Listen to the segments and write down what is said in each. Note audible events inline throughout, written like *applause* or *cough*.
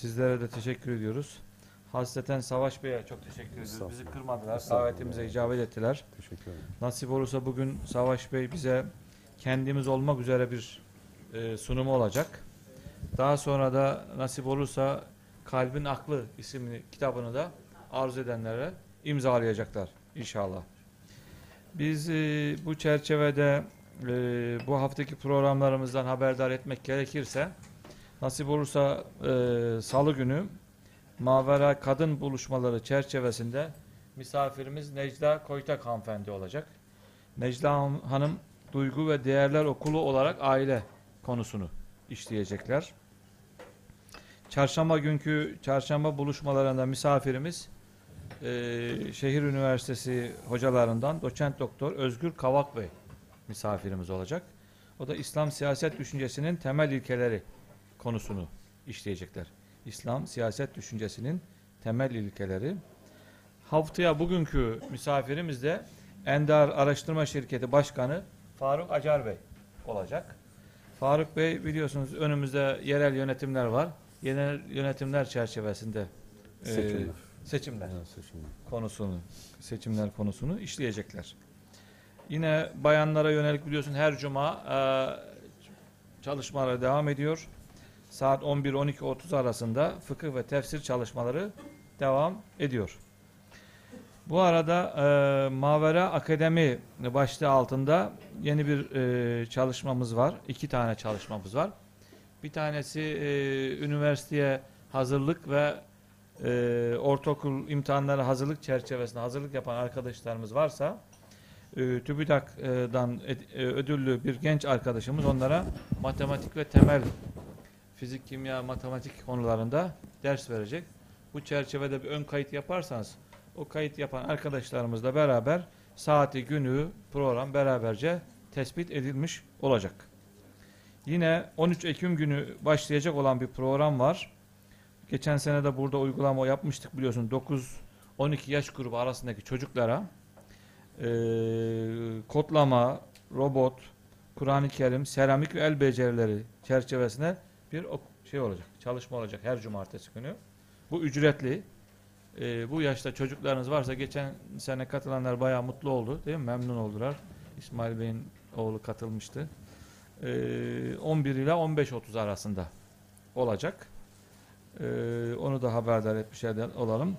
Sizlere de teşekkür ediyoruz. Hasreten Savaş Bey'e çok teşekkür ediyoruz. Bizi kırmadılar, davetimize icabet ettiler. Teşekkür ederim. Nasip olursa bugün Savaş Bey bize kendimiz olmak üzere bir e, sunumu olacak. Daha sonra da nasip olursa Kalbin Aklı isimli kitabını da arzu edenlere imzalayacaklar inşallah. Biz e, bu çerçevede e, bu haftaki programlarımızdan haberdar etmek gerekirse nasip olursa e, salı günü Mavera Kadın Buluşmaları çerçevesinde misafirimiz Necla Koytak hanımefendi olacak. Necla Han- Hanım Duygu ve Değerler Okulu olarak aile konusunu işleyecekler. Çarşamba günkü çarşamba buluşmalarında misafirimiz eee, Şehir Üniversitesi hocalarından doçent doktor Özgür Kavak Bey misafirimiz olacak. O da İslam siyaset düşüncesinin temel ilkeleri konusunu işleyecekler. İslam siyaset düşüncesinin temel ilkeleri. Haftaya bugünkü misafirimiz de Endar Araştırma Şirketi Başkanı Faruk Acar Bey olacak. Faruk Bey biliyorsunuz önümüzde yerel yönetimler var. Yerel yönetimler çerçevesinde e, Seçimler. seçimler Evet, seçimler. konusunu, seçimler konusunu işleyecekler. Yine bayanlara yönelik biliyorsun her cuma e, çalışmaları devam ediyor. Saat 11-12.30 arasında fıkıh ve tefsir çalışmaları devam ediyor. Bu arada e, Mavera Akademi başlığı altında yeni bir e, çalışmamız var. İki tane çalışmamız var. Bir tanesi e, üniversiteye hazırlık ve e, ortaokul imtihanları hazırlık çerçevesinde hazırlık yapan arkadaşlarımız varsa e, TÜBİTAK'dan e, ödüllü bir genç arkadaşımız onlara matematik ve temel fizik, kimya, matematik konularında ders verecek. Bu çerçevede bir ön kayıt yaparsanız o kayıt yapan arkadaşlarımızla beraber saati, günü, program beraberce tespit edilmiş olacak. Yine 13 Ekim günü başlayacak olan bir program var. Geçen sene de burada uygulama yapmıştık biliyorsun 9-12 yaş grubu arasındaki çocuklara eee, kodlama, robot, Kur'an-ı Kerim, seramik ve el becerileri çerçevesine bir şey olacak, çalışma olacak her cumartesi günü. Bu ücretli. Eee, bu yaşta çocuklarınız varsa geçen sene katılanlar bayağı mutlu oldu değil mi? Memnun oldular. İsmail Bey'in oğlu katılmıştı. Eee 11 ile 15.30 arasında olacak. Ee, onu da haberdar etmiş olalım.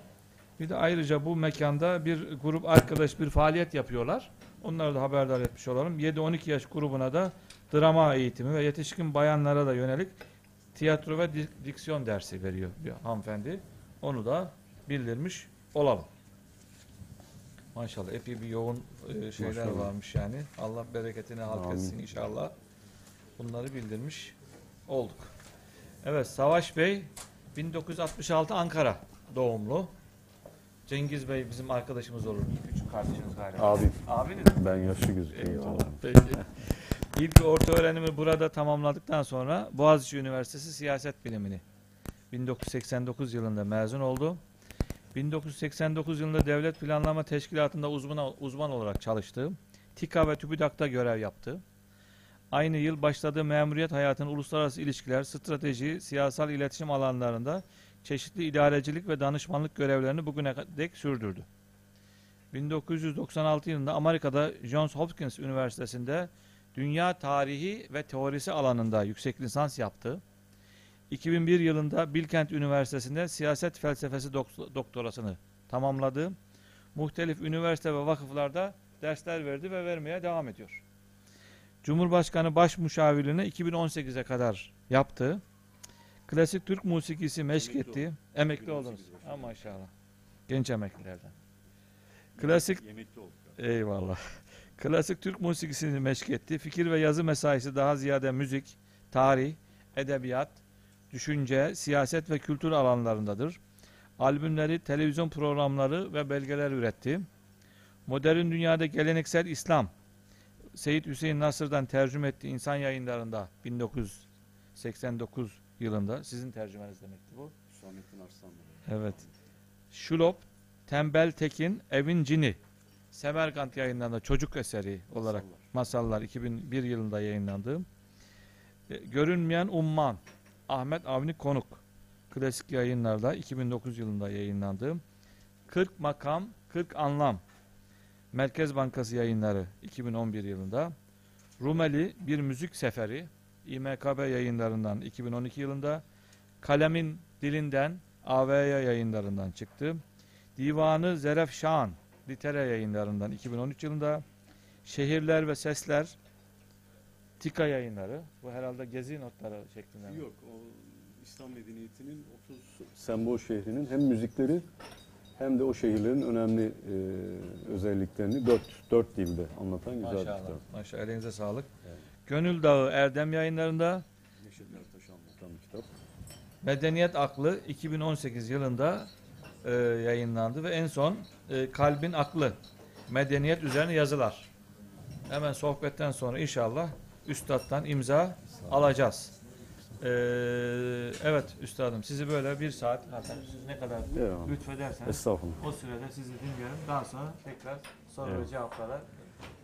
Bir de ayrıca bu mekanda bir grup arkadaş bir faaliyet yapıyorlar. Onları da haberdar etmiş olalım. 7-12 yaş grubuna da drama eğitimi ve yetişkin bayanlara da yönelik tiyatro ve di- diksiyon dersi veriyor bir hanımefendi. Onu da bildirmiş olalım. Maşallah epey bir yoğun e, şeyler Maşallah. varmış yani. Allah bereketini halk etsin inşallah. Bunları bildirmiş olduk. Evet Savaş Bey 1966 Ankara doğumlu. Cengiz Bey bizim arkadaşımız olur. Küçük kardeşiniz galiba. Abi Abiniz. ben yaşlı gözüküyorum. Eyvallah. Peki. İlk orta öğrenimi burada tamamladıktan sonra Boğaziçi Üniversitesi Siyaset Bilimini 1989 yılında mezun oldu. 1989 yılında Devlet Planlama Teşkilatı'nda uzman, uzman olarak çalıştı. TİKA ve TÜBİTAK'ta görev yaptı. Aynı yıl başladığı memuriyet hayatının uluslararası ilişkiler, strateji, siyasal iletişim alanlarında çeşitli idarecilik ve danışmanlık görevlerini bugüne dek sürdürdü. 1996 yılında Amerika'da Johns Hopkins Üniversitesi'nde Dünya Tarihi ve Teorisi alanında yüksek lisans yaptı. 2001 yılında Bilkent Üniversitesi'nde siyaset felsefesi dok- doktorasını tamamladı. Muhtelif üniversite ve vakıflarda dersler verdi ve vermeye devam ediyor. Cumhurbaşkanı baş müşavirliğini 2018'e kadar yaptı. Klasik Türk musikisi meşk Emekli etti. Emekli oldunuz. Ha maşallah. Genç emeklilerden. Klasik Yemekli olduk. Eyvallah. Klasik Türk musikisini meşk etti. Fikir ve yazı mesaisi daha ziyade müzik, tarih, edebiyat, düşünce, siyaset ve kültür alanlarındadır. Albümleri, televizyon programları ve belgeler üretti. Modern dünyada geleneksel İslam, Seyit Hüseyin Nasır'dan tercüme etti insan yayınlarında 1989 yılında. Sizin tercümeniz demekti bu. Hüsamettin Arslan. Evet. Şulop, Tembel Tekin, Evin Cini. Semerkant yayınlarında çocuk eseri olarak Masallar 2001 yılında yayınlandı. E, Görünmeyen Umman, Ahmet Avni Konuk. Klasik yayınlarda 2009 yılında yayınlandı. 40 Makam 40 Anlam Merkez Bankası yayınları 2011 yılında. Rumeli Bir Müzik Seferi İMKB yayınlarından 2012 yılında. Kalemin Dilinden AVY yayınlarından çıktı. Divanı Zeref Şahan Litere yayınlarından 2013 yılında. Şehirler ve Sesler Tika yayınları. Bu herhalde gezi notları şeklinde. mi? Yok, o İslam medeniyetinin 30 sembol şehrinin hem müzikleri hem de o şehirlerin önemli e, özelliklerini dört, dört dilde anlatan güzel bir Maşallah. kitap. Maşallah. Elinize sağlık. Evet. Gönül Dağı Erdem yayınlarında Neşet Ertaş'ı anlatan bir kitap. Medeniyet Aklı 2018 yılında e, yayınlandı ve en son e, Kalbin Aklı Medeniyet üzerine yazılar. Hemen sohbetten sonra inşallah üstadtan imza alacağız. E, evet üstadım sizi böyle bir saat hatta siz ne kadar Evet. lütfederseniz Estağfurullah. o sürede sizi dinleyelim. Daha sonra tekrar soru ve Evet. cevaplara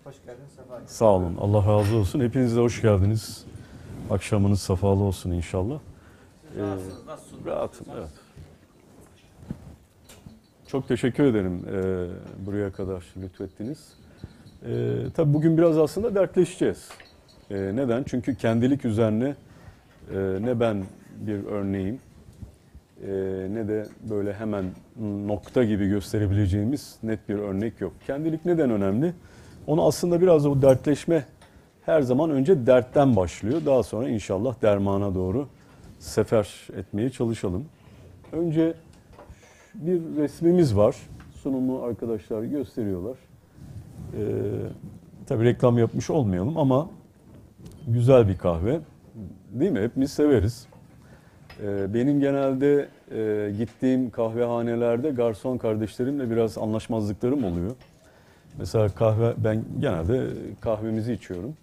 hoş geldiniz. Sefa geldiniz. Sağ olun. Allah razı olsun. Hepiniz de hoş geldiniz. Akşamınız safalı olsun inşallah. Siz rahatsınız, nasılsınız? Rahatım, evet. Çok teşekkür ederim e, buraya kadar lütfettiniz. E, tabii bugün biraz aslında dertleşeceğiz. E, neden? Çünkü kendilik üzerine e, ne ben bir örneğim e, ne de böyle hemen nokta gibi gösterebileceğimiz net bir örnek yok. Kendilik neden önemli? Onu aslında biraz da bu dertleşme her zaman önce dertten başlıyor. Daha sonra inşallah dermana doğru sefer etmeye çalışalım. Önce bir resmimiz var. Sunumu arkadaşlar gösteriyorlar. Ee, tabii reklam yapmış olmayalım ama güzel bir kahve. Değil mi? Hepimiz severiz. Ee, benim genelde e, gittiğim kahvehanelerde garson kardeşlerimle biraz anlaşmazlıklarım oluyor. Mesela kahve, ben genelde kahvemizi içiyorum.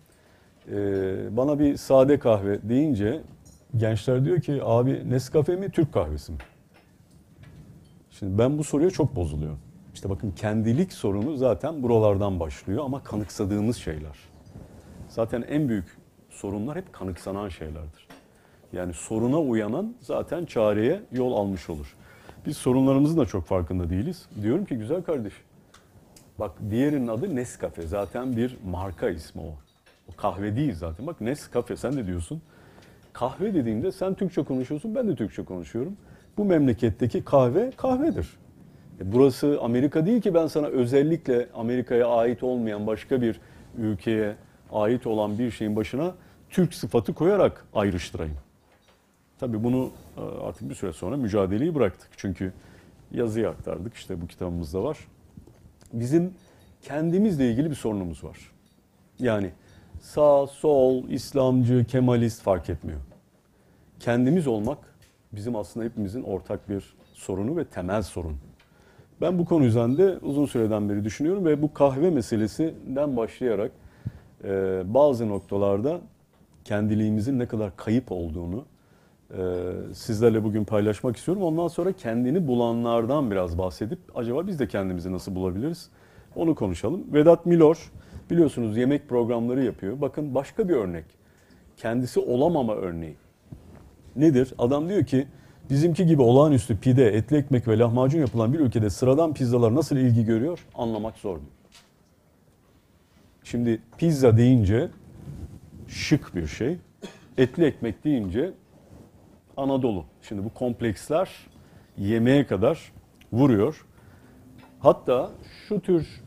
Ee, bana bir sade kahve deyince gençler diyor ki abi Nescafe mi Türk kahvesi mi? Şimdi ben bu soruya çok bozuluyorum. İşte bakın kendilik sorunu zaten buralardan başlıyor ama kanıksadığımız şeyler. Zaten en büyük sorunlar hep kanıksanan şeylerdir. Yani soruna uyanan zaten çareye yol almış olur. Biz sorunlarımızın da çok farkında değiliz. Diyorum ki güzel kardeş. Bak diğerinin adı Nescafe. Zaten bir marka ismi o. O kahve değil zaten. Bak Nescafe sen de diyorsun. Kahve dediğimde sen Türkçe konuşuyorsun, ben de Türkçe konuşuyorum. Bu memleketteki kahve kahvedir. E burası Amerika değil ki ben sana özellikle Amerika'ya ait olmayan başka bir ülkeye ait olan bir şeyin başına Türk sıfatı koyarak ayrıştırayım. Tabii bunu e, artık bir süre sonra mücadeleyi bıraktık. Çünkü yazıya aktardık işte bu kitabımızda var. Bizim kendimizle ilgili bir sorunumuz var. Yani sağ, sol, İslamcı, Kemalist fark etmiyor. Kendimiz olmak bizim aslında hepimizin ortak bir sorunu ve temel sorun. Ben bu konu üzerinde uzun süreden beri düşünüyorum ve bu kahve meselesinden başlayarak e, bazı noktalarda kendiliğimizin ne kadar kayıp olduğunu e, sizlerle bugün paylaşmak istiyorum. Ondan sonra kendini bulanlardan biraz bahsedip acaba biz de kendimizi nasıl bulabiliriz onu konuşalım. Vedat Milor biliyorsunuz yemek programları yapıyor. Bakın başka bir örnek. Kendisi olamama örneği. Nedir? Adam diyor ki bizimki gibi olağanüstü pide, etli ekmek ve lahmacun yapılan bir ülkede sıradan pizzalar nasıl ilgi görüyor anlamak zor diyor. Şimdi pizza deyince şık bir şey. Etli ekmek deyince Anadolu. Şimdi bu kompleksler yemeğe kadar vuruyor. Hatta şu tür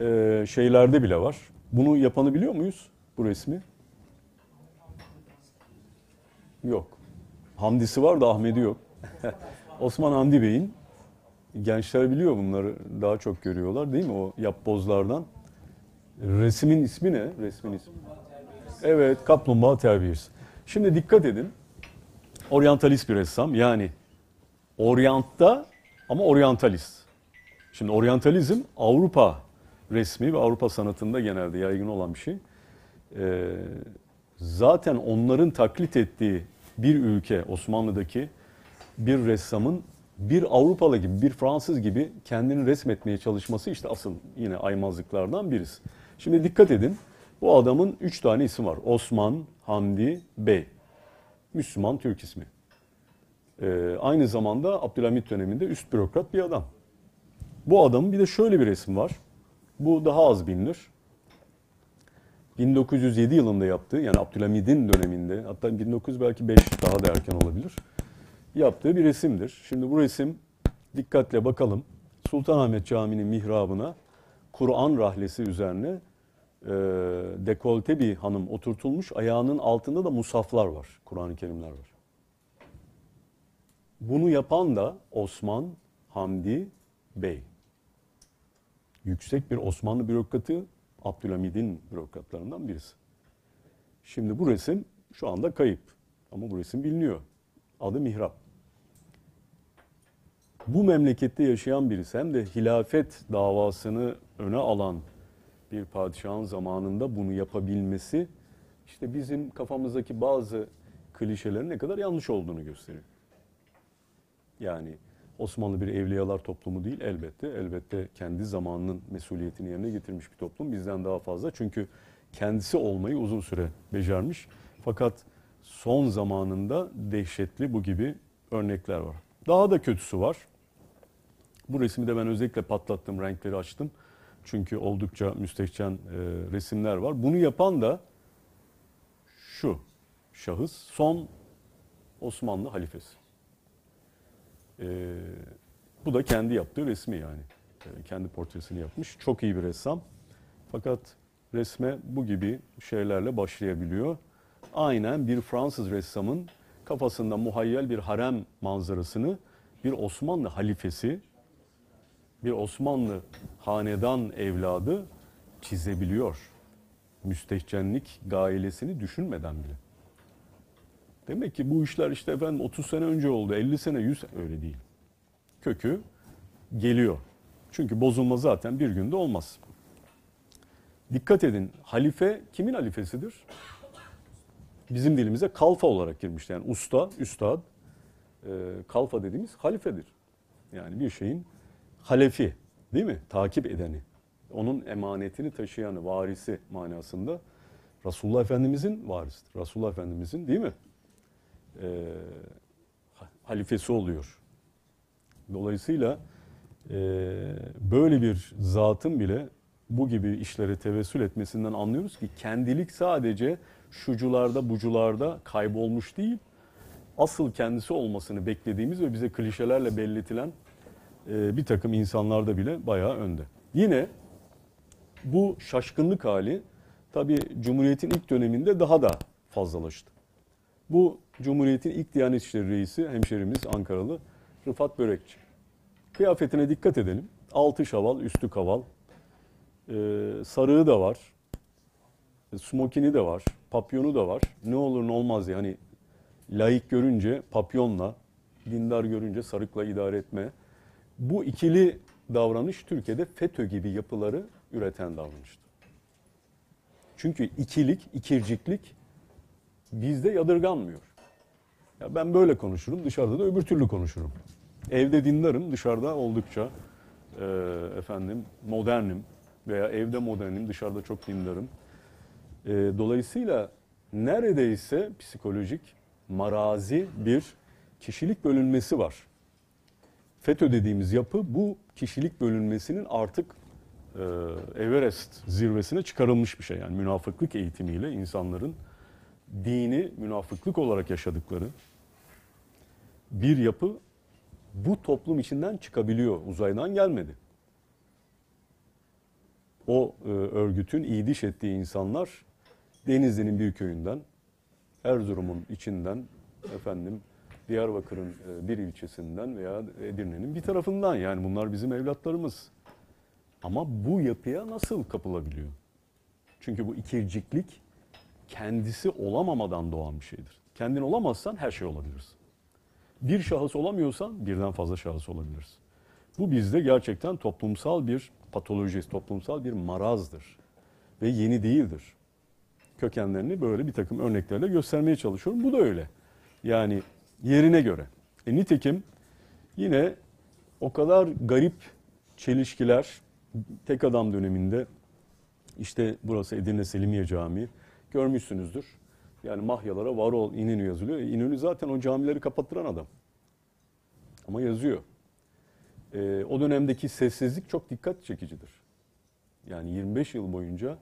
e, şeylerde bile var. Bunu yapanı biliyor muyuz bu resmi? Yok. Hamdisi var da Ahmet'i yok. *laughs* Osman Hamdi Bey'in gençler biliyor bunları daha çok görüyorlar değil mi o yapbozlardan. Resmin ismi ne? Resmin ismi. Evet, kaplumbağa terbiyesi. Şimdi dikkat edin. Oryantalist bir ressam. Yani oryantta ama oryantalist. Şimdi oryantalizm Avrupa resmi ve Avrupa sanatında genelde yaygın olan bir şey. Ee, zaten onların taklit ettiği bir ülke Osmanlı'daki bir ressamın bir Avrupalı gibi, bir Fransız gibi kendini resmetmeye çalışması işte asıl yine aymazlıklardan birisi. Şimdi dikkat edin. Bu adamın üç tane isim var. Osman, Hamdi, Bey. Müslüman Türk ismi. Ee, aynı zamanda Abdülhamit döneminde üst bürokrat bir adam. Bu adamın bir de şöyle bir resim var. Bu daha az bilinir. 1907 yılında yaptığı yani Abdülhamid'in döneminde hatta 1900 belki 5 daha da erken olabilir. Yaptığı bir resimdir. Şimdi bu resim dikkatle bakalım. Sultanahmet Camii'nin mihrabına Kur'an rahlesi üzerine e, dekolte bir hanım oturtulmuş. Ayağının altında da musaflar var. Kur'an-ı Kerimler var. Bunu yapan da Osman Hamdi Bey. Yüksek bir Osmanlı bürokratı, Abdülhamid'in bürokratlarından birisi. Şimdi bu resim şu anda kayıp. Ama bu resim biliniyor. Adı Mihrap. Bu memlekette yaşayan birisi hem de hilafet davasını öne alan bir padişahın zamanında bunu yapabilmesi işte bizim kafamızdaki bazı klişelerin ne kadar yanlış olduğunu gösteriyor. Yani Osmanlı bir evliyalar toplumu değil elbette. Elbette kendi zamanının mesuliyetini yerine getirmiş bir toplum bizden daha fazla. Çünkü kendisi olmayı uzun süre becermiş. Fakat son zamanında dehşetli bu gibi örnekler var. Daha da kötüsü var. Bu resmi de ben özellikle patlattım, renkleri açtım. Çünkü oldukça müstehcen e, resimler var. Bunu yapan da şu şahıs son Osmanlı halifesi. E, bu da kendi yaptığı resmi yani. E, kendi portresini yapmış. Çok iyi bir ressam. Fakat resme bu gibi şeylerle başlayabiliyor. Aynen bir Fransız ressamın kafasında muhayyel bir harem manzarasını bir Osmanlı halifesi, bir Osmanlı hanedan evladı çizebiliyor. Müstehcenlik gailesini düşünmeden bile. Demek ki bu işler işte efendim 30 sene önce oldu, 50 sene, 100 sene öyle değil. Kökü geliyor. Çünkü bozulma zaten bir günde olmaz. Dikkat edin, halife kimin halifesidir? Bizim dilimize kalfa olarak girmişti. Yani usta, üstad, e, kalfa dediğimiz halifedir. Yani bir şeyin halefi değil mi? Takip edeni. Onun emanetini taşıyanı, varisi manasında Resulullah Efendimizin varisidir. Resulullah Efendimizin değil mi? Ee, halifesi oluyor. Dolayısıyla e, böyle bir zatın bile bu gibi işlere tevessül etmesinden anlıyoruz ki kendilik sadece şucularda bucularda kaybolmuş değil, asıl kendisi olmasını beklediğimiz ve bize klişelerle belletilen e, bir takım insanlarda bile bayağı önde. Yine bu şaşkınlık hali tabii Cumhuriyet'in ilk döneminde daha da fazlalaştı. Bu Cumhuriyet'in ilk Diyanet İşleri Reisi hemşerimiz Ankaralı Rıfat Börekçi. Kıyafetine dikkat edelim. Altı şaval, üstü kaval. Ee, sarığı da var. Smokini de var. Papyonu da var. Ne olur ne olmaz yani laik görünce papyonla, dindar görünce sarıkla idare etme. Bu ikili davranış Türkiye'de FETÖ gibi yapıları üreten davranıştır. Çünkü ikilik, ikirciklik bizde yadırganmıyor. Ya ben böyle konuşurum, dışarıda da öbür türlü konuşurum. Evde dindarım, dışarıda oldukça e, efendim modernim veya evde modernim, dışarıda çok dindarım. E, dolayısıyla neredeyse psikolojik marazi bir kişilik bölünmesi var. FETÖ dediğimiz yapı bu kişilik bölünmesinin artık e, Everest zirvesine çıkarılmış bir şey. Yani münafıklık eğitimiyle insanların dini münafıklık olarak yaşadıkları bir yapı bu toplum içinden çıkabiliyor. Uzaydan gelmedi. O e, örgütün iyi diş ettiği insanlar Denizli'nin bir köyünden, Erzurum'un içinden, efendim Diyarbakır'ın e, bir ilçesinden veya Edirne'nin bir tarafından yani bunlar bizim evlatlarımız. Ama bu yapıya nasıl kapılabiliyor? Çünkü bu ikirciklik kendisi olamamadan doğan bir şeydir. Kendin olamazsan her şey olabilirsin. Bir şahıs olamıyorsan birden fazla şahıs olabiliriz. Bu bizde gerçekten toplumsal bir patoloji, toplumsal bir marazdır. Ve yeni değildir. Kökenlerini böyle bir takım örneklerle göstermeye çalışıyorum. Bu da öyle. Yani yerine göre. E, nitekim yine o kadar garip çelişkiler tek adam döneminde işte burası Edirne Selimiye Camii görmüşsünüzdür. Yani mahyalara var ol İnönü yazılıyor. E, İnönü zaten o camileri kapattıran adam. ama yazıyor. Ee, o dönemdeki sessizlik çok dikkat çekicidir. Yani 25 yıl boyunca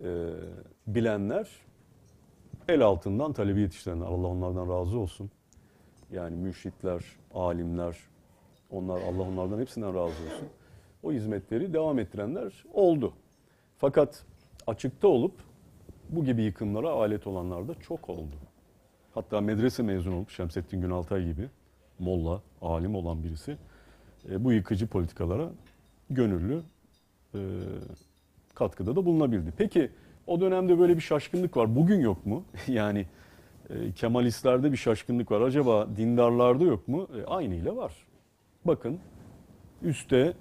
e, bilenler el altından talebi yetiştirenler. Allah onlardan razı olsun. Yani müşritler, alimler, onlar Allah onlardan hepsinden razı olsun. O hizmetleri devam ettirenler oldu. Fakat açıkta olup bu gibi yıkımlara alet olanlar da çok oldu. Hatta medrese mezunu olup Şemsettin Günaltay gibi molla, alim olan birisi e, bu yıkıcı politikalara gönüllü e, katkıda da bulunabildi. Peki o dönemde böyle bir şaşkınlık var. Bugün yok mu? *laughs* yani e, Kemalistlerde bir şaşkınlık var. Acaba dindarlarda yok mu? E, aynı ile var. Bakın üstte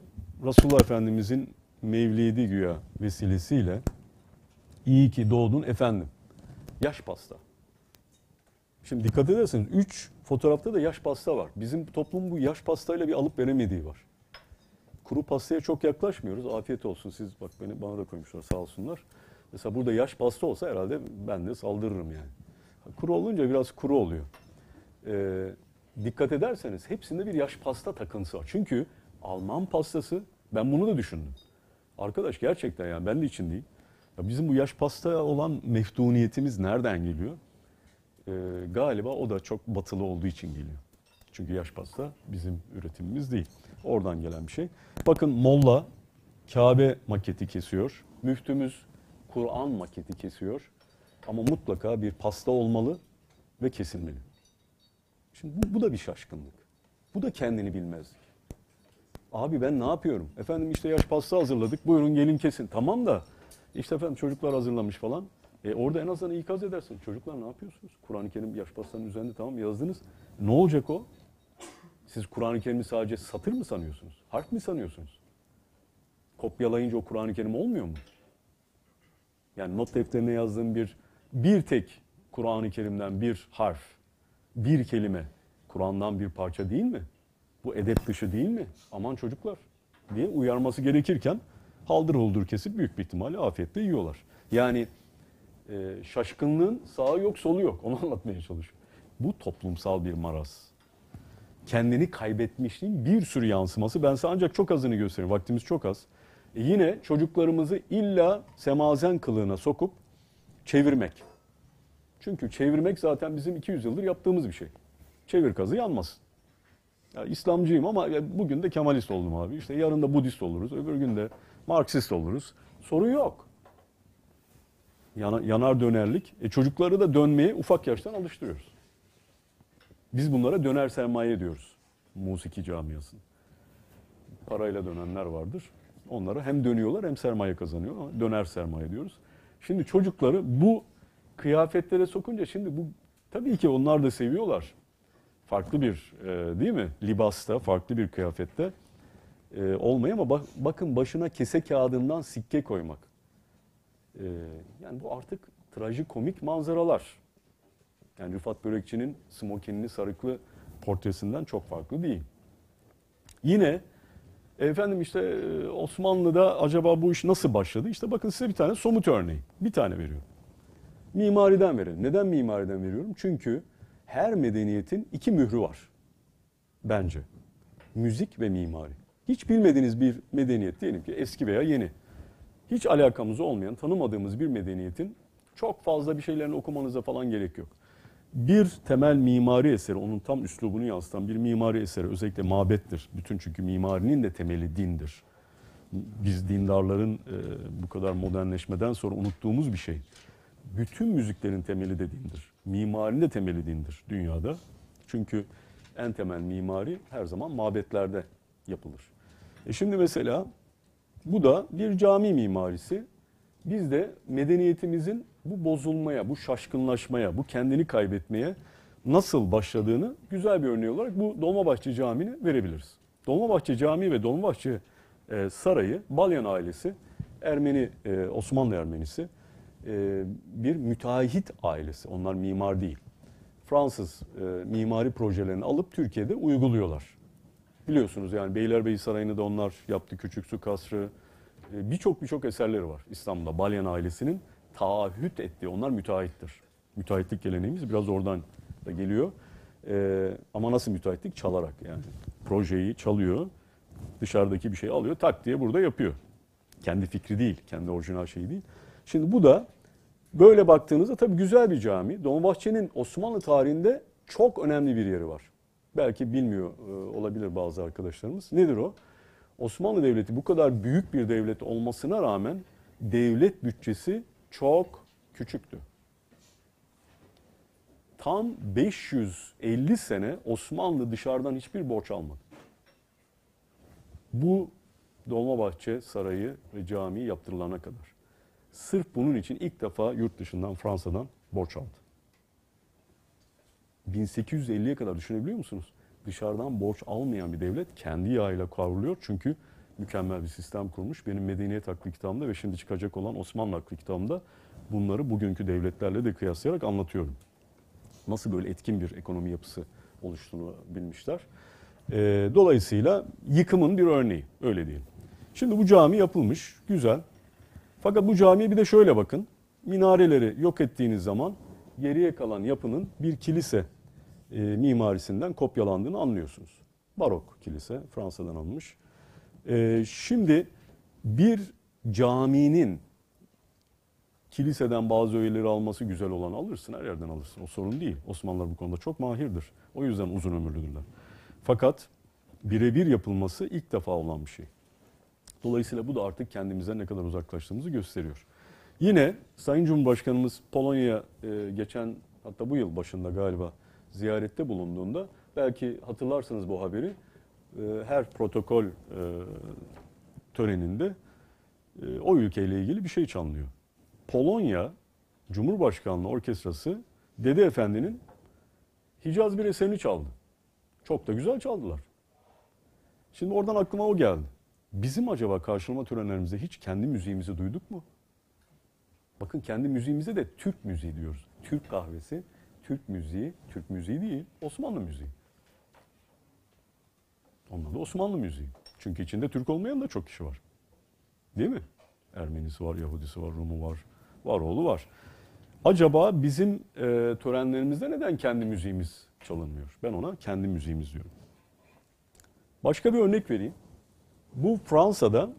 Resulullah Efendimizin mevlidi güya vesilesiyle iyi ki doğdun efendim. Yaş pasta. Şimdi dikkat ederseniz 3 fotoğrafta da yaş pasta var. Bizim toplum bu yaş pastayla bir alıp veremediği var. Kuru pastaya çok yaklaşmıyoruz. Afiyet olsun siz bak beni bana da koymuşlar sağ olsunlar. Mesela burada yaş pasta olsa herhalde ben de saldırırım yani. Kuru olunca biraz kuru oluyor. Ee, dikkat ederseniz hepsinde bir yaş pasta takıntısı var. Çünkü Alman pastası ben bunu da düşündüm. Arkadaş gerçekten yani ben de için. Ya bizim bu yaş pasta olan meftuniyetimiz nereden geliyor? Ee, galiba o da çok batılı olduğu için geliyor. Çünkü yaş pasta bizim üretimimiz değil. Oradan gelen bir şey. Bakın Molla Kabe maketi kesiyor. Müftümüz Kur'an maketi kesiyor. Ama mutlaka bir pasta olmalı ve kesilmeli. Şimdi bu, bu da bir şaşkınlık. Bu da kendini bilmezlik. Abi ben ne yapıyorum? Efendim işte yaş pasta hazırladık. Buyurun gelin kesin. Tamam da işte efendim çocuklar hazırlamış falan. E orada en azından ikaz edersin. Çocuklar ne yapıyorsunuz? Kur'an-ı Kerim yaş pastanın üzerinde tamam yazdınız. Ne olacak o? Siz Kur'an-ı Kerim'i sadece satır mı sanıyorsunuz? Harf mi sanıyorsunuz? Kopyalayınca o Kur'an-ı Kerim olmuyor mu? Yani not defterine yazdığım bir bir tek Kur'an-ı Kerim'den bir harf, bir kelime Kur'an'dan bir parça değil mi? Bu edep dışı değil mi? Aman çocuklar diye uyarması gerekirken haldır huldur kesip büyük bir ihtimalle afiyetle yiyorlar. Yani e, şaşkınlığın sağı yok solu yok. Onu *laughs* anlatmaya çalışıyorum. Bu toplumsal bir maraz. Kendini kaybetmişliğin bir sürü yansıması. Ben size ancak çok azını göstereyim. Vaktimiz çok az. E yine çocuklarımızı illa semazen kılığına sokup çevirmek. Çünkü çevirmek zaten bizim 200 yıldır yaptığımız bir şey. Çevir kazı yanmasın. Ya İslamcıyım ama bugün de Kemalist oldum abi. İşte yarın da Budist oluruz, öbür gün de Marksist oluruz. Sorun yok. Yana- yanar dönerlik. E çocukları da dönmeye ufak yaştan alıştırıyoruz. Biz bunlara döner sermaye diyoruz. Musiki camiasının. Parayla dönenler vardır. Onlara hem dönüyorlar hem sermaye kazanıyor döner sermaye diyoruz. Şimdi çocukları bu kıyafetlere sokunca şimdi bu tabii ki onlar da seviyorlar. Farklı bir e, değil mi? Libasta, farklı bir kıyafette e, olmayı ama bak, bakın başına kese kağıdından sikke koymak. E, yani bu artık trajikomik manzaralar. Yani Rıfat Börekçi'nin smokinli sarıklı portresinden çok farklı değil. Yine efendim işte e, Osmanlı'da acaba bu iş nasıl başladı? İşte bakın size bir tane somut örneği. Bir tane veriyorum. Mimariden verelim. Neden mimariden veriyorum? Çünkü her medeniyetin iki mührü var. Bence. Müzik ve mimari. Hiç bilmediğiniz bir medeniyet diyelim ki eski veya yeni. Hiç alakamız olmayan, tanımadığımız bir medeniyetin çok fazla bir şeylerini okumanıza falan gerek yok. Bir temel mimari eseri, onun tam üslubunu yansıtan bir mimari eseri özellikle mabettir. Bütün çünkü mimarinin de temeli dindir. Biz dindarların e, bu kadar modernleşmeden sonra unuttuğumuz bir şey. Bütün müziklerin temeli de dindir. Mimarinin de temeli dindir dünyada. Çünkü en temel mimari her zaman mabetlerde yapılır. E şimdi mesela bu da bir cami mimarisi. Biz de medeniyetimizin bu bozulmaya, bu şaşkınlaşmaya, bu kendini kaybetmeye nasıl başladığını güzel bir örneği olarak bu Dolmabahçe Camii'ni verebiliriz. Dolmabahçe Camii ve Dolmabahçe e, Sarayı, Balyan ailesi, Ermeni, e, Osmanlı Ermenisi, e, bir müteahhit ailesi. Onlar mimar değil. Fransız e, mimari projelerini alıp Türkiye'de uyguluyorlar. Biliyorsunuz yani Beylerbeyi Sarayı'nı da onlar yaptı. Küçük Su Kasrı. E, Birçok birçok eserleri var İstanbul'da. Balyan ailesinin taahhüt ettiği, onlar müteahhittir. Müteahhitlik geleneğimiz biraz oradan da geliyor. Ee, ama nasıl müteahhitlik? Çalarak yani. Projeyi çalıyor, dışarıdaki bir şey alıyor, tak diye burada yapıyor. Kendi fikri değil, kendi orijinal şeyi değil. Şimdi bu da böyle baktığınızda tabii güzel bir cami. Dolmabahçe'nin Osmanlı tarihinde çok önemli bir yeri var. Belki bilmiyor e, olabilir bazı arkadaşlarımız. Nedir o? Osmanlı Devleti bu kadar büyük bir devlet olmasına rağmen devlet bütçesi çok küçüktü. Tam 550 sene Osmanlı dışarıdan hiçbir borç almadı. Bu Dolmabahçe Sarayı ve camiyi yaptırılana kadar. Sırf bunun için ilk defa yurt dışından Fransa'dan borç aldı. 1850'ye kadar düşünebiliyor musunuz? Dışarıdan borç almayan bir devlet kendi yağıyla kavruluyor. Çünkü mükemmel bir sistem kurmuş. Benim Medeniyet Aklı kitabımda ve şimdi çıkacak olan Osmanlı Aklı kitabımda bunları bugünkü devletlerle de kıyaslayarak anlatıyorum. Nasıl böyle etkin bir ekonomi yapısı oluştuğunu bilmişler. Ee, dolayısıyla yıkımın bir örneği öyle diyelim. Şimdi bu cami yapılmış, güzel. Fakat bu camiye bir de şöyle bakın. Minareleri yok ettiğiniz zaman geriye kalan yapının bir kilise e, mimarisinden kopyalandığını anlıyorsunuz. Barok kilise, Fransa'dan alınmış. E, şimdi bir caminin kiliseden bazı öğeleri alması güzel olan alırsın, her yerden alırsın. O sorun değil. Osmanlılar bu konuda çok mahirdir. O yüzden uzun ömürlüdürler. Fakat birebir yapılması ilk defa olan bir şey. Dolayısıyla bu da artık kendimizden ne kadar uzaklaştığımızı gösteriyor. Yine Sayın Cumhurbaşkanımız Polonya'ya e, geçen hatta bu yıl başında galiba ziyarette bulunduğunda belki hatırlarsınız bu haberi. E, her protokol e, töreninde e, o ülkeyle ilgili bir şey çalınıyor. Polonya Cumhurbaşkanlığı Orkestrası Dede Efendi'nin Hicaz bir eserini çaldı. Çok da güzel çaldılar. Şimdi oradan aklıma o geldi. Bizim acaba karşılama törenlerimizde hiç kendi müziğimizi duyduk mu? Bakın kendi müziğimize de Türk müziği diyoruz. Türk kahvesi, Türk müziği, Türk müziği değil, Osmanlı müziği. Onlar da Osmanlı müziği. Çünkü içinde Türk olmayan da çok kişi var. Değil mi? Ermenisi var, Yahudisi var, Rumu var, Varoğlu var. Acaba bizim e, törenlerimizde neden kendi müziğimiz çalınmıyor? Ben ona kendi müziğimiz diyorum. Başka bir örnek vereyim. Bu Fransa'da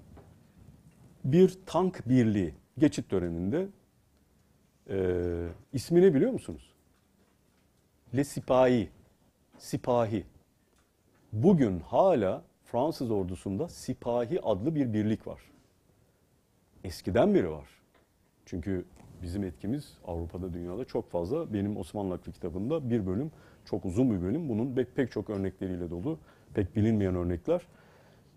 bir tank birliği geçit töreninde e, ismini biliyor musunuz? Le Sipahi. Sipahi. Bugün hala Fransız ordusunda Sipahi adlı bir birlik var. Eskiden beri var. Çünkü bizim etkimiz Avrupa'da, dünyada çok fazla. Benim Osmanlı Aklı kitabında bir bölüm, çok uzun bir bölüm. Bunun pek, çok örnekleriyle dolu, pek bilinmeyen örnekler.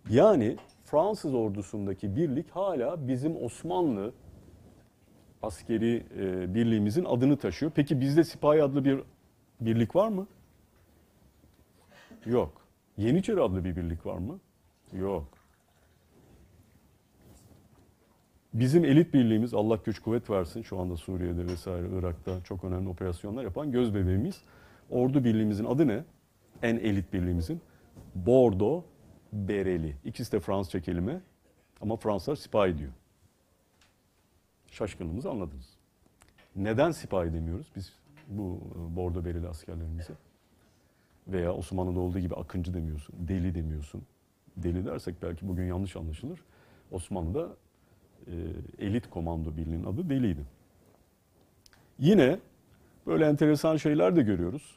Yani Fransız ordusundaki birlik hala bizim Osmanlı askeri e, birliğimizin adını taşıyor. Peki bizde Sipahi adlı bir birlik var mı? Yok. Yeniçeri adlı bir birlik var mı? Yok. Bizim elit birliğimiz Allah güç kuvvet versin şu anda Suriye'de vesaire Irak'ta çok önemli operasyonlar yapan göz bebeğimiz. Ordu birliğimizin adı ne? En elit birliğimizin Bordo Bereli. İkisi de Fransızca kelime ama Fransızlar sipahi diyor. Şaşkınlığımızı anladınız. Neden sipahi demiyoruz biz bu Bordo Bereli askerlerimize? Veya Osmanlı'da olduğu gibi akıncı demiyorsun, deli demiyorsun. Deli dersek belki bugün yanlış anlaşılır. Osmanlı'da e, elit komando birliğinin adı deliydi. Yine böyle enteresan şeyler de görüyoruz.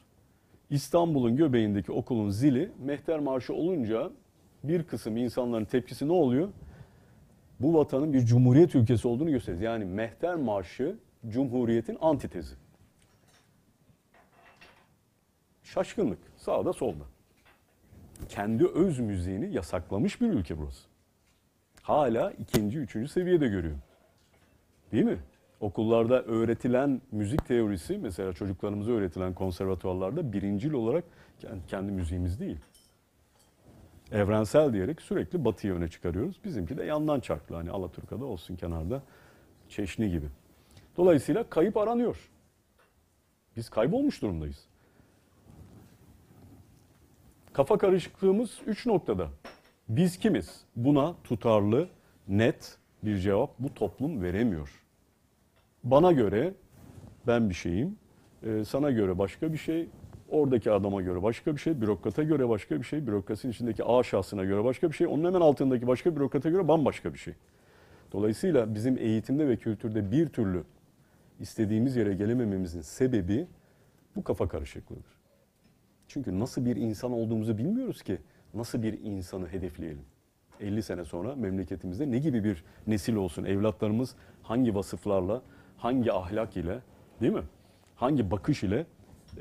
İstanbul'un göbeğindeki okulun zili Mehter Marşı olunca bir kısım insanların tepkisi ne oluyor? Bu vatanın bir cumhuriyet ülkesi olduğunu gösterir. Yani Mehter Marşı cumhuriyetin antitezi. Şaşkınlık sağda solda. Kendi öz müziğini yasaklamış bir ülke burası. Hala ikinci, üçüncü seviyede görüyor. Değil mi? Okullarda öğretilen müzik teorisi mesela çocuklarımıza öğretilen konservatuvarlarda birincil olarak kendi müziğimiz değil. Evrensel diyerek sürekli batıyı öne çıkarıyoruz. Bizimki de yandan çarklı hani Alaturka'da olsun kenarda çeşni gibi. Dolayısıyla kayıp aranıyor. Biz kaybolmuş durumdayız. Kafa karışıklığımız üç noktada. Biz kimiz? Buna tutarlı, net bir cevap bu toplum veremiyor. Bana göre ben bir şeyim, sana göre başka bir şey, Oradaki adama göre başka bir şey, bürokrata göre başka bir şey, bürokrasinin içindeki A şahsına göre başka bir şey, onun hemen altındaki başka bürokrata göre bambaşka bir şey. Dolayısıyla bizim eğitimde ve kültürde bir türlü istediğimiz yere gelemememizin sebebi bu kafa karışıklığıdır. Çünkü nasıl bir insan olduğumuzu bilmiyoruz ki nasıl bir insanı hedefleyelim. 50 sene sonra memleketimizde ne gibi bir nesil olsun? Evlatlarımız hangi vasıflarla, hangi ahlak ile, değil mi? Hangi bakış ile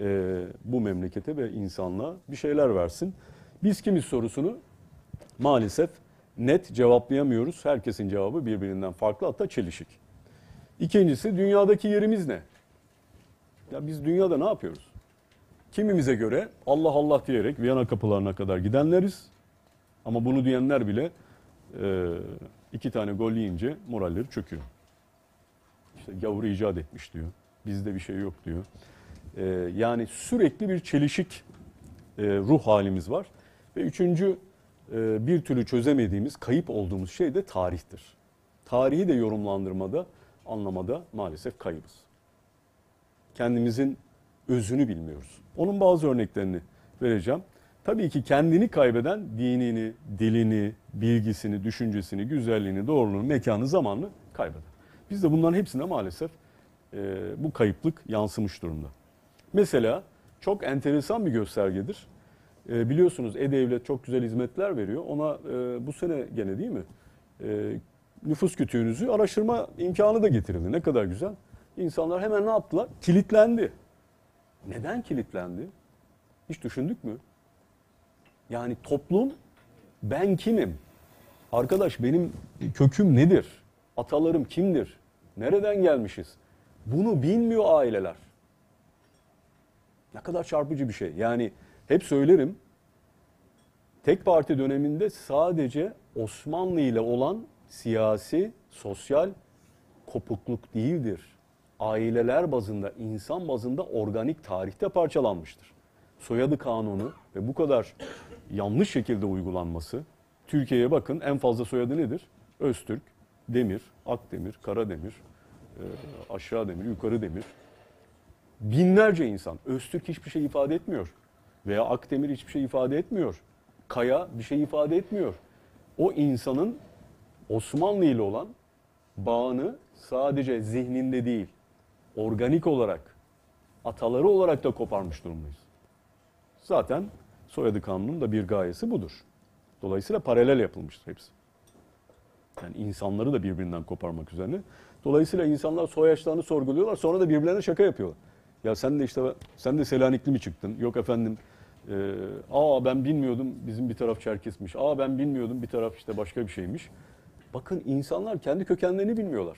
e, bu memlekete ve insanlığa bir şeyler versin. Biz kimiz sorusunu maalesef net cevaplayamıyoruz. Herkesin cevabı birbirinden farklı hatta çelişik. İkincisi dünyadaki yerimiz ne? Ya biz dünyada ne yapıyoruz? Kimimize göre Allah Allah diyerek Viyana kapılarına kadar gidenleriz. Ama bunu diyenler bile e, iki tane gol yiyince moralleri çöküyor. İşte gavur icat etmiş diyor. Bizde bir şey yok diyor. E, yani sürekli bir çelişik e, ruh halimiz var. Ve üçüncü e, bir türlü çözemediğimiz, kayıp olduğumuz şey de tarihtir. Tarihi de yorumlandırmada, anlamada maalesef kaybız. Kendimizin özünü bilmiyoruz. Onun bazı örneklerini vereceğim. Tabii ki kendini kaybeden dinini, dilini, bilgisini, düşüncesini, güzelliğini, doğruluğunu, mekanı, zamanını kaybeder. Biz de bunların hepsine maalesef e, bu kayıplık yansımış durumda. Mesela çok enteresan bir göstergedir. E, biliyorsunuz E-Devlet çok güzel hizmetler veriyor. Ona e, bu sene gene değil mi? E, nüfus kütüğünüzü araştırma imkanı da getirildi. Ne kadar güzel. İnsanlar hemen ne yaptılar? Kilitlendi. Neden kilitlendi? Hiç düşündük mü? Yani toplum ben kimim? Arkadaş benim köküm nedir? Atalarım kimdir? Nereden gelmişiz? Bunu bilmiyor aileler. Ne kadar çarpıcı bir şey. Yani hep söylerim. Tek parti döneminde sadece Osmanlı ile olan siyasi, sosyal kopukluk değildir. Aileler bazında, insan bazında organik tarihte parçalanmıştır. Soyadı kanunu ve bu kadar yanlış şekilde uygulanması, Türkiye'ye bakın en fazla soyadı nedir? Öztürk, Demir, Akdemir, Karademir, e, aşağı demir, yukarı demir. Binlerce insan. Öztürk hiçbir şey ifade etmiyor. Veya Akdemir hiçbir şey ifade etmiyor. Kaya bir şey ifade etmiyor. O insanın Osmanlı ile olan bağını sadece zihninde değil, organik olarak, ataları olarak da koparmış durumdayız. Zaten soyadı kanunun da bir gayesi budur. Dolayısıyla paralel yapılmıştır hepsi. Yani insanları da birbirinden koparmak üzerine. Dolayısıyla insanlar soyaçlarını sorguluyorlar. Sonra da birbirlerine şaka yapıyorlar. Ya sen de işte sen de Selanikli mi çıktın? Yok efendim. E, aa ben bilmiyordum bizim bir taraf Çerkesmiş. Aa ben bilmiyordum bir taraf işte başka bir şeymiş. Bakın insanlar kendi kökenlerini bilmiyorlar.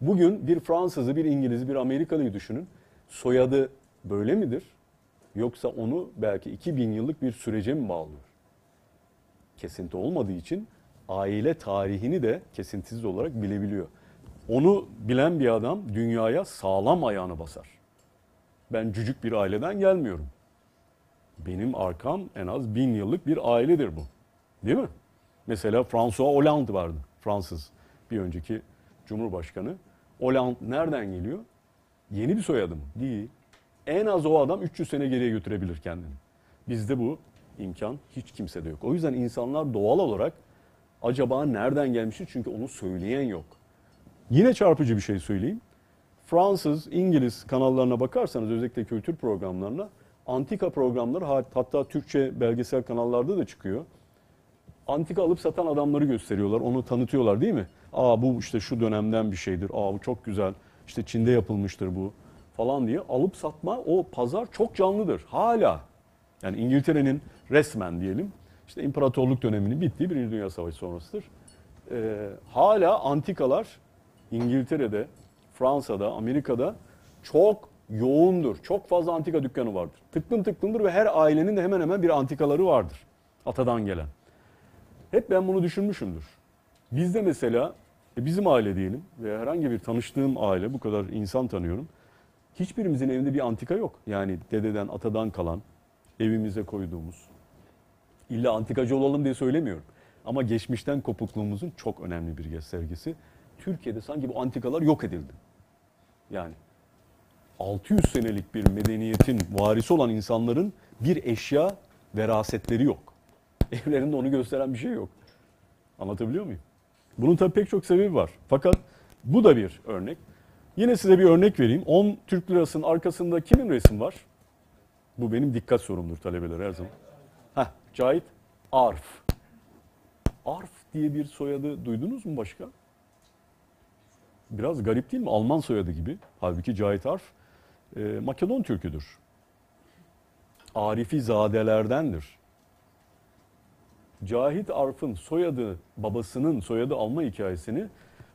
Bugün bir Fransızı, bir İngiliz'i, bir Amerikalıyı düşünün. Soyadı böyle midir? Yoksa onu belki 2000 yıllık bir sürece mi bağlıyor? Kesinti olmadığı için aile tarihini de kesintisiz olarak bilebiliyor. Onu bilen bir adam dünyaya sağlam ayağını basar. Ben cücük bir aileden gelmiyorum. Benim arkam en az bin yıllık bir ailedir bu. Değil mi? Mesela François Hollande vardı. Fransız bir önceki Cumhurbaşkanı. Hollande nereden geliyor? Yeni bir soyadım. Değil. En az o adam 300 sene geriye götürebilir kendini. Bizde bu imkan hiç kimsede yok. O yüzden insanlar doğal olarak acaba nereden gelmiştir? Çünkü onu söyleyen yok. Yine çarpıcı bir şey söyleyeyim. Fransız, İngiliz kanallarına bakarsanız özellikle kültür programlarına antika programları hatta Türkçe belgesel kanallarda da çıkıyor. Antika alıp satan adamları gösteriyorlar. Onu tanıtıyorlar değil mi? Aa bu işte şu dönemden bir şeydir. Aa bu çok güzel. İşte Çin'de yapılmıştır bu falan diye alıp satma o pazar çok canlıdır. Hala yani İngiltere'nin resmen diyelim işte imparatorluk döneminin bittiği Birinci Dünya Savaşı sonrasıdır. Ee, hala antikalar İngiltere'de, Fransa'da, Amerika'da çok yoğundur. Çok fazla antika dükkanı vardır. Tıklım tıklımdır ve her ailenin de hemen hemen bir antikaları vardır. Atadan gelen. Hep ben bunu düşünmüşümdür. Bizde mesela e, bizim aile diyelim veya herhangi bir tanıştığım aile bu kadar insan tanıyorum. Hiçbirimizin evinde bir antika yok. Yani dededen, atadan kalan, evimize koyduğumuz. İlla antikacı olalım diye söylemiyorum. Ama geçmişten kopukluğumuzun çok önemli bir göstergesi. Türkiye'de sanki bu antikalar yok edildi. Yani 600 senelik bir medeniyetin varisi olan insanların bir eşya verasetleri yok. Evlerinde onu gösteren bir şey yok. Anlatabiliyor muyum? Bunun tabii pek çok sebebi var. Fakat bu da bir örnek. Yine size bir örnek vereyim. 10 Türk lirasının arkasında kimin resim var? Bu benim dikkat sorumdur talebeler her zaman. Heh, Cahit Arf. Arf diye bir soyadı duydunuz mu başka? Biraz garip değil mi? Alman soyadı gibi. Halbuki Cahit Arf e, Makedon Türküdür. Arifi zadelerdendir. Cahit Arf'ın soyadı, babasının soyadı alma hikayesini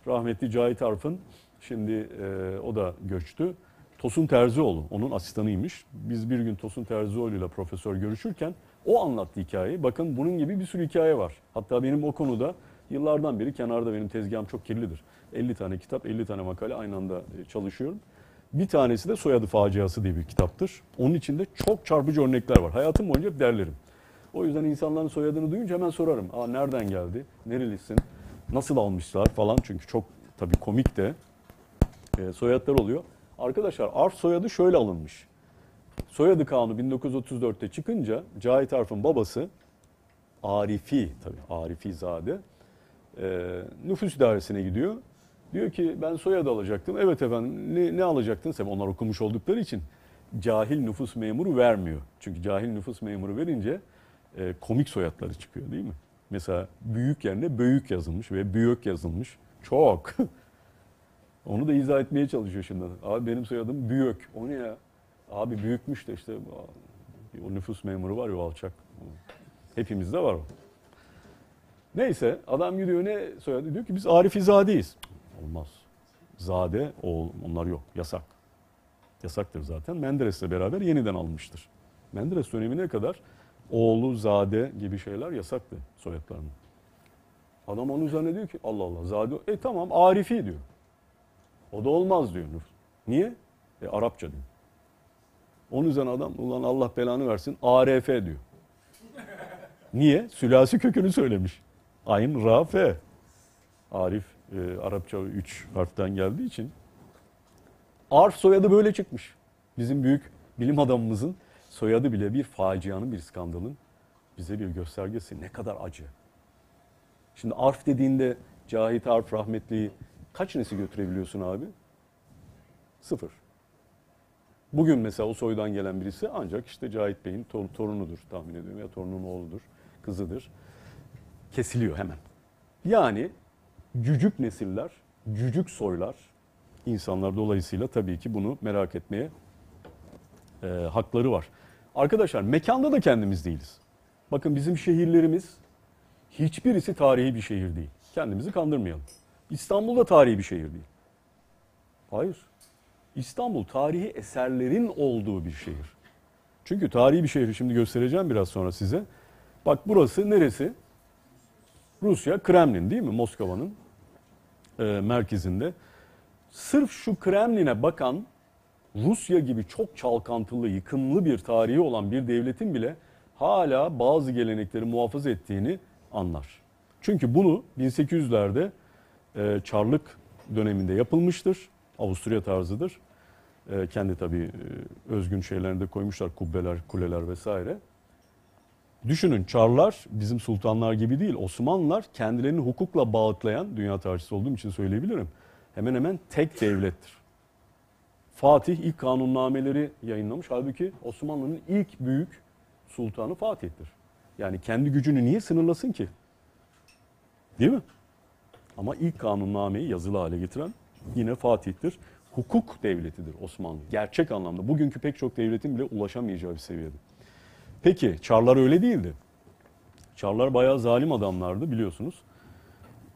rahmetli Cahit Arf'ın şimdi e, o da göçtü. Tosun Terzioğlu onun asistanıymış. Biz bir gün Tosun Terzioğlu ile profesör görüşürken o anlattı hikayeyi. Bakın bunun gibi bir sürü hikaye var. Hatta benim o konuda yıllardan beri kenarda benim tezgahım çok kirlidir. 50 tane kitap, 50 tane makale aynı anda e, çalışıyorum. Bir tanesi de Soyadı Faciası diye bir kitaptır. Onun içinde çok çarpıcı örnekler var. Hayatım boyunca hep derlerim. O yüzden insanların soyadını duyunca hemen sorarım. Aa nereden geldi? Nerelisin? Nasıl almışlar falan. Çünkü çok tabii komik de e, soyadlar oluyor. Arkadaşlar Arf soyadı şöyle alınmış. Soyadı kanunu 1934'te çıkınca Cahit Arf'ın babası Arifi tabii Arifi Zade e, nüfus idaresine gidiyor. Diyor ki ben soyadı alacaktım. Evet efendim ne, ne alacaktın sen? Onlar okumuş oldukları için cahil nüfus memuru vermiyor. Çünkü cahil nüfus memuru verince e, komik soyadları çıkıyor değil mi? Mesela büyük yerine büyük yazılmış ve büyük yazılmış. Çok. *laughs* Onu da izah etmeye çalışıyor şimdi. Abi benim soyadım büyük. O ne ya? Abi büyükmüş de işte o nüfus memuru var ya alçak. Hepimizde var o. Neyse adam gidiyor ne soyadı? Diyor ki biz Arifizadeyiz. Olmaz. Zade o, onlar yok. Yasak. Yasaktır zaten. Menderes'le beraber yeniden almıştır. Menderes dönemine kadar oğlu, zade gibi şeyler yasaktı soyadlarının. Adam onun üzerine diyor ki Allah Allah zade e tamam Arifi diyor. O da olmaz diyor. Niye? E, Arapça diyor. Onun üzerine adam ulan Allah belanı versin ARF diyor. *laughs* Niye? Sülasi kökünü söylemiş. Ayn, Ra, F. Arif e, Arapça 3 harften geldiği için. Arf soyadı böyle çıkmış. Bizim büyük bilim adamımızın soyadı bile bir facianın, bir skandalın bize bir göstergesi. Ne kadar acı. Şimdi Arf dediğinde Cahit Arf rahmetliyi kaç nesil götürebiliyorsun abi? Sıfır. Bugün mesela o soydan gelen birisi ancak işte Cahit Bey'in tor- torunudur tahmin ediyorum ya torunun oğludur, kızıdır. Kesiliyor hemen. Yani cücük nesiller, cücük soylar insanlar dolayısıyla tabii ki bunu merak etmeye e, hakları var. Arkadaşlar mekanda da kendimiz değiliz. Bakın bizim şehirlerimiz hiçbirisi tarihi bir şehir değil. Kendimizi kandırmayalım. İstanbul da tarihi bir şehir değil. Hayır. İstanbul tarihi eserlerin olduğu bir şehir. Çünkü tarihi bir şehri şimdi göstereceğim biraz sonra size. Bak burası neresi? Rusya, Kremlin değil mi? Moskova'nın e, merkezinde. Sırf şu Kremlin'e bakan Rusya gibi çok çalkantılı, yıkımlı bir tarihi olan bir devletin bile hala bazı gelenekleri muhafaza ettiğini anlar. Çünkü bunu 1800'lerde e, Çarlık döneminde yapılmıştır. Avusturya tarzıdır. E, kendi tabii e, özgün şeylerini de koymuşlar. Kubbeler, kuleler vesaire. Düşünün Çarlar bizim sultanlar gibi değil. Osmanlılar kendilerini hukukla bağıtlayan, dünya tarihçisi olduğum için söyleyebilirim. Hemen hemen tek devlettir. Fatih ilk kanunnameleri yayınlamış. Halbuki Osmanlı'nın ilk büyük sultanı Fatih'tir. Yani kendi gücünü niye sınırlasın ki? Değil mi? Ama ilk kanunnameyi yazılı hale getiren yine Fatih'tir. Hukuk devletidir Osmanlı. Gerçek anlamda. Bugünkü pek çok devletin bile ulaşamayacağı bir seviyede. Peki Çarlar öyle değildi. Çarlar bayağı zalim adamlardı biliyorsunuz.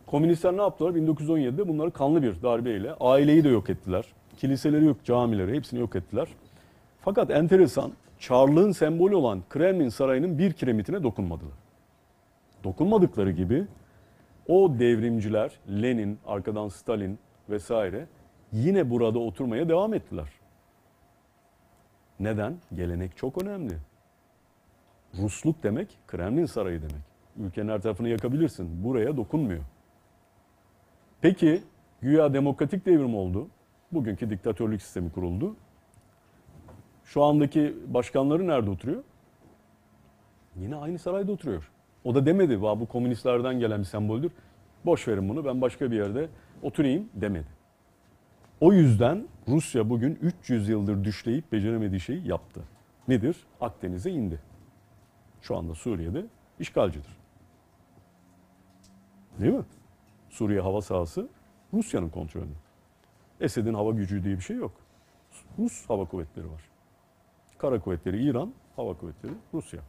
Komünistler ne yaptılar? 1917'de bunları kanlı bir darbeyle aileyi de yok ettiler. Kiliseleri yok, camileri hepsini yok ettiler. Fakat enteresan Çarlığın sembolü olan Kremlin Sarayı'nın bir kiremitine dokunmadılar. Dokunmadıkları gibi o devrimciler, Lenin, arkadan Stalin vesaire yine burada oturmaya devam ettiler. Neden? Gelenek çok önemli. Rusluk demek Kremlin Sarayı demek. Ülkenin her tarafını yakabilirsin. Buraya dokunmuyor. Peki güya demokratik devrim oldu. Bugünkü diktatörlük sistemi kuruldu. Şu andaki başkanları nerede oturuyor? Yine aynı sarayda oturuyor. O da demedi "Va, bu komünistlerden gelen bir semboldür. Boş verin bunu ben başka bir yerde oturayım demedi. O yüzden Rusya bugün 300 yıldır düşleyip beceremediği şeyi yaptı. Nedir? Akdeniz'e indi. Şu anda Suriye'de işgalcidir. Değil mi? Suriye hava sahası Rusya'nın kontrolünde. Esed'in hava gücü diye bir şey yok. Rus hava kuvvetleri var. Kara kuvvetleri İran, hava kuvvetleri Rusya.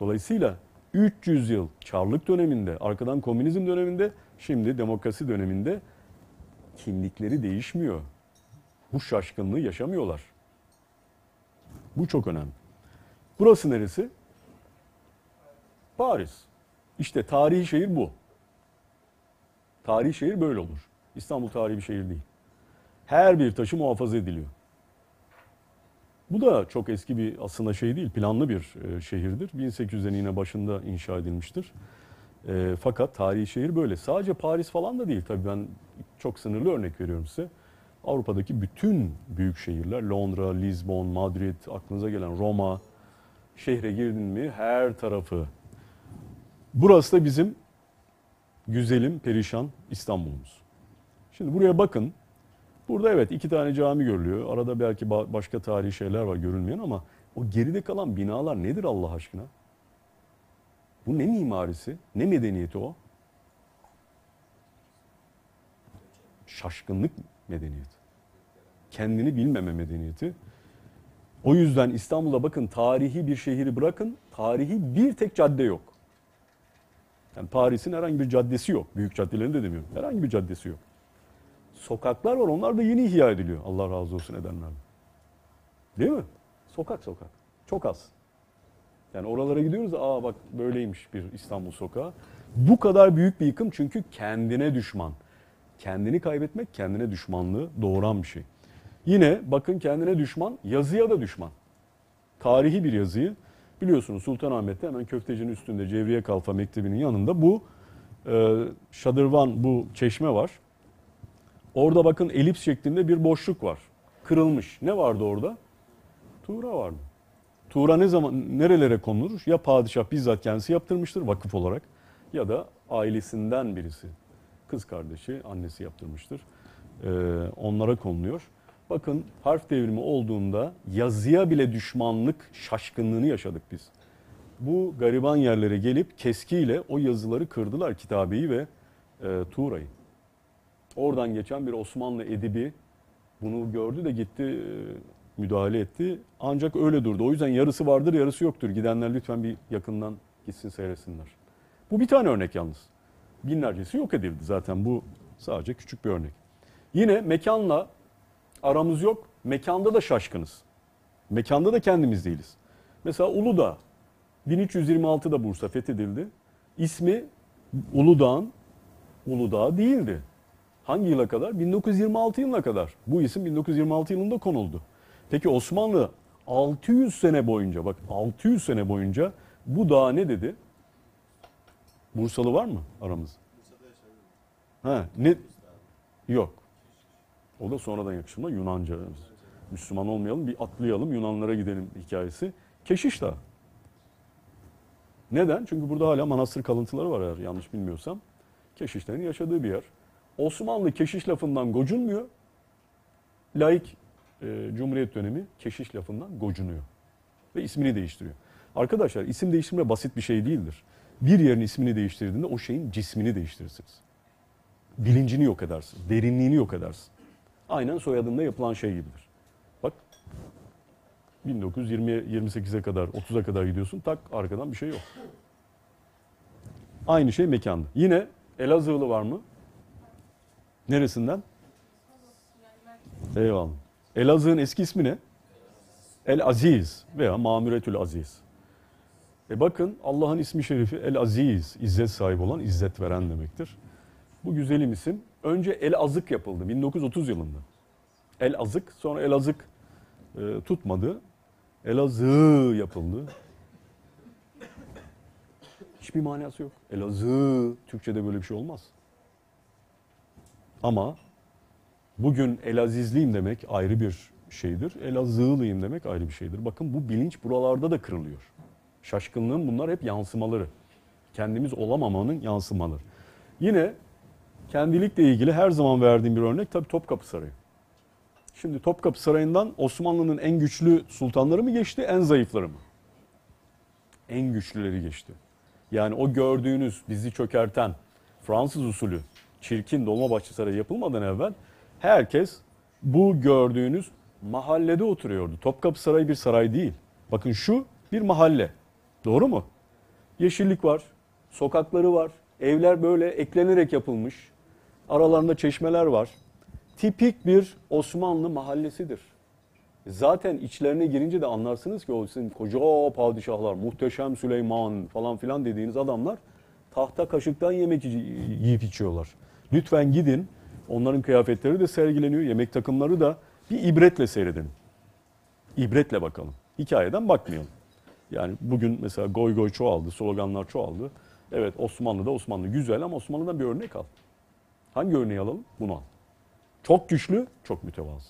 Dolayısıyla 300 yıl Çarlık döneminde, arkadan komünizm döneminde, şimdi demokrasi döneminde kimlikleri değişmiyor. Bu şaşkınlığı yaşamıyorlar. Bu çok önemli. Burası neresi? Paris. İşte tarihi şehir bu. Tarihi şehir böyle olur. İstanbul tarihi bir şehir değil. Her bir taşı muhafaza ediliyor. Bu da çok eski bir aslında şey değil, planlı bir e, şehirdir. 1800'lerin yine başında inşa edilmiştir. E, fakat tarihi şehir böyle. Sadece Paris falan da değil. Tabii ben çok sınırlı örnek veriyorum size. Avrupa'daki bütün büyük şehirler, Londra, Lisbon, Madrid, aklınıza gelen Roma, şehre girdin mi her tarafı. Burası da bizim güzelim, perişan İstanbul'umuz. Şimdi buraya bakın. Burada evet iki tane cami görülüyor. Arada belki ba- başka tarihi şeyler var görülmeyen ama o geride kalan binalar nedir Allah aşkına? Bu ne mimarisi? Ne medeniyeti o? Şaşkınlık medeniyeti. Kendini bilmeme medeniyeti. O yüzden İstanbul'da bakın tarihi bir şehri bırakın, tarihi bir tek cadde yok. Yani Paris'in herhangi bir caddesi yok. Büyük caddelerini de demiyorum. Herhangi bir caddesi yok. Sokaklar var. Onlar da yeni ihya ediliyor. Allah razı olsun edenlerden. Değil mi? Sokak sokak. Çok az. Yani oralara gidiyoruz. Aa bak böyleymiş bir İstanbul sokağı. Bu kadar büyük bir yıkım çünkü kendine düşman. Kendini kaybetmek kendine düşmanlığı doğuran bir şey. Yine bakın kendine düşman, yazıya da düşman. Tarihi bir yazıyı biliyorsunuz Sultanahmet'te hemen Köfteci'nin üstünde Cevriye Kalfa Mektebi'nin yanında bu e, şadırvan, bu çeşme var. Orada bakın elips şeklinde bir boşluk var. Kırılmış. Ne vardı orada? Tuğra vardı. Tuğra ne zaman nerelere konulur? Ya padişah bizzat kendisi yaptırmıştır vakıf olarak ya da ailesinden birisi. Kız kardeşi, annesi yaptırmıştır. Ee, onlara konuluyor. Bakın harf devrimi olduğunda yazıya bile düşmanlık şaşkınlığını yaşadık biz. Bu gariban yerlere gelip keskiyle o yazıları kırdılar kitabeyi ve e, Tuğra'yı. Oradan geçen bir Osmanlı edibi bunu gördü de gitti e, müdahale etti. Ancak öyle durdu. O yüzden yarısı vardır yarısı yoktur. Gidenler lütfen bir yakından gitsin seyretsinler. Bu bir tane örnek yalnız. Binlercesi yok edildi zaten bu sadece küçük bir örnek. Yine mekanla aramız yok. Mekanda da şaşkınız. Mekanda da kendimiz değiliz. Mesela Uludağ 1326'da Bursa fethedildi. İsmi Uludağ'ın Uludağ değildi. Hangi yıla kadar? 1926 yılına kadar. Bu isim 1926 yılında konuldu. Peki Osmanlı 600 sene boyunca bak 600 sene boyunca bu dağ ne dedi? Bursalı var mı aramızda? Ha, ne? Yok. O da sonradan yakışma Yunanca. Müslüman olmayalım bir atlayalım Yunanlara gidelim hikayesi. Keşiş Dağı. Neden? Çünkü burada hala manastır kalıntıları var eğer yanlış bilmiyorsam. Keşişlerin yaşadığı bir yer. Osmanlı keşiş lafından gocunmuyor. Laik e, Cumhuriyet dönemi keşiş lafından gocunuyor. Ve ismini değiştiriyor. Arkadaşlar isim değiştirme basit bir şey değildir. Bir yerin ismini değiştirdiğinde o şeyin cismini değiştirirsiniz. Bilincini yok edersin. Derinliğini yok edersin. Aynen soyadında yapılan şey gibidir. Bak 1928'e kadar 30'a kadar gidiyorsun tak arkadan bir şey yok. Aynı şey mekanda. Yine Elazığlı var mı? Neresinden? Eyvallah. Elazığ'ın eski ismi ne? El Aziz veya Mamuretül Aziz. E bakın Allah'ın ismi şerifi El Aziz, izzet sahibi olan izzet veren demektir. Bu güzelim isim önce El Azık yapıldı 1930 yılında. El Azık sonra El Azık e, tutmadı. Elazığ yapıldı. Hiçbir manası yok. Elazığ Türkçe'de böyle bir şey olmaz. Ama bugün Elazizliyim demek ayrı bir şeydir. Elazığlıyım demek ayrı bir şeydir. Bakın bu bilinç buralarda da kırılıyor. Şaşkınlığın bunlar hep yansımaları. Kendimiz olamamanın yansımaları. Yine kendilikle ilgili her zaman verdiğim bir örnek tabii Topkapı Sarayı. Şimdi Topkapı Sarayı'ndan Osmanlı'nın en güçlü sultanları mı geçti, en zayıfları mı? En güçlüleri geçti. Yani o gördüğünüz bizi çökerten Fransız usulü çirkin Dolmabahçe Sarayı yapılmadan evvel herkes bu gördüğünüz mahallede oturuyordu. Topkapı Sarayı bir saray değil. Bakın şu bir mahalle. Doğru mu? Yeşillik var, sokakları var, evler böyle eklenerek yapılmış. Aralarında çeşmeler var. Tipik bir Osmanlı mahallesidir. Zaten içlerine girince de anlarsınız ki o sizin koca padişahlar, muhteşem Süleyman falan filan dediğiniz adamlar tahta kaşıktan yemek yi- yiyip içiyorlar. Lütfen gidin. Onların kıyafetleri de sergileniyor. Yemek takımları da bir ibretle seyredin. İbretle bakalım. Hikayeden bakmayalım. Yani bugün mesela goy goy çoğaldı, sloganlar çoğaldı. Evet Osmanlı'da Osmanlı güzel ama Osmanlı'dan bir örnek al. Hangi örneği alalım? Bunu al. Çok güçlü, çok mütevazı.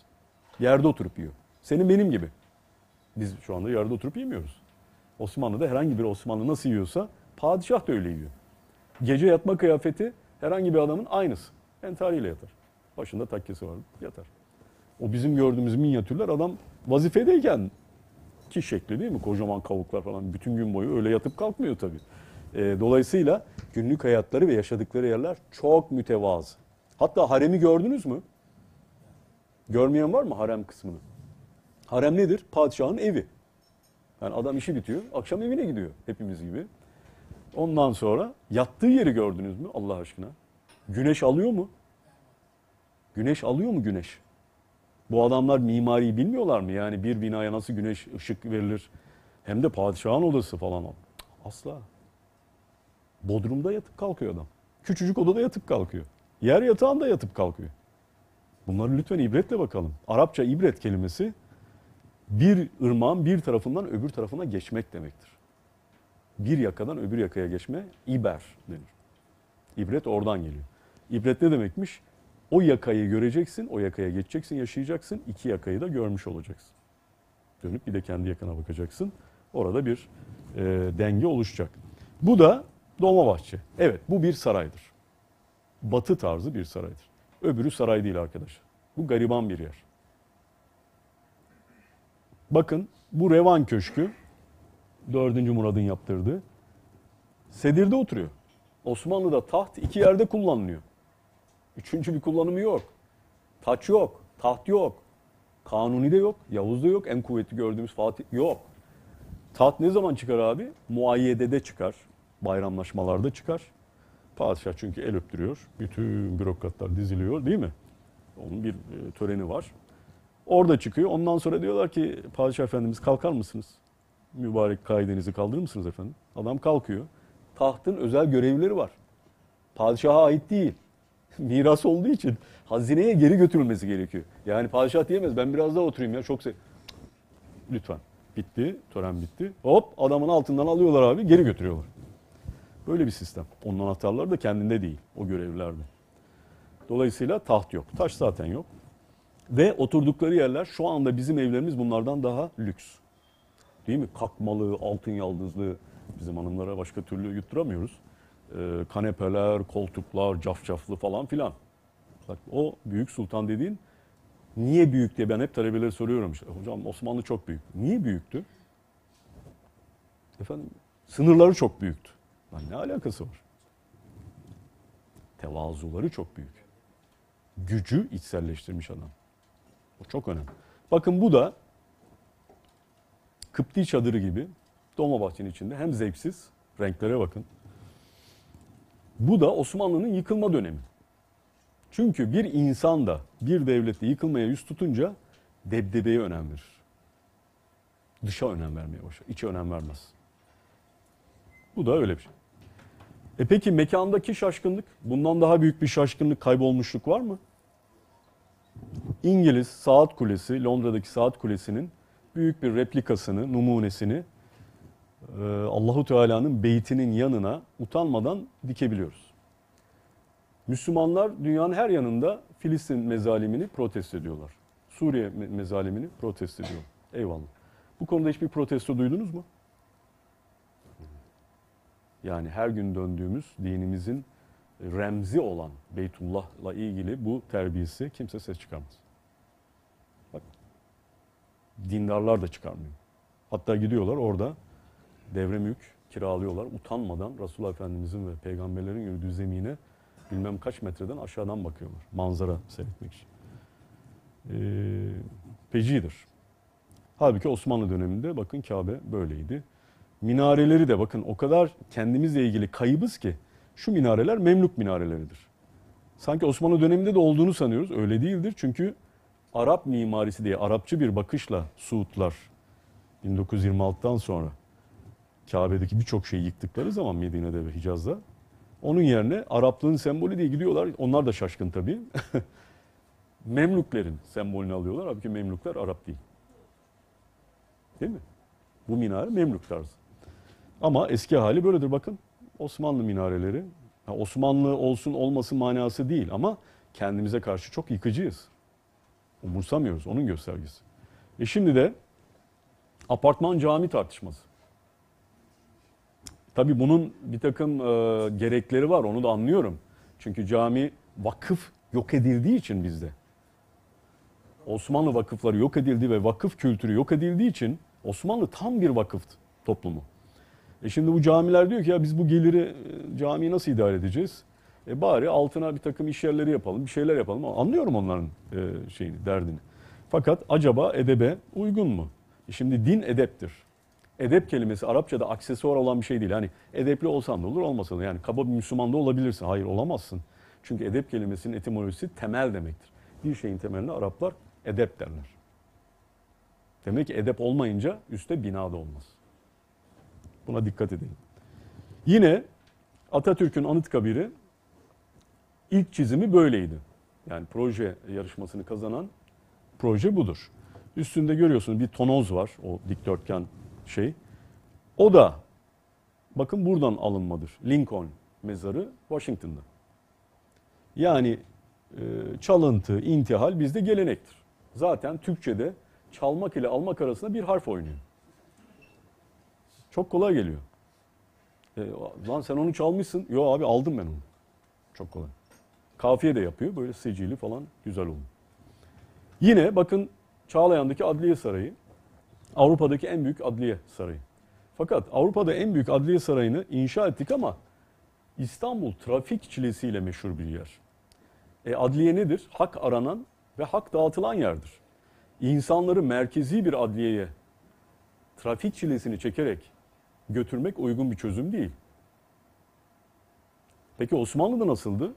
Yerde oturup yiyor. Senin benim gibi. Biz şu anda yerde oturup yemiyoruz. Osmanlı'da herhangi bir Osmanlı nasıl yiyorsa padişah da öyle yiyor. Gece yatma kıyafeti herhangi bir adamın aynısı. Entariyle yatar. Başında takkesi var, yatar. O bizim gördüğümüz minyatürler adam vazifedeyken ki şekli değil mi? Kocaman kavuklar falan bütün gün boyu öyle yatıp kalkmıyor tabii. Ee, dolayısıyla günlük hayatları ve yaşadıkları yerler çok mütevazı. Hatta haremi gördünüz mü? Görmeyen var mı harem kısmını? Harem nedir? Padişahın evi. Yani adam işi bitiyor, akşam evine gidiyor hepimiz gibi. Ondan sonra yattığı yeri gördünüz mü Allah aşkına? Güneş alıyor mu? Güneş alıyor mu güneş? Bu adamlar mimariyi bilmiyorlar mı? Yani bir binaya nasıl güneş ışık verilir? Hem de padişahın odası falan. Asla. Bodrum'da yatıp kalkıyor adam. Küçücük odada yatıp kalkıyor. Yer yatağında yatıp kalkıyor. Bunları lütfen ibretle bakalım. Arapça ibret kelimesi bir ırmağın bir tarafından öbür tarafına geçmek demektir. Bir yakadan öbür yakaya geçme iber denir. İbret oradan geliyor. İbret ne demekmiş? O yakayı göreceksin, o yakaya geçeceksin, yaşayacaksın. iki yakayı da görmüş olacaksın. Dönüp bir de kendi yakana bakacaksın. Orada bir e, denge oluşacak. Bu da Dolmabahçe. Evet bu bir saraydır. Batı tarzı bir saraydır. Öbürü saray değil arkadaşlar. Bu gariban bir yer. Bakın bu Revan Köşkü 4. Murad'ın yaptırdığı. Sedir'de oturuyor. Osmanlı'da taht iki yerde kullanılıyor. Üçüncü bir kullanımı yok. Taç yok, taht yok. Kanuni de yok, Yavuz da yok, en kuvvetli gördüğümüz Fatih yok. Taht ne zaman çıkar abi? Muayyedede çıkar, bayramlaşmalarda çıkar. Padişah çünkü el öptürüyor. Bütün bürokratlar diziliyor değil mi? Onun bir e, töreni var. Orada çıkıyor. Ondan sonra diyorlar ki Padişah Efendimiz kalkar mısınız? Mübarek kaidenizi kaldırır mısınız efendim? Adam kalkıyor. Tahtın özel görevlileri var. Padişaha ait değil. *laughs* Miras olduğu için hazineye geri götürülmesi gerekiyor. Yani padişah diyemez ben biraz daha oturayım ya çok se Lütfen. Bitti. Tören bitti. Hop adamın altından alıyorlar abi geri götürüyorlar. Böyle bir sistem. Onun anahtarları da kendinde değil. O görevlilerde. Dolayısıyla taht yok. Taş zaten yok. Ve oturdukları yerler şu anda bizim evlerimiz bunlardan daha lüks. Değil mi? Kakmalı, altın yaldızlı. Bizim hanımlara başka türlü yutturamıyoruz. Ee, kanepeler, koltuklar, cafcaflı falan filan. Bak o büyük sultan dediğin niye büyük diye ben hep talebelere soruyorum işte. Hocam Osmanlı çok büyük. Niye büyüktü? Efendim sınırları çok büyüktü. Lan ne alakası var? Tevazuları çok büyük. Gücü içselleştirmiş adam. O çok önemli. Bakın bu da Kıpti çadırı gibi Dolmabahçe'nin içinde hem zevksiz, renklere bakın. Bu da Osmanlı'nın yıkılma dönemi. Çünkü bir insan da bir devlette yıkılmaya yüz tutunca debdebeye önem verir. Dışa önem vermeye başlar. İçe önem vermez. Bu da öyle bir şey. E peki mekandaki şaşkınlık, bundan daha büyük bir şaşkınlık, kaybolmuşluk var mı? İngiliz Saat Kulesi, Londra'daki Saat Kulesi'nin büyük bir replikasını, numunesini e, Allahu Teala'nın beytinin yanına utanmadan dikebiliyoruz. Müslümanlar dünyanın her yanında Filistin mezalimini protesto ediyorlar. Suriye me- mezalimini protesto ediyorum. Eyvallah. Bu konuda hiçbir protesto duydunuz mu? Yani her gün döndüğümüz dinimizin remzi olan Beytullah'la ilgili bu terbiyesi kimse ses çıkarmaz. Dindarlar da çıkarmıyor. Hatta gidiyorlar orada devre mülk kiralıyorlar. Utanmadan Resulullah Efendimizin ve peygamberlerin yürüdüğü zemine bilmem kaç metreden aşağıdan bakıyorlar. Manzara seyretmek için. Ee, fecidir. Halbuki Osmanlı döneminde bakın Kabe böyleydi. Minareleri de bakın o kadar kendimizle ilgili kaybız ki şu minareler Memlük minareleridir. Sanki Osmanlı döneminde de olduğunu sanıyoruz. Öyle değildir. Çünkü Arap mimarisi diye Arapçı bir bakışla Suudlar 1926'dan sonra Kabe'deki birçok şeyi yıktıkları zaman Medine'de ve Hicaz'da onun yerine Araplığın sembolü diye gidiyorlar. Onlar da şaşkın tabii. *laughs* Memlüklerin sembolünü alıyorlar. Halbuki Memlükler Arap değil. Değil mi? Bu minare Memlük tarzı. Ama eski hali böyledir bakın. Osmanlı minareleri. Osmanlı olsun olmasın manası değil ama kendimize karşı çok yıkıcıyız. Umursamıyoruz. Onun göstergesi. E şimdi de apartman cami tartışması. Tabii bunun bir takım e, gerekleri var. Onu da anlıyorum. Çünkü cami vakıf yok edildiği için bizde. Osmanlı vakıfları yok edildi ve vakıf kültürü yok edildiği için Osmanlı tam bir vakıf toplumu. E şimdi bu camiler diyor ki ya biz bu geliri e, camiyi nasıl idare edeceğiz? E bari altına bir takım iş yerleri yapalım, bir şeyler yapalım. Anlıyorum onların e, şeyini, derdini. Fakat acaba edebe uygun mu? E şimdi din edeptir. Edep kelimesi Arapçada aksesuar olan bir şey değil. Yani edepli olsan da olur, olmasa da. Yani kaba bir Müslüman da olabilirsin. Hayır olamazsın. Çünkü edep kelimesinin etimolojisi temel demektir. Bir şeyin temeline Araplar edep derler. Demek ki edep olmayınca üstte bina da olmaz. Buna dikkat edelim. Yine Atatürk'ün Anıtkabir'i ilk çizimi böyleydi. Yani proje yarışmasını kazanan proje budur. Üstünde görüyorsunuz bir tonoz var o dikdörtgen şey. O da bakın buradan alınmadır. Lincoln mezarı Washington'da. Yani e, çalıntı, intihal bizde gelenektir. Zaten Türkçe'de çalmak ile almak arasında bir harf oynuyor. Çok kolay geliyor. E, lan sen onu çalmışsın. Yo abi aldım ben onu. Çok kolay. Kafiye de yapıyor. Böyle secili falan güzel oluyor. Yine bakın Çağlayan'daki Adliye Sarayı. Avrupa'daki en büyük adliye sarayı. Fakat Avrupa'da en büyük adliye sarayını inşa ettik ama İstanbul trafik çilesiyle meşhur bir yer. E, adliye nedir? Hak aranan ve hak dağıtılan yerdir. İnsanları merkezi bir adliyeye trafik çilesini çekerek götürmek uygun bir çözüm değil. Peki Osmanlı'da nasıldı?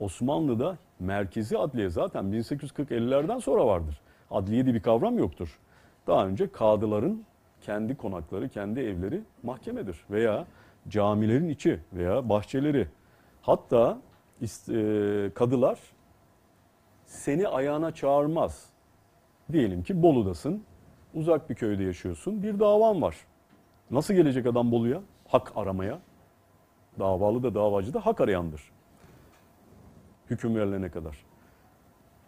Osmanlı'da merkezi adliye zaten 1840-50'lerden sonra vardır. Adliye diye bir kavram yoktur. Daha önce kadıların kendi konakları, kendi evleri mahkemedir. Veya camilerin içi veya bahçeleri. Hatta e, kadılar seni ayağına çağırmaz. Diyelim ki Bolu'dasın, uzak bir köyde yaşıyorsun, bir davan var. Nasıl gelecek adam Bolu'ya? Hak aramaya. Davalı da davacı da hak arayandır. Hüküm verilene kadar.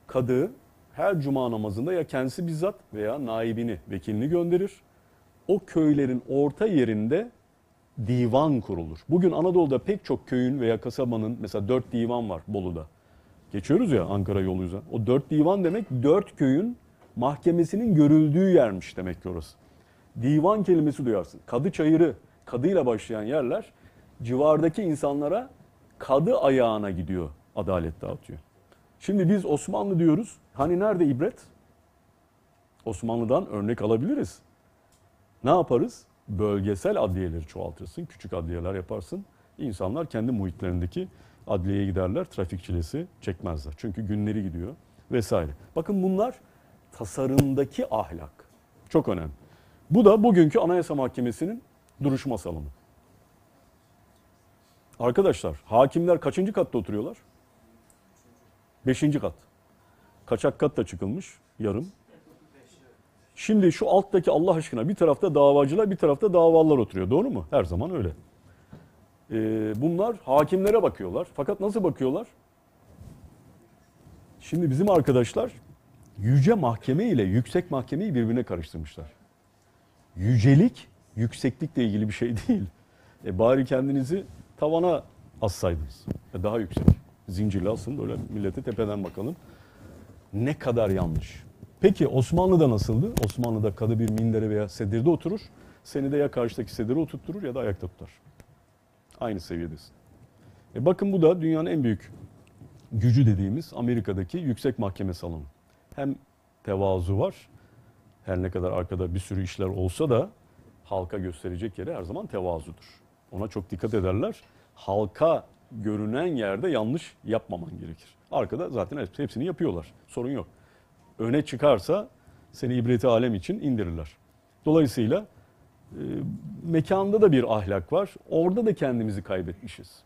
Kadı her cuma namazında ya kendisi bizzat veya naibini, vekilini gönderir. O köylerin orta yerinde divan kurulur. Bugün Anadolu'da pek çok köyün veya kasabanın mesela dört divan var Bolu'da. Geçiyoruz ya Ankara yolu yüzden. O dört divan demek dört köyün mahkemesinin görüldüğü yermiş demek ki orası. Divan kelimesi duyarsın. Kadı çayırı, kadıyla başlayan yerler civardaki insanlara kadı ayağına gidiyor adalet dağıtıyor. Şimdi biz Osmanlı diyoruz. Hani nerede ibret? Osmanlı'dan örnek alabiliriz. Ne yaparız? Bölgesel adliyeleri çoğaltırsın, küçük adliyeler yaparsın. İnsanlar kendi muhitlerindeki adliyeye giderler, trafik çilesi çekmezler. Çünkü günleri gidiyor vesaire. Bakın bunlar tasarımdaki ahlak. Çok önemli. Bu da bugünkü Anayasa Mahkemesi'nin duruşma salonu. Arkadaşlar, hakimler kaçıncı katta oturuyorlar? Beşinci kat. Kaçak kat da çıkılmış yarım. Şimdi şu alttaki Allah aşkına bir tarafta davacılar bir tarafta davalılar oturuyor. Doğru mu? Her zaman öyle. Ee, bunlar hakimlere bakıyorlar. Fakat nasıl bakıyorlar? Şimdi bizim arkadaşlar yüce mahkeme ile yüksek mahkemeyi birbirine karıştırmışlar. Yücelik yükseklikle ilgili bir şey *laughs* değil. E bari kendinizi tavana assaydınız. E daha yüksek. Zincirle asın böyle millete tepeden bakalım. Ne kadar yanlış. Peki Osmanlı'da nasıldı? Osmanlı'da kadı bir mindere veya sedirde oturur. Seni de ya karşıdaki sedire oturtturur ya da ayakta tutar. Aynı seviyedesin. E bakın bu da dünyanın en büyük gücü dediğimiz Amerika'daki yüksek mahkeme salonu. Hem tevazu var. Her ne kadar arkada bir sürü işler olsa da halka gösterecek yeri her zaman tevazudur. Ona çok dikkat ederler. Halka görünen yerde yanlış yapmaman gerekir. Arkada zaten hepsini yapıyorlar. Sorun yok. Öne çıkarsa seni ibreti alem için indirirler. Dolayısıyla e, mekanda da bir ahlak var. Orada da kendimizi kaybetmişiz.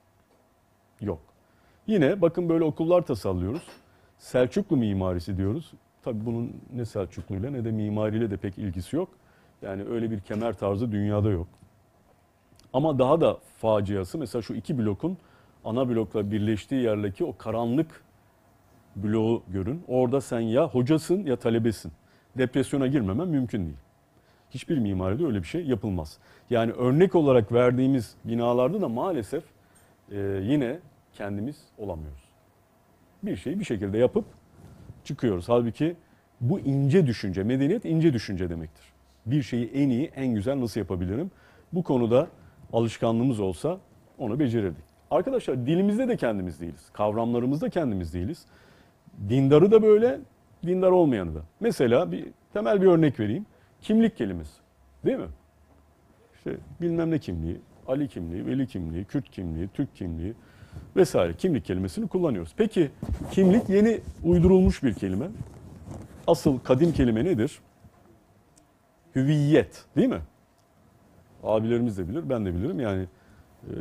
Yok. Yine bakın böyle okullar tasarlıyoruz. Selçuklu mimarisi diyoruz. Tabii bunun ne Selçukluyla ne de mimariyle de pek ilgisi yok. Yani öyle bir kemer tarzı dünyada yok. Ama daha da faciası mesela şu iki blokun ana blokla birleştiği yerdeki o karanlık bloğu görün. Orada sen ya hocasın ya talebesin. Depresyona girmemen mümkün değil. Hiçbir mimaride öyle bir şey yapılmaz. Yani örnek olarak verdiğimiz binalarda da maalesef e, yine kendimiz olamıyoruz. Bir şeyi bir şekilde yapıp çıkıyoruz. Halbuki bu ince düşünce, medeniyet ince düşünce demektir. Bir şeyi en iyi, en güzel nasıl yapabilirim? Bu konuda alışkanlığımız olsa onu becerirdik. Arkadaşlar dilimizde de kendimiz değiliz. Kavramlarımızda kendimiz değiliz. Dindarı da böyle, dindar olmayanı da. Mesela bir temel bir örnek vereyim. Kimlik kelimesi. Değil mi? İşte bilmem ne kimliği, Ali kimliği, Veli kimliği, Kürt kimliği, Türk kimliği vesaire kimlik kelimesini kullanıyoruz. Peki kimlik yeni uydurulmuş bir kelime. Asıl kadim kelime nedir? Hüviyet değil mi? Abilerimiz de bilir, ben de bilirim. Yani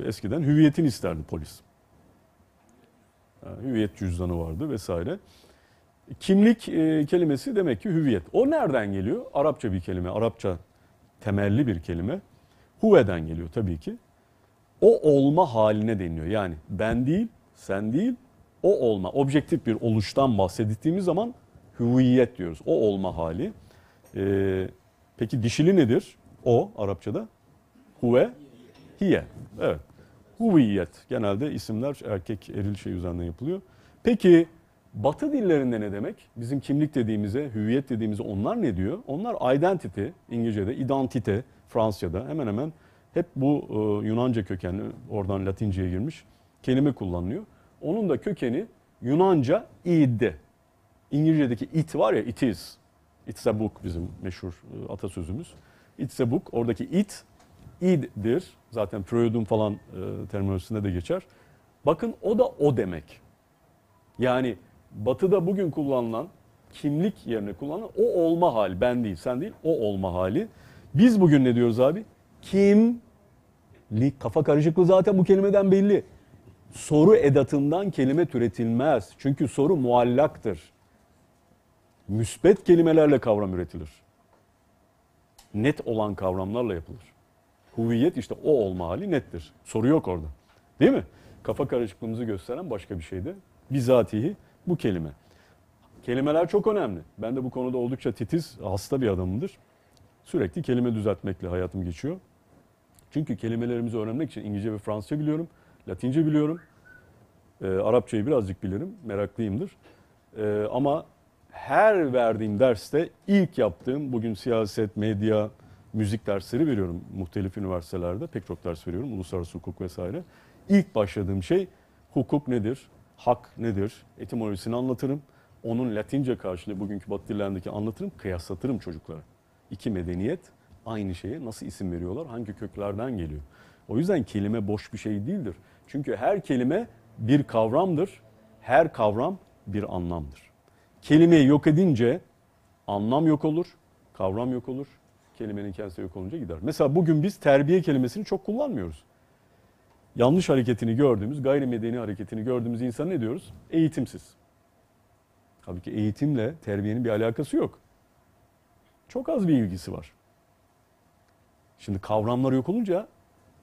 eskiden hüviyetini isterdi polis. Yani hüviyet cüzdanı vardı vesaire. Kimlik e, kelimesi demek ki hüviyet. O nereden geliyor? Arapça bir kelime, Arapça temelli bir kelime. Huve'den geliyor tabii ki. O olma haline deniliyor. Yani ben değil, sen değil, o olma. Objektif bir oluştan bahsettiğimiz zaman hüviyet diyoruz. O olma hali. Ee, peki dişili nedir? O Arapçada. Huve, hiye. Evet. Huviyet. Genelde isimler erkek eril şey üzerinden yapılıyor. Peki Batı dillerinde ne demek? Bizim kimlik dediğimize, hüviyet dediğimize onlar ne diyor? Onlar identity, İngilizce'de, identite, Fransızca'da hemen hemen hep bu e, Yunanca kökenli, oradan Latince'ye girmiş kelime kullanılıyor. Onun da kökeni Yunanca id. İngilizce'deki it var ya, it is. It's a book bizim meşhur e, atasözümüz. It's a book. Oradaki it, id'dir. Zaten Freud'un falan e, terminolojisinde de geçer. Bakın o da o demek. Yani batıda bugün kullanılan kimlik yerine kullanılan o olma hali. Ben değil, sen değil, o olma hali. Biz bugün ne diyoruz abi? Kimlik. Kafa karışıklığı zaten bu kelimeden belli. Soru edatından kelime türetilmez. Çünkü soru muallaktır. Müsbet kelimelerle kavram üretilir. Net olan kavramlarla yapılır. Huviyet işte o olma hali nettir. Soru yok orada. Değil mi? Kafa karışıklığımızı gösteren başka bir şeydi. Bizatihi bu kelime. Kelimeler çok önemli. Ben de bu konuda oldukça titiz, hasta bir adamımdır. Sürekli kelime düzeltmekle hayatım geçiyor. Çünkü kelimelerimizi öğrenmek için İngilizce ve Fransızca biliyorum, Latince biliyorum. Ee, Arapçayı birazcık bilirim, meraklıyımdır. Ee, ama her verdiğim derste ilk yaptığım, bugün siyaset, medya, müzik dersleri veriyorum muhtelif üniversitelerde. Pek çok ders veriyorum, uluslararası hukuk vesaire. İlk başladığım şey hukuk nedir, hak nedir, etimolojisini anlatırım. Onun Latince karşılığı bugünkü Batı dillerindeki anlatırım, kıyaslatırım çocuklara. İki medeniyet aynı şeye nasıl isim veriyorlar, hangi köklerden geliyor. O yüzden kelime boş bir şey değildir. Çünkü her kelime bir kavramdır, her kavram bir anlamdır. Kelimeyi yok edince anlam yok olur, kavram yok olur, kelimenin kendisi yok olunca gider. Mesela bugün biz terbiye kelimesini çok kullanmıyoruz. Yanlış hareketini gördüğümüz, gayrimedeni hareketini gördüğümüz insan ne diyoruz? Eğitimsiz. Halbuki eğitimle terbiyenin bir alakası yok. Çok az bir ilgisi var. Şimdi kavramlar yok olunca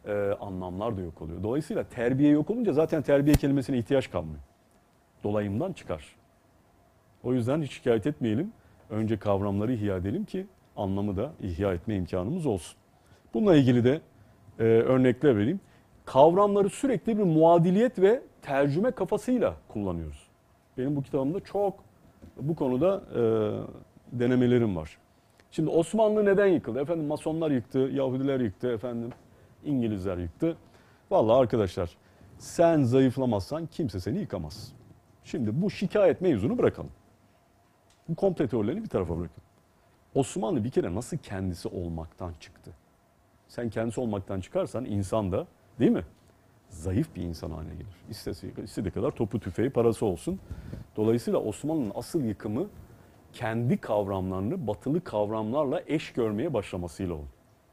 e, anlamlar da yok oluyor. Dolayısıyla terbiye yok olunca zaten terbiye kelimesine ihtiyaç kalmıyor. Dolayımdan çıkar. O yüzden hiç şikayet etmeyelim. önce kavramları ihya edelim ki anlamı da ihya etme imkanımız olsun. Bununla ilgili de e, örnekler vereyim. Kavramları sürekli bir muadiliyet ve tercüme kafasıyla kullanıyoruz. Benim bu kitabımda çok bu konuda e, denemelerim var. Şimdi Osmanlı neden yıkıldı? Efendim Masonlar yıktı, Yahudiler yıktı, efendim İngilizler yıktı. Vallahi arkadaşlar sen zayıflamazsan kimse seni yıkamaz. Şimdi bu şikayet mevzunu bırakalım. Bu komple teorilerini bir tarafa bırakın. Osmanlı bir kere nasıl kendisi olmaktan çıktı? Sen kendisi olmaktan çıkarsan insan da değil mi? Zayıf bir insan haline gelir. İstediği, istediği kadar topu tüfeği parası olsun. Dolayısıyla Osmanlı'nın asıl yıkımı kendi kavramlarını batılı kavramlarla eş görmeye başlamasıyla oldu.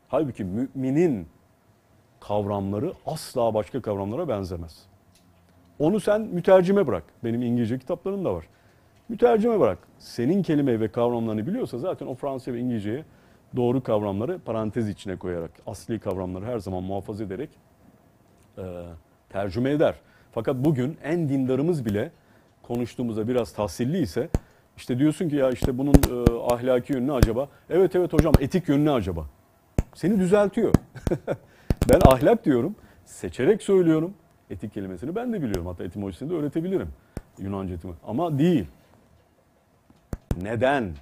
Halbuki müminin kavramları asla başka kavramlara benzemez. Onu sen mütercime bırak. Benim İngilizce kitaplarım da var. Mütercime bırak. Senin kelime ve kavramlarını biliyorsa zaten o Fransızca ve İngilizceye doğru kavramları parantez içine koyarak, asli kavramları her zaman muhafaza ederek e, tercüme eder. Fakat bugün en dindarımız bile konuştuğumuzda biraz tahsilli ise işte diyorsun ki ya işte bunun e, ahlaki yönü acaba? Evet evet hocam etik yönü acaba? Seni düzeltiyor. *laughs* ben ahlak diyorum, seçerek söylüyorum. Etik kelimesini ben de biliyorum. Hatta etimolojisini de öğretebilirim. Yunanca etimi. Ama değil. Neden?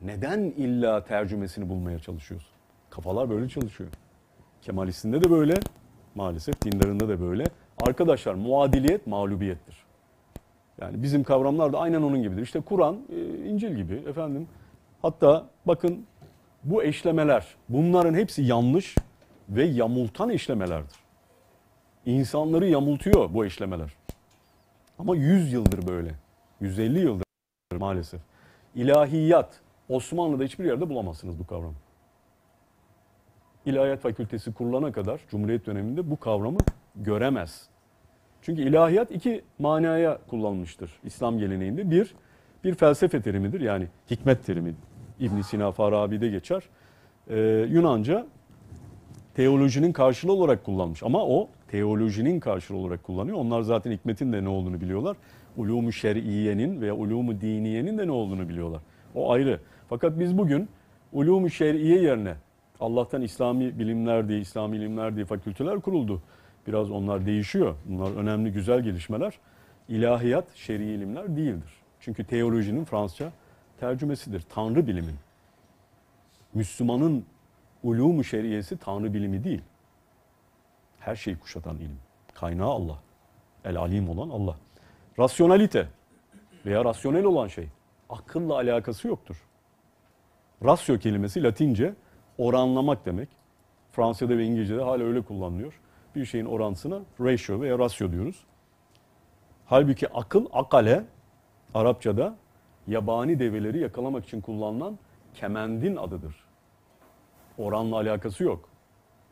Neden illa tercümesini bulmaya çalışıyorsun? Kafalar böyle çalışıyor. Kemalistinde de böyle, maalesef dindarında da böyle. Arkadaşlar muadiliyet mağlubiyettir. Yani bizim kavramlar da aynen onun gibidir. İşte Kur'an, e, İncil gibi efendim. Hatta bakın bu eşlemeler, bunların hepsi yanlış ve yamultan eşlemelerdir. İnsanları yamultuyor bu eşlemeler. Ama 100 yıldır böyle. 150 yıldır maalesef. İlahiyat, Osmanlı'da hiçbir yerde bulamazsınız bu kavramı. İlahiyat fakültesi kurulana kadar Cumhuriyet döneminde bu kavramı göremez. Çünkü ilahiyat iki manaya kullanılmıştır İslam geleneğinde. Bir, bir felsefe terimidir yani hikmet terimi. İbn Sina Farabi'de geçer. Ee, Yunanca teolojinin karşılığı olarak kullanmış. Ama o teolojinin karşılığı olarak kullanıyor. Onlar zaten hikmetin de ne olduğunu biliyorlar. Ulumu şer'iyenin veya ulumu diniyenin de ne olduğunu biliyorlar. O ayrı. Fakat biz bugün ulumu şer'iye yerine Allah'tan İslami bilimler diye, İslami ilimler diye fakülteler kuruldu. Biraz onlar değişiyor. Bunlar önemli güzel gelişmeler. İlahiyat şer'i ilimler değildir. Çünkü teolojinin Fransızca tercümesidir. Tanrı bilimin. Müslümanın ulumu şeriyesi Tanrı bilimi değil. Her şeyi kuşatan ilim. Kaynağı Allah. El alim olan Allah. Rasyonalite veya rasyonel olan şey akılla alakası yoktur. Rasyo kelimesi Latince oranlamak demek. Fransa'da ve İngilizce'de hala öyle kullanılıyor. Bir şeyin orantısına ratio veya rasyo diyoruz. Halbuki akıl, akale Arapçada yabani develeri yakalamak için kullanılan kemendin adıdır. Oranla alakası yok.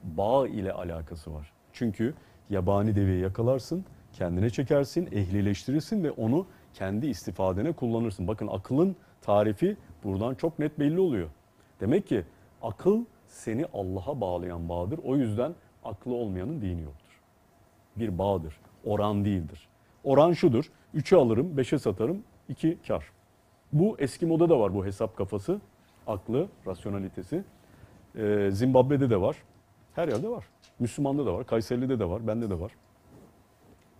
Bağ ile alakası var. Çünkü yabani deveyi yakalarsın, kendine çekersin, ehlileştirirsin ve onu kendi istifadene kullanırsın. Bakın akılın tarifi buradan çok net belli oluyor. Demek ki akıl seni Allah'a bağlayan bağdır. O yüzden aklı olmayanın dini yoktur. Bir bağdır. Oran değildir. Oran şudur. 3'e alırım, 5'e satarım, 2 kar. Bu eski moda da var bu hesap kafası. Aklı, rasyonalitesi. Ee, Zimbabwe'de de var. Her yerde var. Müslümanda da var. Kayseri'de de var. Bende de var.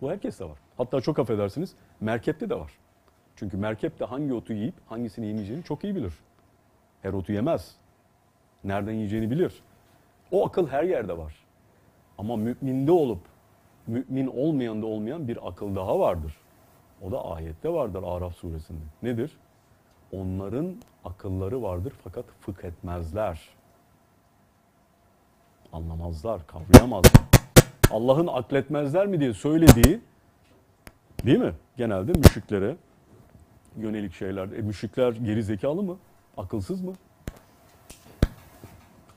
Bu herkeste var. Hatta çok affedersiniz merkepte de var. Çünkü merkep de hangi otu yiyip hangisini yemeyeceğini çok iyi bilir. Her otu yemez. Nereden yiyeceğini bilir. O akıl her yerde var. Ama müminde olup mümin olmayan da olmayan bir akıl daha vardır. O da ayette vardır Araf suresinde. Nedir? Onların akılları vardır fakat fıkh etmezler. Anlamazlar, kavrayamazlar. Allah'ın akletmezler mi diye söylediği değil mi? Genelde müşriklere yönelik şeyler. E, müşrikler geri zekalı mı? Akılsız mı?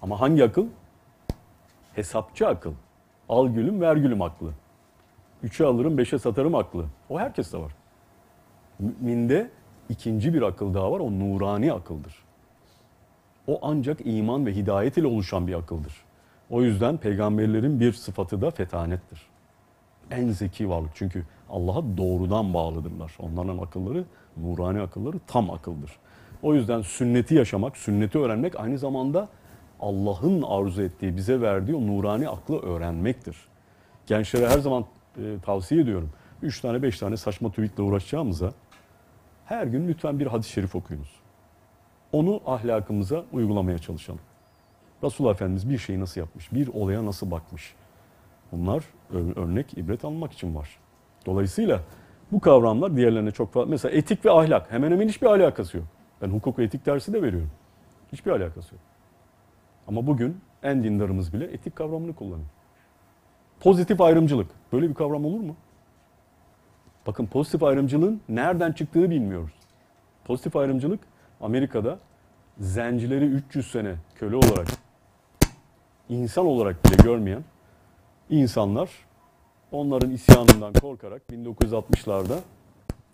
Ama hangi akıl? Hesapçı akıl. Al gülüm ver gülüm aklı. Üçe alırım beşe satarım aklı. O herkeste var. Müminde ikinci bir akıl daha var. O nurani akıldır. O ancak iman ve hidayet ile oluşan bir akıldır. O yüzden peygamberlerin bir sıfatı da fetanettir. En zeki varlık çünkü Allah'a doğrudan bağlıdırlar. Onların akılları, nurani akılları tam akıldır. O yüzden sünneti yaşamak, sünneti öğrenmek aynı zamanda Allah'ın arzu ettiği, bize verdiği o nurani aklı öğrenmektir. Gençlere her zaman e, tavsiye ediyorum. 3 tane 5 tane saçma tweetle uğraşacağımıza her gün lütfen bir hadis-i şerif okuyunuz. Onu ahlakımıza uygulamaya çalışalım. Resulullah Efendimiz bir şeyi nasıl yapmış, bir olaya nasıl bakmış. Bunlar örnek, ibret almak için var. Dolayısıyla bu kavramlar diğerlerine çok fazla... Mesela etik ve ahlak hemen hemen hiçbir alakası yok. Ben hukuk ve etik dersi de veriyorum. Hiçbir alakası yok. Ama bugün en dindarımız bile etik kavramını kullanıyor. Pozitif ayrımcılık. Böyle bir kavram olur mu? Bakın pozitif ayrımcılığın nereden çıktığı bilmiyoruz. Pozitif ayrımcılık Amerika'da zencileri 300 sene köle olarak, insan olarak bile görmeyen insanlar onların isyanından korkarak 1960'larda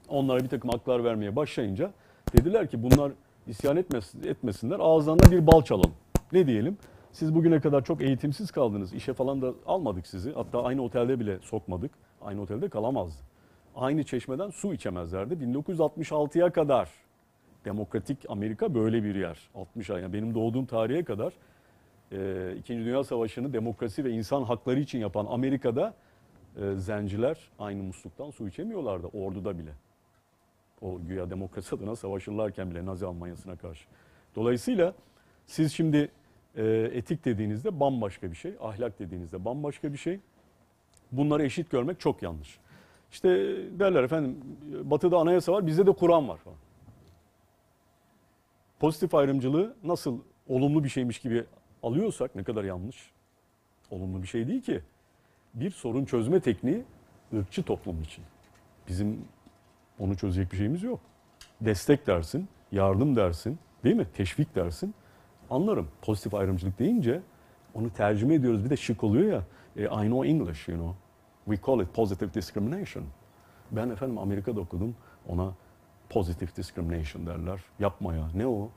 onlara bir takım haklar vermeye başlayınca dediler ki bunlar isyan etmesin, etmesinler ağızlarına bir bal çalalım. Ne diyelim? Siz bugüne kadar çok eğitimsiz kaldınız. İşe falan da almadık sizi. Hatta aynı otelde bile sokmadık. Aynı otelde kalamazdı. Aynı çeşmeden su içemezlerdi. 1966'ya kadar demokratik Amerika böyle bir yer. 60 ay. Yani benim doğduğum tarihe kadar e, İkinci Dünya Savaşı'nı demokrasi ve insan hakları için yapan Amerika'da e, zenciler aynı musluktan su içemiyorlardı orduda bile. O güya demokrasi adına savaşırlarken bile Nazi Almanyası'na karşı. Dolayısıyla siz şimdi e, etik dediğinizde bambaşka bir şey, ahlak dediğinizde bambaşka bir şey. Bunları eşit görmek çok yanlış. İşte derler efendim batıda anayasa var, bizde de Kur'an var falan. Pozitif ayrımcılığı nasıl olumlu bir şeymiş gibi alıyorsak ne kadar yanlış. Olumlu bir şey değil ki. Bir sorun çözme tekniği ırkçı toplum için. Bizim onu çözecek bir şeyimiz yok. Destek dersin, yardım dersin, değil mi? Teşvik dersin. Anlarım. Pozitif ayrımcılık deyince onu tercüme ediyoruz. Bir de şık oluyor ya. E, I know English, you know. We call it positive discrimination. Ben efendim Amerika'da okudum. Ona positive discrimination derler. Yapma ya. Ne o?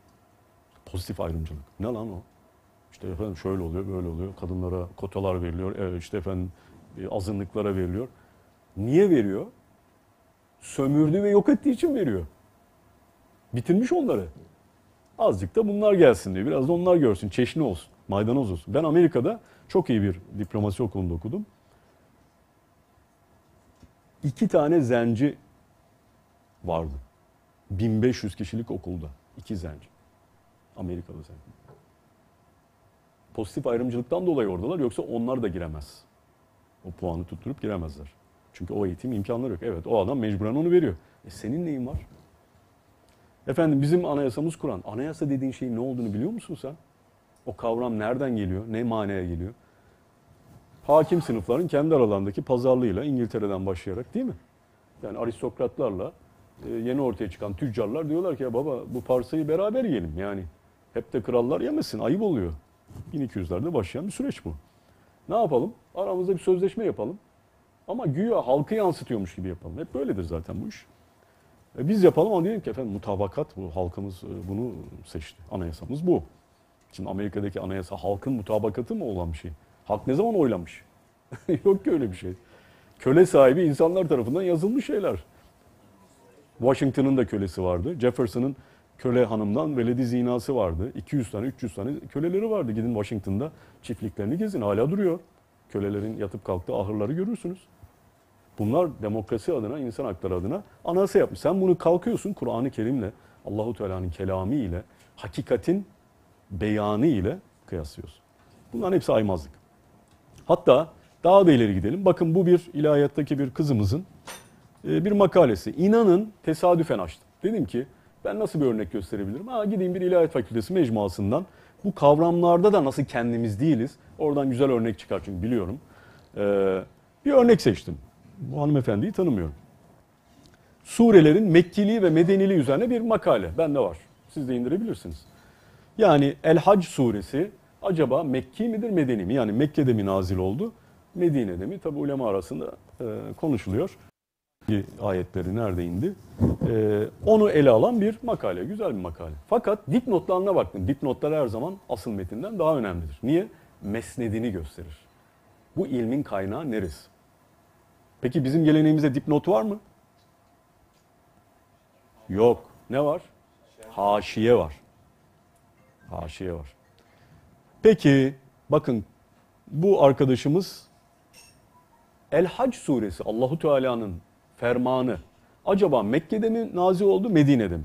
Pozitif ayrımcılık. Ne lan o? İşte efendim şöyle oluyor, böyle oluyor. Kadınlara kotalar veriliyor. Evet işte efendim e, azınlıklara veriliyor. Niye veriyor? Sömürdüğü ve yok ettiği için veriyor. Bitirmiş onları. Azıcık da bunlar gelsin diyor. Biraz da onlar görsün. Çeşni olsun. Maydanoz olsun. Ben Amerika'da çok iyi bir diplomasi okulunda okudum. İki tane zenci vardı. 1500 kişilik okulda. iki zenci. Amerikalı zenci. Pozitif ayrımcılıktan dolayı oradalar. Yoksa onlar da giremez. O puanı tutturup giremezler. Çünkü o eğitim imkanları yok. Evet o adam mecburen onu veriyor. E senin neyin var? Efendim bizim anayasamız Kur'an. Anayasa dediğin şeyin ne olduğunu biliyor musun sen? O kavram nereden geliyor? Ne manaya geliyor? Hakim sınıfların kendi aralarındaki pazarlığıyla İngiltere'den başlayarak değil mi? Yani aristokratlarla e, yeni ortaya çıkan tüccarlar diyorlar ki ya baba bu parsayı beraber yiyelim yani. Hep de krallar yemesin ayıp oluyor. 1200'lerde başlayan bir süreç bu. Ne yapalım? Aramızda bir sözleşme yapalım. Ama güya halkı yansıtıyormuş gibi yapalım. Hep böyledir zaten bu iş. E biz yapalım ama diyelim ki efendim mutabakat bu. Halkımız e, bunu seçti. Anayasamız bu. Şimdi Amerika'daki anayasa halkın mutabakatı mı olan bir şey? Halk ne zaman oylamış? *laughs* Yok ki öyle bir şey. Köle sahibi insanlar tarafından yazılmış şeyler. Washington'ın da kölesi vardı. Jefferson'ın köle hanımdan veledi zinası vardı. 200 tane, 300 tane köleleri vardı. Gidin Washington'da çiftliklerini gezin. Hala duruyor. Kölelerin yatıp kalktığı ahırları görürsünüz. Bunlar demokrasi adına, insan hakları adına anayasa yapmış. Sen bunu kalkıyorsun Kur'an-ı Kerim'le, Allahu Teala'nın kelamı ile, hakikatin beyanı ile kıyaslıyorsun. Bunların hepsi aymazlık. Hatta daha da ileri gidelim. Bakın bu bir ilahiyattaki bir kızımızın e, bir makalesi. İnanın tesadüfen açtım. Dedim ki ben nasıl bir örnek gösterebilirim? Ha, gideyim bir ilahiyat fakültesi mecmuasından bu kavramlarda da nasıl kendimiz değiliz. Oradan güzel örnek çıkar çünkü biliyorum. Ee, bir örnek seçtim. Bu hanımefendiyi tanımıyorum. Surelerin Mekkiliği ve Medeniliği üzerine bir makale. Bende var. Siz de indirebilirsiniz. Yani El Hac suresi acaba Mekki midir Medeni mi? Yani Mekke'de mi nazil oldu? Medine'de mi? Tabi ulema arasında e, konuşuluyor. Ayetleri nerede indi? E, onu ele alan bir makale. Güzel bir makale. Fakat dipnotlarına baktım. Dipnotlar her zaman asıl metinden daha önemlidir. Niye? Mesnedini gösterir. Bu ilmin kaynağı neresi? Peki bizim geleneğimizde dipnot var mı? Yok. Ne var? Haşiye var. Haşiye var. Peki bakın bu arkadaşımız El Hac suresi Allahu Teala'nın fermanı acaba Mekke'de mi nazil oldu Medine'de mi?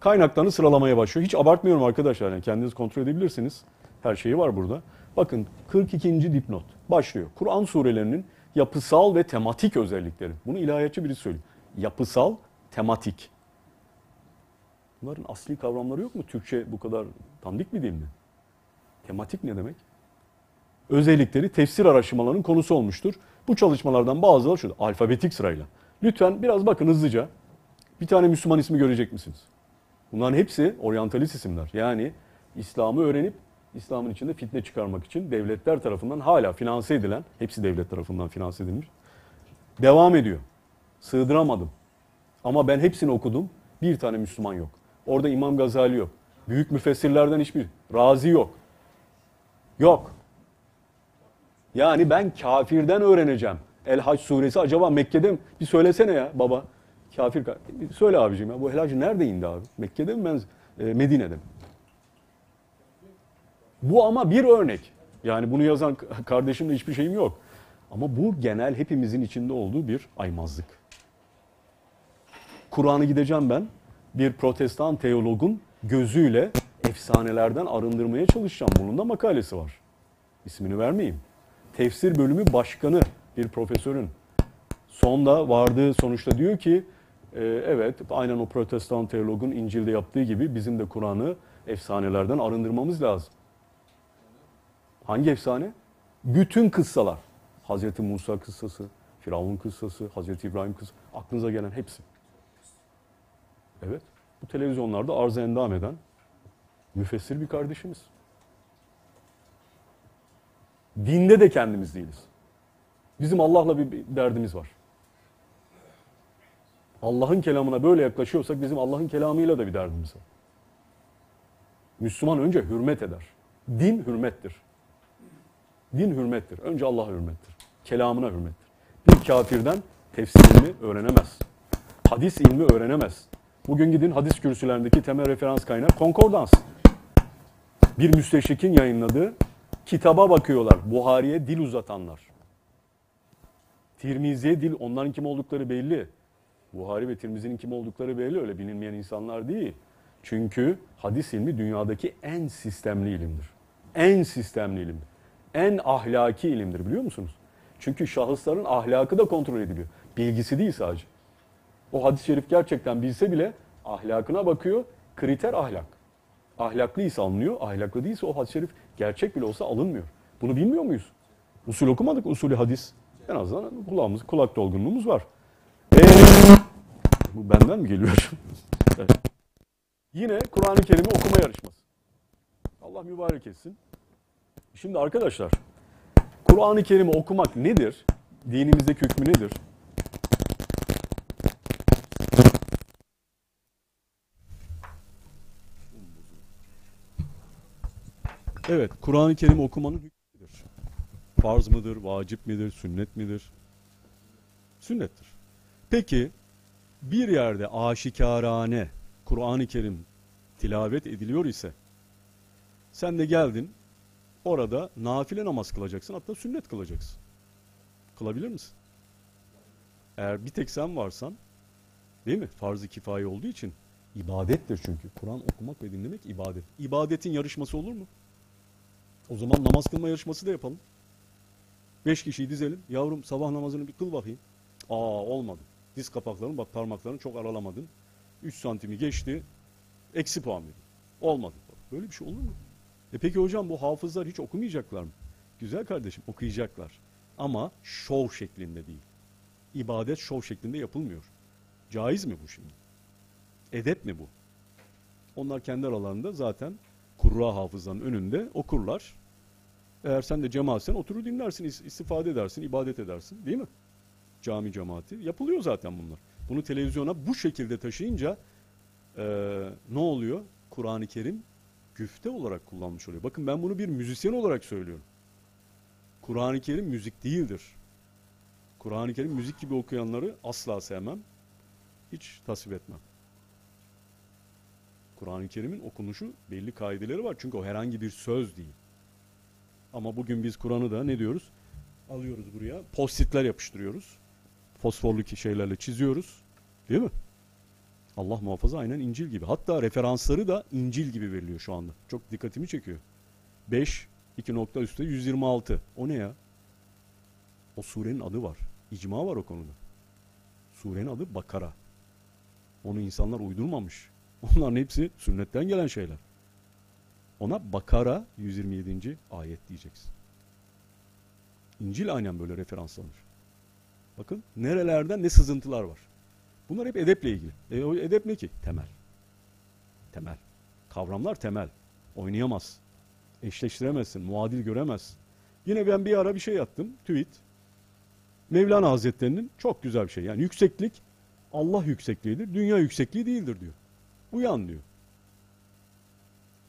Kaynaklarını sıralamaya başlıyor. Hiç abartmıyorum arkadaşlar. Yani kendiniz kontrol edebilirsiniz. Her şeyi var burada. Bakın 42. dipnot başlıyor. Kur'an surelerinin yapısal ve tematik özellikleri. Bunu ilahiyatçı biri söylüyor. Yapısal, tematik. Bunların asli kavramları yok mu? Türkçe bu kadar dandik bir dil mi? Tematik ne demek? Özellikleri tefsir araştırmalarının konusu olmuştur. Bu çalışmalardan bazıları şu alfabetik sırayla. Lütfen biraz bakın hızlıca. Bir tane Müslüman ismi görecek misiniz? Bunların hepsi oryantalist isimler. Yani İslam'ı öğrenip İslam'ın içinde fitne çıkarmak için devletler tarafından hala finanse edilen, hepsi devlet tarafından finanse edilmiş. Devam ediyor. Sığdıramadım. Ama ben hepsini okudum. Bir tane Müslüman yok. Orada İmam Gazali yok. Büyük müfessirlerden hiçbir. Razi yok. Yok. Yani ben kafirden öğreneceğim. El Hac suresi acaba Mekke'de mi? Bir söylesene ya baba. Kafir. Söyle abicim ya bu El Hac nerede indi abi? Mekke'de mi ben e, Medine'de mi? Bu ama bir örnek. Yani bunu yazan kardeşimle hiçbir şeyim yok. Ama bu genel hepimizin içinde olduğu bir aymazlık. Kur'an'ı gideceğim ben bir protestan teologun gözüyle efsanelerden arındırmaya çalışacağım. Bunun da makalesi var. İsmini vermeyeyim. Tefsir bölümü başkanı bir profesörün. Sonda vardığı sonuçta diyor ki e, evet aynen o protestan teologun İncil'de yaptığı gibi bizim de Kur'an'ı efsanelerden arındırmamız lazım. Hangi efsane? Bütün kıssalar. Hazreti Musa kıssası, Firavun kıssası, Hazreti İbrahim kıssası, aklınıza gelen hepsi. Evet, bu televizyonlarda arz endam eden müfessir bir kardeşimiz. Dinde de kendimiz değiliz. Bizim Allah'la bir derdimiz var. Allah'ın kelamına böyle yaklaşıyorsak bizim Allah'ın kelamıyla da bir derdimiz var. Müslüman önce hürmet eder. Din hürmettir. Din hürmettir. Önce Allah'a hürmettir. Kelamına hürmettir. Bir kafirden tefsirini öğrenemez. Hadis ilmi öğrenemez. Bugün gidin hadis kürsülerindeki temel referans kaynağı konkordans. Bir müsteşrikin yayınladığı kitaba bakıyorlar. Buhari'ye dil uzatanlar. Tirmizi'ye dil, onların kim oldukları belli. Buhari ve Tirmizi'nin kim oldukları belli. Öyle bilinmeyen insanlar değil. Çünkü hadis ilmi dünyadaki en sistemli ilimdir. En sistemli ilimdir. En ahlaki ilimdir biliyor musunuz? Çünkü şahısların ahlakı da kontrol ediliyor. Bilgisi değil sadece. O hadis-i şerif gerçekten bilse bile ahlakına bakıyor. Kriter ahlak. Ahlaklıysa alınıyor, ahlaklı değilse o hadis-i şerif gerçek bile olsa alınmıyor. Bunu bilmiyor muyuz? Usul okumadık, usulü hadis. En azından kulağımız, kulak dolgunluğumuz var. Ee, bu benden mi geliyor? *laughs* Yine Kur'an-ı Kerim'i okuma yarışması. Allah mübarek etsin. Şimdi arkadaşlar, Kur'an-ı Kerim'i okumak nedir? Dinimizdeki hükmü nedir? Evet, Kur'an-ı Kerim okumanın? Farz mıdır, vacip midir, sünnet midir? Sünnettir. Peki, bir yerde aşikarane Kur'an-ı Kerim tilavet ediliyor ise, sen de geldin, orada nafile namaz kılacaksın, hatta sünnet kılacaksın. Kılabilir misin? Eğer bir tek sen varsan, değil mi? Farz-ı kifaye olduğu için ibadettir çünkü. Kur'an okumak ve dinlemek ibadet. İbadetin yarışması olur mu? O zaman namaz kılma yarışması da yapalım. Beş kişiyi dizelim. Yavrum sabah namazını bir kıl bakayım. Aa olmadı. Diz kapakların bak parmaklarını çok aralamadın. 3 santimi geçti. Eksi puan verin. Olmadı. Böyle bir şey olur mu? E peki hocam bu hafızlar hiç okumayacaklar mı? Güzel kardeşim okuyacaklar. Ama şov şeklinde değil. İbadet şov şeklinde yapılmıyor. Caiz mi bu şimdi? Edep mi bu? Onlar kendi aralarında zaten kurra hafızanın önünde okurlar. Eğer sen de cemaatsen oturur dinlersin, is- istifade edersin, ibadet edersin değil mi? Cami cemaati. Yapılıyor zaten bunlar. Bunu televizyona bu şekilde taşıyınca eee, ne oluyor? Kur'an-ı Kerim güfte olarak kullanmış oluyor. Bakın ben bunu bir müzisyen olarak söylüyorum. Kur'an-ı Kerim müzik değildir. Kur'an-ı Kerim müzik gibi okuyanları asla sevmem. Hiç tasvip etmem. Kur'an-ı Kerim'in okunuşu belli kaideleri var. Çünkü o herhangi bir söz değil. Ama bugün biz Kur'an'ı da ne diyoruz? Alıyoruz buraya. Postitler yapıştırıyoruz. Fosforlu şeylerle çiziyoruz. Değil mi? Allah muhafaza aynen İncil gibi. Hatta referansları da İncil gibi veriliyor şu anda. Çok dikkatimi çekiyor. 5, 2 nokta üstte 126. O ne ya? O surenin adı var. İcma var o konuda. Surenin adı Bakara. Onu insanlar uydurmamış. Onların hepsi sünnetten gelen şeyler. Ona Bakara 127. ayet diyeceksin. İncil aynen böyle referanslanır. Bakın nerelerden ne sızıntılar var. Bunlar hep edeple ilgili. E, o edep ne ki? Temel. Temel. Kavramlar temel. Oynayamaz. Eşleştiremezsin. Muadil göremezsin. Yine ben bir ara bir şey yaptım. Tweet. Mevlana Hazretleri'nin çok güzel bir şey. Yani yükseklik Allah yüksekliğidir. Dünya yüksekliği değildir diyor. Uyan diyor.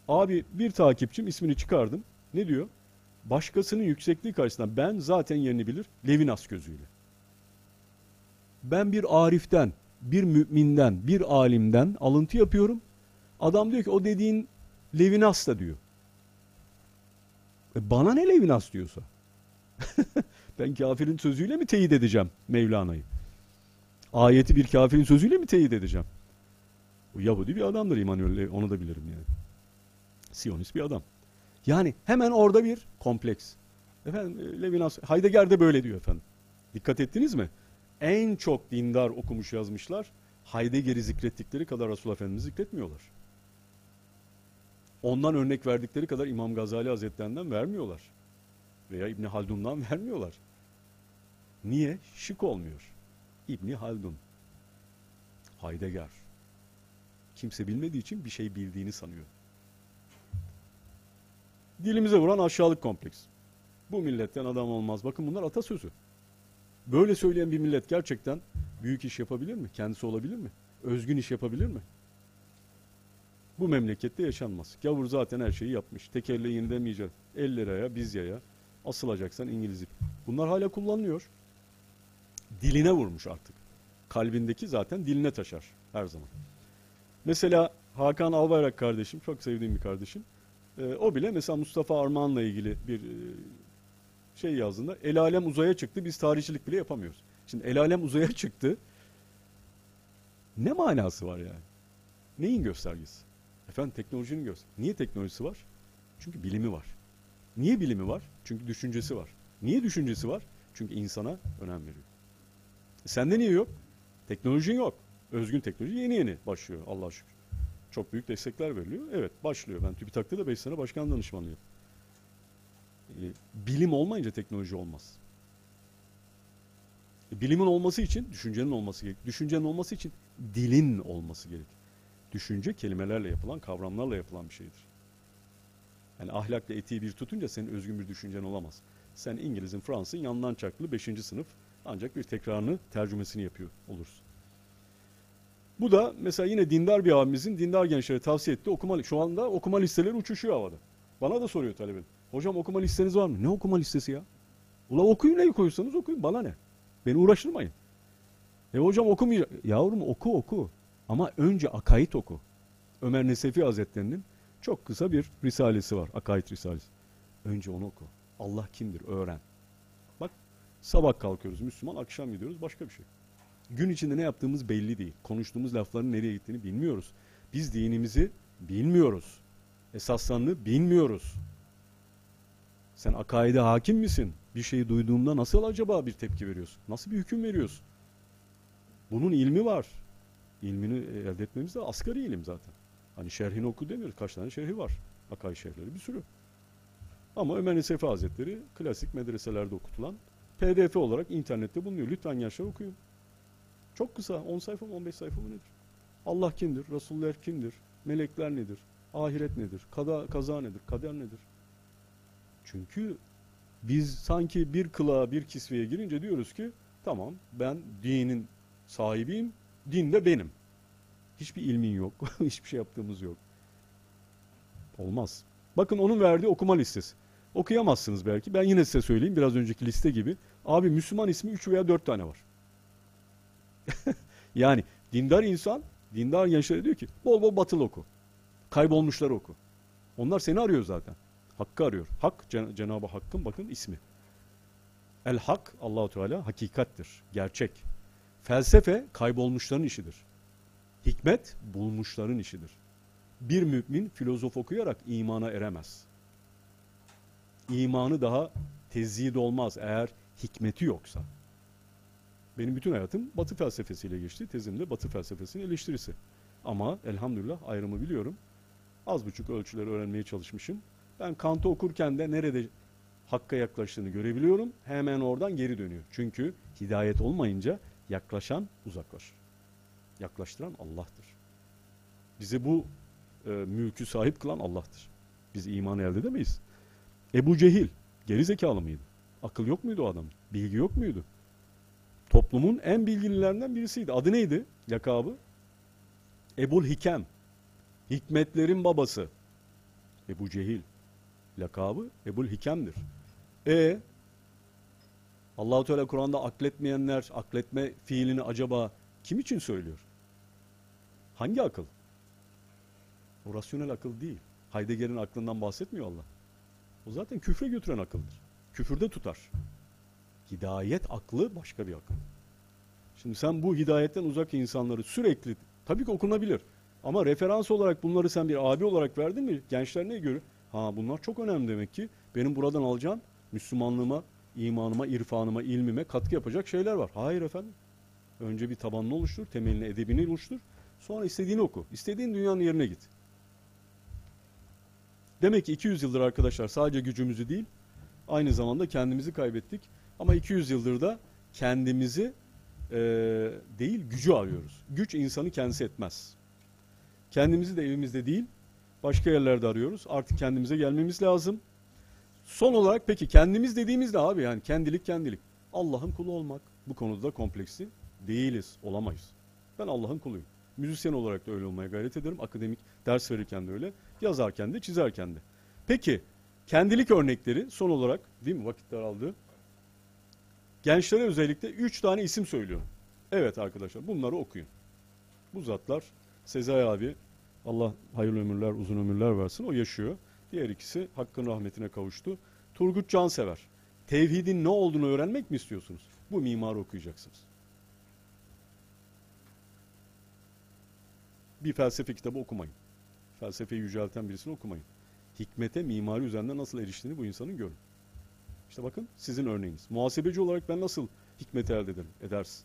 Abi bir takipçim ismini çıkardım. Ne diyor? Başkasının yüksekliği karşısında ben zaten yerini bilir Levinas gözüyle. Ben bir ariften, bir müminden, bir alimden alıntı yapıyorum. Adam diyor ki o dediğin Levinas da diyor. E bana ne Levinas diyorsa? *laughs* ben kafirin sözüyle mi teyit edeceğim Mevlana'yı? Ayeti bir kafirin sözüyle mi teyit edeceğim? O Yahudi bir adamdır İmanuel, onu da bilirim yani. Siyonist bir adam. Yani hemen orada bir kompleks. Efendim e, Levinas, Heidegger de böyle diyor efendim. Dikkat ettiniz mi? En çok dindar okumuş yazmışlar. Heidegger'i zikrettikleri kadar Resulullah Efendimiz'i zikretmiyorlar. Ondan örnek verdikleri kadar İmam Gazali Hazretlerinden vermiyorlar. Veya İbni Haldun'dan *laughs* vermiyorlar. Niye? Şık olmuyor. İbni Haldun. Heidegger. Kimse bilmediği için bir şey bildiğini sanıyor. Dilimize vuran aşağılık kompleks. Bu milletten adam olmaz. Bakın bunlar atasözü. Böyle söyleyen bir millet gerçekten büyük iş yapabilir mi? Kendisi olabilir mi? Özgün iş yapabilir mi? Bu memlekette yaşanmaz. Gavur zaten her şeyi yapmış. Tekerle yenilemeyecek. 50 liraya, biz yaya. Asılacaksan İngiliz ip. Bunlar hala kullanılıyor. Diline vurmuş artık. Kalbindeki zaten diline taşar her zaman. Mesela Hakan Albayrak kardeşim, çok sevdiğim bir kardeşim. Ee, o bile mesela Mustafa Armağan'la ilgili bir e, şey yazdığında el alem uzaya çıktı biz tarihçilik bile yapamıyoruz. Şimdi el alem uzaya çıktı. Ne manası var yani? Neyin göstergesi? Efendim teknolojinin göstergesi. Niye teknolojisi var? Çünkü bilimi var. Niye bilimi var? Çünkü düşüncesi var. Niye düşüncesi var? Çünkü insana önem veriyor. E sende niye yok? Teknolojin yok. Özgün teknoloji yeni yeni başlıyor Allah'a şükür. Çok büyük destekler veriliyor. Evet başlıyor. Ben TÜBİTAK'ta da 5 sene başkan danışmanlıyım. E, bilim olmayınca teknoloji olmaz. E, bilimin olması için düşüncenin olması gerek. Düşüncenin olması için dilin olması gerek. Düşünce kelimelerle yapılan, kavramlarla yapılan bir şeydir. Yani ahlakla etiği bir tutunca senin özgün bir düşüncen olamaz. Sen İngiliz'in, Fransız'ın yandan çaklı 5. sınıf ancak bir tekrarını, tercümesini yapıyor olursun. Bu da mesela yine dindar bir abimizin dindar gençlere tavsiye ettiği okuma, şu anda okuma listeleri uçuşuyor havada. Bana da soruyor talebim. Hocam okuma listeniz var mı? Ne okuma listesi ya? Ula okuyun neyi koyuyorsanız okuyun bana ne? Beni uğraştırmayın. E hocam okumayacak. Yavrum oku oku. Ama önce akaid oku. Ömer Nesefi Hazretleri'nin çok kısa bir risalesi var. Akaid Risalesi. Önce onu oku. Allah kimdir? Öğren. Bak sabah kalkıyoruz Müslüman, akşam gidiyoruz başka bir şey. Gün içinde ne yaptığımız belli değil. Konuştuğumuz lafların nereye gittiğini bilmiyoruz. Biz dinimizi bilmiyoruz. Esaslarını bilmiyoruz. Sen akaide hakim misin? Bir şeyi duyduğunda nasıl acaba bir tepki veriyorsun? Nasıl bir hüküm veriyorsun? Bunun ilmi var. İlmini elde etmemiz de asgari ilim zaten. Hani şerhini oku demiyoruz. Kaç tane şerhi var? Akaid şerhleri bir sürü. Ama Ömer Nesefi Hazretleri klasik medreselerde okutulan PDF olarak internette bulunuyor. Lütfen gençler okuyun. Çok kısa 10 sayfa mı 15 sayfa mı nedir? Allah kimdir? Resuller kimdir? Melekler nedir? Ahiret nedir? Kada, kaza nedir? Kader nedir? Çünkü biz sanki bir kılığa bir kisveye girince diyoruz ki tamam ben dinin sahibiyim, din de benim. Hiçbir ilmin yok, *laughs* hiçbir şey yaptığımız yok. Olmaz. Bakın onun verdiği okuma listesi. Okuyamazsınız belki. Ben yine size söyleyeyim biraz önceki liste gibi. Abi Müslüman ismi 3 veya 4 tane var. *laughs* yani dindar insan, dindar gençlere diyor ki bol bol batılı oku. Kaybolmuşları oku. Onlar seni arıyor zaten. Hakkı arıyor. Hak Cen- Cenab-ı Hakk'ın bakın ismi. El Hak Allahu Teala hakikattir, gerçek. Felsefe kaybolmuşların işidir. Hikmet bulmuşların işidir. Bir mümin filozof okuyarak imana eremez. İmanı daha tezyid olmaz eğer hikmeti yoksa. Benim bütün hayatım Batı felsefesiyle geçti. Tezimde Batı felsefesinin eleştirisi. Ama elhamdülillah ayrımı biliyorum. Az buçuk ölçüleri öğrenmeye çalışmışım. Ben Kant'ı okurken de nerede Hakk'a yaklaştığını görebiliyorum. Hemen oradan geri dönüyor. Çünkü hidayet olmayınca yaklaşan uzaklaşır. Yaklaştıran Allah'tır. Bize bu e, mülkü sahip kılan Allah'tır. Biz imanı elde edemeyiz. Ebu Cehil geri zekalı mıydı? Akıl yok muydu o adam? Bilgi yok muydu? Toplumun en bilgililerinden birisiydi. Adı neydi? Lakabı? Ebul Hikem. Hikmetlerin babası. Ebu Cehil. Lakabı Ebul Hikem'dir. E Allahu Teala Kur'an'da akletmeyenler akletme fiilini acaba kim için söylüyor? Hangi akıl? O rasyonel akıl değil. Heidegger'in aklından bahsetmiyor Allah. O zaten küfre götüren akıldır. Küfürde tutar. Hidayet aklı başka bir akıl. Şimdi sen bu hidayetten uzak insanları sürekli tabii ki okunabilir. Ama referans olarak bunları sen bir abi olarak verdin mi gençler ne görür? Ha bunlar çok önemli demek ki. Benim buradan alacağım Müslümanlığıma, imanıma, irfanıma, ilmime katkı yapacak şeyler var. Hayır efendim. Önce bir tabanını oluştur, temelini, edebini oluştur. Sonra istediğini oku. İstediğin dünyanın yerine git. Demek ki 200 yıldır arkadaşlar sadece gücümüzü değil, aynı zamanda kendimizi kaybettik. Ama 200 yıldır da kendimizi e, değil gücü arıyoruz. Güç insanı kendisi etmez. Kendimizi de evimizde değil, başka yerlerde arıyoruz. Artık kendimize gelmemiz lazım. Son olarak peki kendimiz dediğimizde abi yani kendilik kendilik. Allah'ın kulu olmak. Bu konuda kompleksi değiliz, olamayız. Ben Allah'ın kuluyum. Müzisyen olarak da öyle olmaya gayret ederim. Akademik ders verirken de öyle. Yazarken de, çizerken de. Peki kendilik örnekleri son olarak değil mi vakit daraldı. Gençlere özellikle üç tane isim söylüyorum. Evet arkadaşlar bunları okuyun. Bu zatlar Sezai abi Allah hayırlı ömürler, uzun ömürler versin. O yaşıyor. Diğer ikisi Hakk'ın rahmetine kavuştu. Turgut Cansever. Tevhidin ne olduğunu öğrenmek mi istiyorsunuz? Bu mimarı okuyacaksınız. Bir felsefe kitabı okumayın. Felsefeyi yücelten birisini okumayın. Hikmete, mimari üzerinde nasıl eriştiğini bu insanın görün. İşte bakın sizin örneğiniz. Muhasebeci olarak ben nasıl hikmeti elde ederim? Edersin.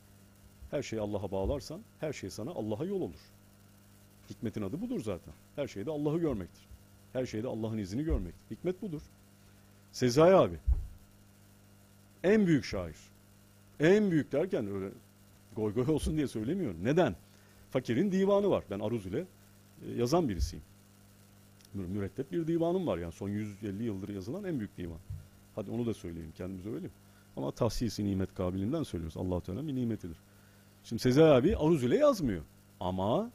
Her şeyi Allah'a bağlarsan her şey sana Allah'a yol olur. Hikmetin adı budur zaten. Her şeyde Allah'ı görmektir. Her şeyde Allah'ın izini görmektir. Hikmet budur. Sezai abi. En büyük şair. En büyük derken öyle goy goy olsun diye söylemiyorum. Neden? Fakirin divanı var. Ben Aruz ile e, yazan birisiyim. Mü- Mürettep bir divanım var yani son 150 yıldır yazılan en büyük divan. Hadi onu da söyleyeyim kendimize öyle. Ama tahsisi nimet kabiliğinden söylüyoruz. allah Teala bir nimetidir. Şimdi Sezai abi Aruz ile yazmıyor. Ama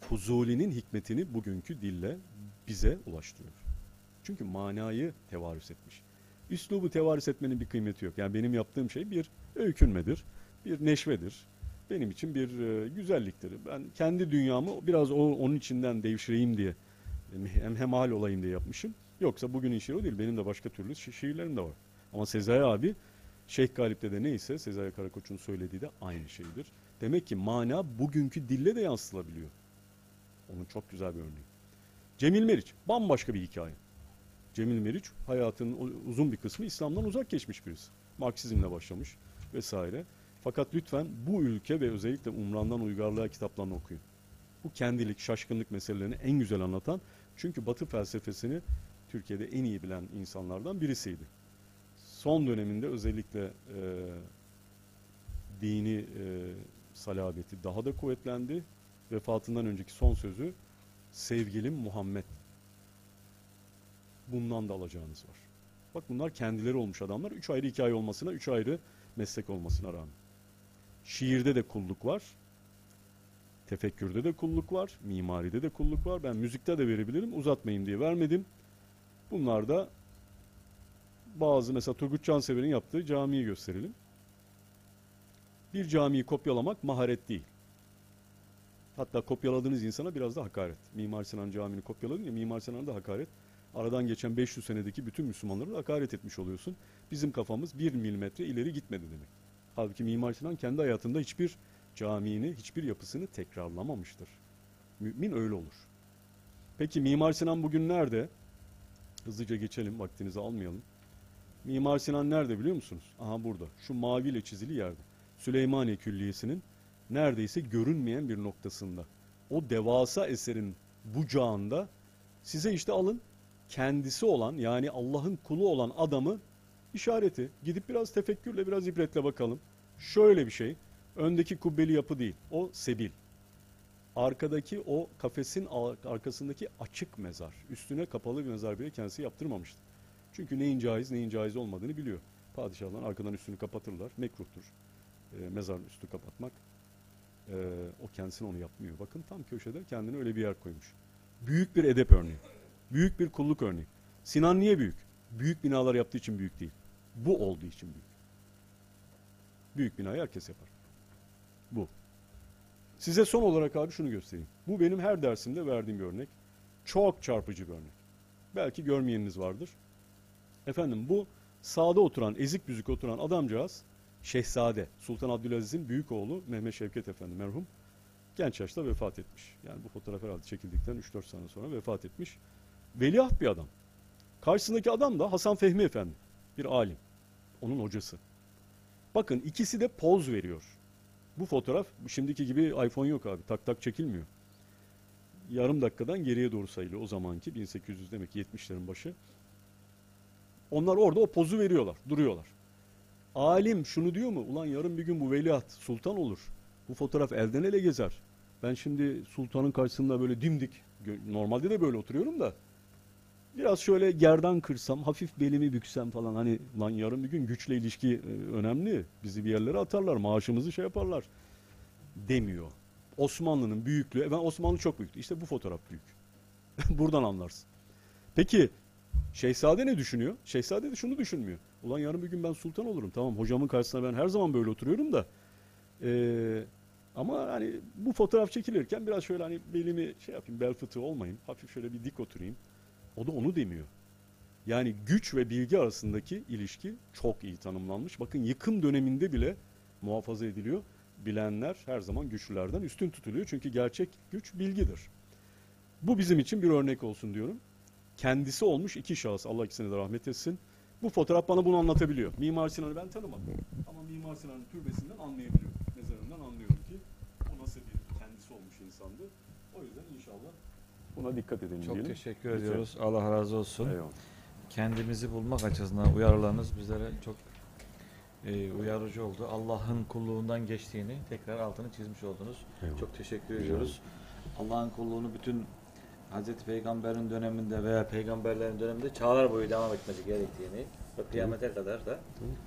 Fuzuli'nin hikmetini bugünkü dille bize ulaştırıyor. Çünkü manayı tevarüs etmiş. Üslubu tevarüs etmenin bir kıymeti yok. Yani benim yaptığım şey bir öykünmedir, bir neşvedir. Benim için bir e, güzelliktir. Ben kendi dünyamı biraz o, onun içinden devşireyim diye, hem hemal olayım diye yapmışım. Yoksa bugünün şiiri o değil. Benim de başka türlü şi- şiirlerim de var. Ama Sezai abi, Şeyh Galip'te de neyse Sezai Karakoç'un söylediği de aynı şeydir. Demek ki mana bugünkü dille de yansıtılabiliyor. Onun çok güzel bir örneği. Cemil Meriç bambaşka bir hikaye. Cemil Meriç hayatının uzun bir kısmı İslam'dan uzak geçmiş birisi. Marksizmle başlamış vesaire. Fakat lütfen bu ülke ve özellikle Umran'dan Uygarlığa kitaplarını okuyun. Bu kendilik, şaşkınlık meselelerini en güzel anlatan çünkü Batı felsefesini Türkiye'de en iyi bilen insanlardan birisiydi. Son döneminde özellikle e, dini e, salabeti daha da kuvvetlendi. Vefatından önceki son sözü sevgilim Muhammed. Bundan da alacağınız var. Bak bunlar kendileri olmuş adamlar. Üç ayrı hikaye olmasına, üç ayrı meslek olmasına rağmen. Şiirde de kulluk var. Tefekkürde de kulluk var. Mimaride de kulluk var. Ben müzikte de verebilirim. Uzatmayayım diye vermedim. Bunlar da bazı mesela Turgut Cansever'in yaptığı camiyi gösterelim. Bir camiyi kopyalamak maharet değil. Hatta kopyaladığınız insana biraz da hakaret. Mimar Sinan Camii'ni kopyaladın ya Mimar Sinan'a da hakaret. Aradan geçen 500 senedeki bütün Müslümanlara da hakaret etmiş oluyorsun. Bizim kafamız bir milimetre ileri gitmedi demek. Halbuki Mimar Sinan kendi hayatında hiçbir camiini, hiçbir yapısını tekrarlamamıştır. Mümin öyle olur. Peki Mimar Sinan bugün nerede? Hızlıca geçelim, vaktinizi almayalım. Mimar Sinan nerede biliyor musunuz? Aha burada. Şu maviyle çizili yerde. Süleymaniye Külliyesi'nin neredeyse görünmeyen bir noktasında. O devasa eserin bucağında size işte alın kendisi olan yani Allah'ın kulu olan adamı işareti. Gidip biraz tefekkürle biraz ibretle bakalım. Şöyle bir şey. Öndeki kubbeli yapı değil. O sebil. Arkadaki o kafesin ar- arkasındaki açık mezar. Üstüne kapalı bir mezar bile kendisi yaptırmamıştı. Çünkü neyin caiz neyin caiz olmadığını biliyor. Padişahlar arkadan üstünü kapatırlar. Mekruhtur. E, mezarın üstü kapatmak. E, o kendisine onu yapmıyor. Bakın tam köşede kendine öyle bir yer koymuş. Büyük bir edep örneği. Büyük bir kulluk örneği. Sinan niye büyük? Büyük binalar yaptığı için büyük değil. Bu olduğu için büyük. Büyük binayı herkes yapar. Bu. Size son olarak abi şunu göstereyim. Bu benim her dersimde verdiğim bir örnek. Çok çarpıcı bir örnek. Belki görmeyeniniz vardır. Efendim bu sağda oturan, ezik büzük oturan adamcağız Şehzade Sultan Abdülaziz'in büyük oğlu Mehmet Şevket Efendi merhum genç yaşta vefat etmiş. Yani bu fotoğraf herhalde çekildikten 3-4 sene sonra vefat etmiş. Veliaht bir adam. Karşısındaki adam da Hasan Fehmi Efendi. Bir alim. Onun hocası. Bakın ikisi de poz veriyor. Bu fotoğraf şimdiki gibi iPhone yok abi. Tak tak çekilmiyor. Yarım dakikadan geriye doğru sayılıyor o zamanki 1800 demek ki 70'lerin başı. Onlar orada o pozu veriyorlar, duruyorlar. Alim şunu diyor mu? Ulan yarın bir gün bu veliaht sultan olur. Bu fotoğraf elden ele gezer. Ben şimdi sultanın karşısında böyle dimdik, normalde de böyle oturuyorum da biraz şöyle gerdan kırsam, hafif belimi büksem falan hani lan yarın bir gün güçle ilişki e, önemli. Bizi bir yerlere atarlar, maaşımızı şey yaparlar demiyor. Osmanlı'nın büyüklüğü, ben Osmanlı çok büyüktü. İşte bu fotoğraf büyük. *laughs* Buradan anlarsın. Peki Şehzade ne düşünüyor? Şehzade de şunu düşünmüyor. Ulan yarın bir gün ben sultan olurum. Tamam hocamın karşısına ben her zaman böyle oturuyorum da. Ee, ama hani bu fotoğraf çekilirken biraz şöyle hani belimi şey yapayım bel fıtığı olmayayım. Hafif şöyle bir dik oturayım. O da onu demiyor. Yani güç ve bilgi arasındaki ilişki çok iyi tanımlanmış. Bakın yıkım döneminde bile muhafaza ediliyor. Bilenler her zaman güçlülerden üstün tutuluyor. Çünkü gerçek güç bilgidir. Bu bizim için bir örnek olsun diyorum. Kendisi olmuş iki şahıs. Allah ikisine de rahmet etsin. Bu fotoğraf bana bunu anlatabiliyor. Mimar Sinan'ı ben tanımadım. Ama Mimar Sinan'ın türbesinden anlayabiliyorum. Mezarından anlıyorum ki o nasıl bir kendisi olmuş insandı. Buna dikkat edin Çok diyelim. teşekkür Lütfen. ediyoruz. Allah razı olsun. Eyvallah. Kendimizi bulmak açısından uyarılarınız bizlere çok e, uyarıcı oldu. Allah'ın kulluğundan geçtiğini tekrar altını çizmiş oldunuz. Eyvallah. Çok teşekkür Rica ediyoruz. Allah'ın kulluğunu bütün Hazreti Peygamber'in döneminde veya peygamberlerin döneminde çağlar boyu devam etmesi gerektiğini ve kıyamete kadar da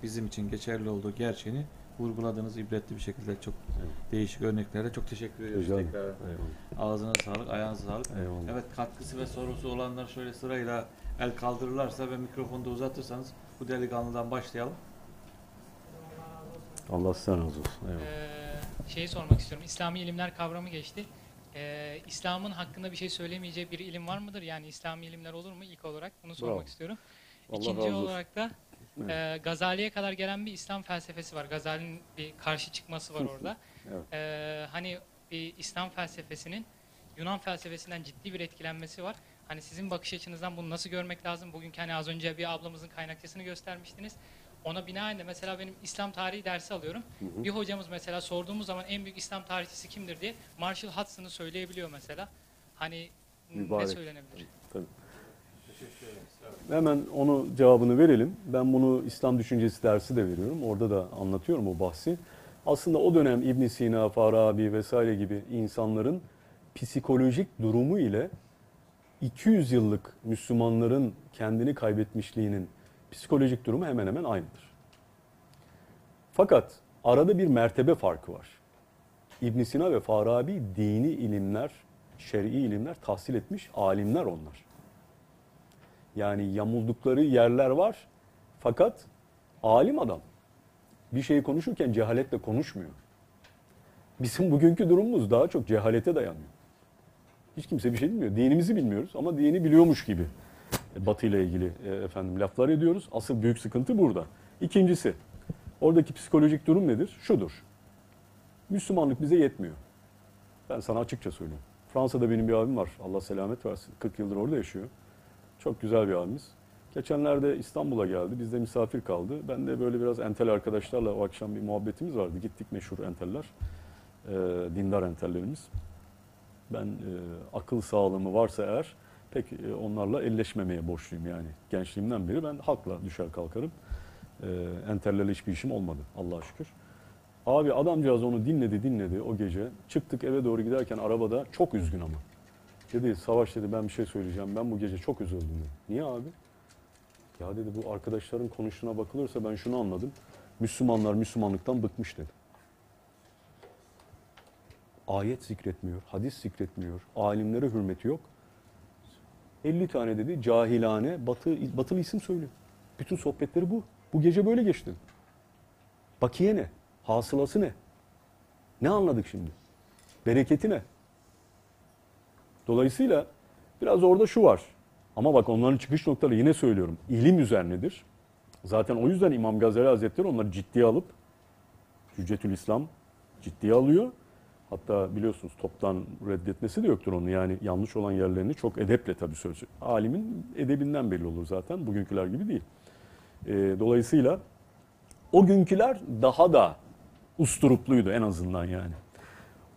bizim için geçerli olduğu gerçeğini vurguladığınız ibretli bir şekilde çok Eyvallah. değişik örneklerde çok teşekkür ediyoruz Rica ederim. tekrar. Eyvallah. Ağzına sağlık, ayağınıza sağlık. Eyvallah. Evet katkısı ve sorusu olanlar şöyle sırayla el kaldırırlarsa ve mikrofonu da uzatırsanız bu delikanlıdan başlayalım. Allah sizden razı olsun. Eyvallah. Ee, şeyi sormak istiyorum. İslami ilimler kavramı geçti. Ee, İslam'ın hakkında bir şey söylemeyeceği bir ilim var mıdır? Yani İslami ilimler olur mu ilk olarak? Bunu sormak Bravo. istiyorum. Allah İkinci razı olsun. olarak da e, Gazali'ye kadar gelen bir İslam felsefesi var. Gazali'nin bir karşı çıkması var orada. Evet. Ee, hani bir İslam felsefesinin Yunan felsefesinden ciddi bir etkilenmesi var. Hani sizin bakış açınızdan bunu nasıl görmek lazım? Bugünkü hani az önce bir ablamızın kaynakçasını göstermiştiniz. Ona binaen de mesela benim İslam tarihi dersi alıyorum. Bir hocamız mesela sorduğumuz zaman en büyük İslam tarihçisi kimdir diye Marshall Hudson'ı söyleyebiliyor mesela. Hani Mübarek. ne söylenebilir? Tabii. Hemen onu cevabını verelim. Ben bunu İslam düşüncesi dersi de veriyorum. Orada da anlatıyorum o bahsi. Aslında o dönem İbn Sina, Farabi vesaire gibi insanların psikolojik durumu ile 200 yıllık Müslümanların kendini kaybetmişliğinin psikolojik durumu hemen hemen aynıdır. Fakat arada bir mertebe farkı var. İbn Sina ve Farabi dini ilimler, şer'i ilimler tahsil etmiş alimler onlar. Yani yamuldukları yerler var fakat alim adam. Bir şeyi konuşurken cehaletle konuşmuyor. Bizim bugünkü durumumuz daha çok cehalete dayanıyor. Hiç kimse bir şey bilmiyor. Dinimizi bilmiyoruz ama dini biliyormuş gibi e, Batı ile ilgili e, efendim laflar ediyoruz. Asıl büyük sıkıntı burada. İkincisi, oradaki psikolojik durum nedir? Şudur. Müslümanlık bize yetmiyor. Ben sana açıkça söyleyeyim. Fransa'da benim bir abim var. Allah selamet versin. 40 yıldır orada yaşıyor. Çok güzel bir abimiz. Geçenlerde İstanbul'a geldi. Bizde misafir kaldı. Ben de böyle biraz entel arkadaşlarla o akşam bir muhabbetimiz vardı. Gittik meşhur enteller. Ee, dindar entellerimiz. Ben e, akıl sağlığımı varsa eğer pek e, onlarla elleşmemeye borçluyum yani. Gençliğimden beri ben halkla düşer kalkarım. E, entellerle hiçbir işim olmadı Allah'a şükür. Abi adamcağız onu dinledi dinledi o gece. Çıktık eve doğru giderken arabada çok üzgün ama. Dedi Savaş dedi ben bir şey söyleyeceğim. Ben bu gece çok üzüldüm dedi. Niye abi? Ya dedi bu arkadaşların konuşuna bakılırsa ben şunu anladım. Müslümanlar Müslümanlıktan bıkmış dedi. Ayet zikretmiyor, hadis zikretmiyor, alimlere hürmeti yok. 50 tane dedi cahilane batı, batılı isim söylüyor. Bütün sohbetleri bu. Bu gece böyle geçti. Bakiye ne? Hasılası ne? Ne anladık şimdi? Bereketi ne? Dolayısıyla biraz orada şu var. Ama bak onların çıkış noktaları yine söylüyorum. İlim üzerinedir. Zaten o yüzden İmam Gazali Hazretleri onları ciddiye alıp Hüccetül İslam ciddiye alıyor. Hatta biliyorsunuz toptan reddetmesi de yoktur onu. Yani yanlış olan yerlerini çok edeple tabii sözü. Alimin edebinden belli olur zaten. Bugünküler gibi değil. Ee, dolayısıyla o günküler daha da usturupluydu en azından yani.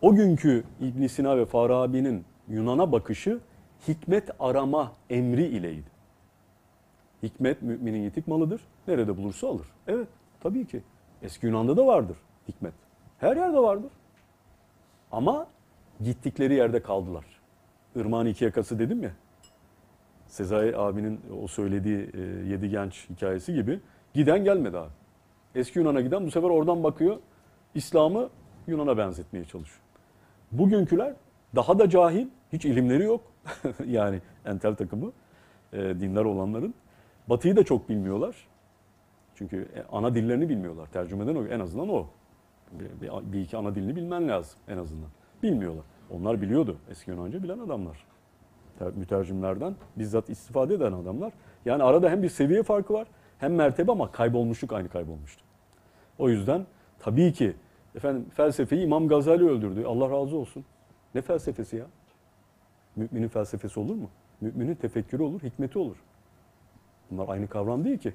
O günkü İbn Sina ve Farabi'nin Yunan'a bakışı hikmet arama emri ileydi. Hikmet müminin yetik malıdır. Nerede bulursa alır. Evet tabii ki. Eski Yunan'da da vardır hikmet. Her yerde vardır. Ama gittikleri yerde kaldılar. Irmağın iki yakası dedim ya. Sezai abinin o söylediği e, yedi genç hikayesi gibi giden gelmedi abi. Eski Yunan'a giden bu sefer oradan bakıyor. İslam'ı Yunan'a benzetmeye çalışıyor. Bugünküler daha da cahil, hiç ilimleri yok. *laughs* yani entel takımı, e, dindar olanların. Batı'yı da çok bilmiyorlar. Çünkü e, ana dillerini bilmiyorlar. Tercümeden o, en azından o. Bir, bir- iki ana dilini bilmen lazım en azından. Bilmiyorlar. Onlar biliyordu. Eski Yunanca bilen adamlar. Ter- Mütercimlerden bizzat istifade eden adamlar. Yani arada hem bir seviye farkı var hem mertebe ama kaybolmuşluk aynı kaybolmuştu. O yüzden tabii ki efendim felsefeyi İmam Gazali öldürdü. Allah razı olsun. Ne felsefesi ya? Müminin felsefesi olur mu? Müminin tefekkürü olur, hikmeti olur. Bunlar aynı kavram değil ki.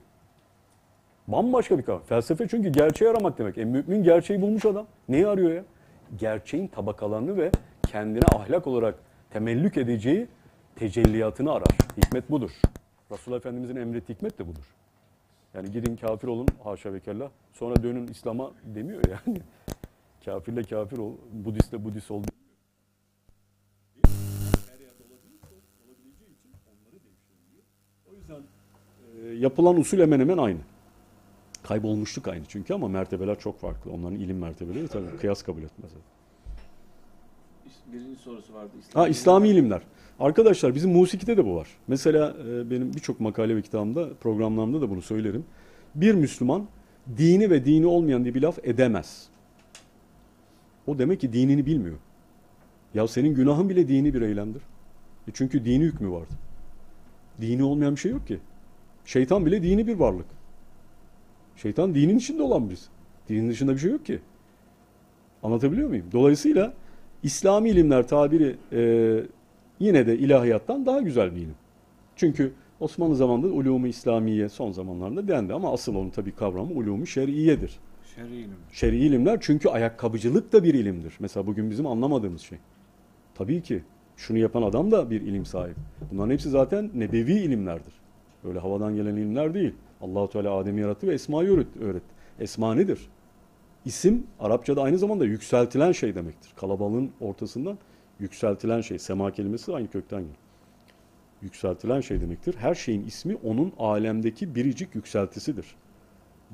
Bambaşka bir kavram. Felsefe çünkü gerçeği aramak demek. E mümin gerçeği bulmuş adam. Neyi arıyor ya? Gerçeğin tabakalarını ve kendine ahlak olarak temellük edeceği tecelliyatını arar. Hikmet budur. Resulullah Efendimizin emrettiği hikmet de budur. Yani gidin kafir olun haşa ve kella. Sonra dönün İslam'a demiyor yani. *laughs* Kafirle kafir ol, Budistle Budist ol. Yapılan usul hemen hemen aynı. Kaybolmuşluk aynı çünkü ama mertebeler çok farklı. Onların ilim mertebeleri tabii kıyas kabul etmez. Birinci sorusu vardı. İslam Ha İslami ilimler. Arkadaşlar bizim musikide de bu var. Mesela e, benim birçok makale ve kitabımda, programlarımda da bunu söylerim. Bir Müslüman dini ve dini olmayan diye bir laf edemez. O demek ki dinini bilmiyor. Ya senin günahın bile dini bir eylemdir. E çünkü dini hükmü vardı. Dini olmayan bir şey yok ki. Şeytan bile dini bir varlık. Şeytan dinin içinde olan birisi. Dinin dışında bir şey yok ki. Anlatabiliyor muyum? Dolayısıyla İslami ilimler tabiri e, yine de ilahiyattan daha güzel bir ilim. Çünkü Osmanlı zamanında ulumu İslamiye son zamanlarda dendi ama asıl onun tabii kavramı ulumu şer'iyedir. Şer'i ilim. Şer'i ilimler çünkü ayakkabıcılık da bir ilimdir. Mesela bugün bizim anlamadığımız şey. Tabii ki şunu yapan adam da bir ilim sahibi. Bunların hepsi zaten nebevi ilimlerdir. Öyle havadan gelen ilimler değil. Allahu Teala Adem'i yarattı ve Esma'yı öğret- öğretti. Esma nedir? İsim Arapçada aynı zamanda yükseltilen şey demektir. Kalabalığın ortasından yükseltilen şey. Sema kelimesi aynı kökten gelir. Yükseltilen şey demektir. Her şeyin ismi onun alemdeki biricik yükseltisidir.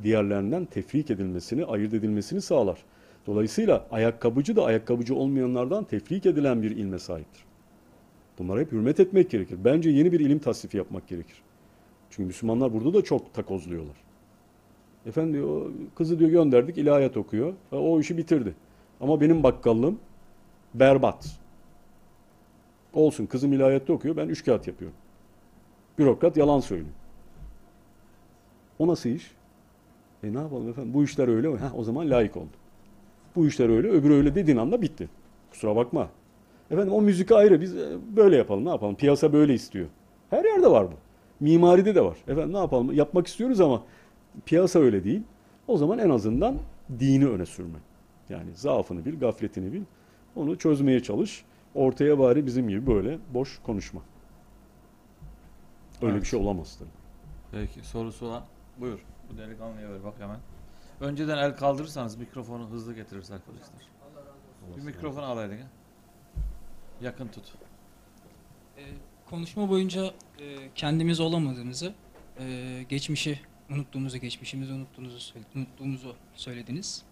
Diğerlerinden tefrik edilmesini, ayırt edilmesini sağlar. Dolayısıyla ayakkabıcı da ayakkabıcı olmayanlardan tefrik edilen bir ilme sahiptir. Bunlara hep hürmet etmek gerekir. Bence yeni bir ilim tasnifi yapmak gerekir. Çünkü Müslümanlar burada da çok takozluyorlar. Efendim diyor, kızı diyor gönderdik ilahiyat okuyor. O işi bitirdi. Ama benim bakkallığım berbat. Olsun kızım ilahiyatта okuyor ben üç kağıt yapıyorum. Bürokrat yalan söylüyor. O nasıl iş? E ne yapalım efendim bu işler öyle mi? Heh, o zaman layık oldu. Bu işler öyle öbürü öyle dediğin anda bitti. Kusura bakma. Efendim o müzik ayrı biz e, böyle yapalım ne yapalım piyasa böyle istiyor. Her yerde var bu. Mimaride de var. Efendim ne yapalım yapmak istiyoruz ama piyasa öyle değil. O zaman en azından dini öne sürme. Yani zaafını bil, gafletini bil. Onu çözmeye çalış. Ortaya bari bizim gibi böyle boş konuşma. Öyle Evet. bir şey olamaz tabii. Peki sorusu olan buyur. Bu delikanlıya ver bak hemen. Önceden el kaldırırsanız mikrofonu hızlı getiririz arkadaşlar. Bir mikrofon alaydın ha. Yakın tut. Ee, konuşma boyunca e, kendimiz olamadığımızı, e, geçmişi unuttuğumuzu, geçmişimizi unuttuğumuzu, söyle- unuttuğumuzu söylediniz.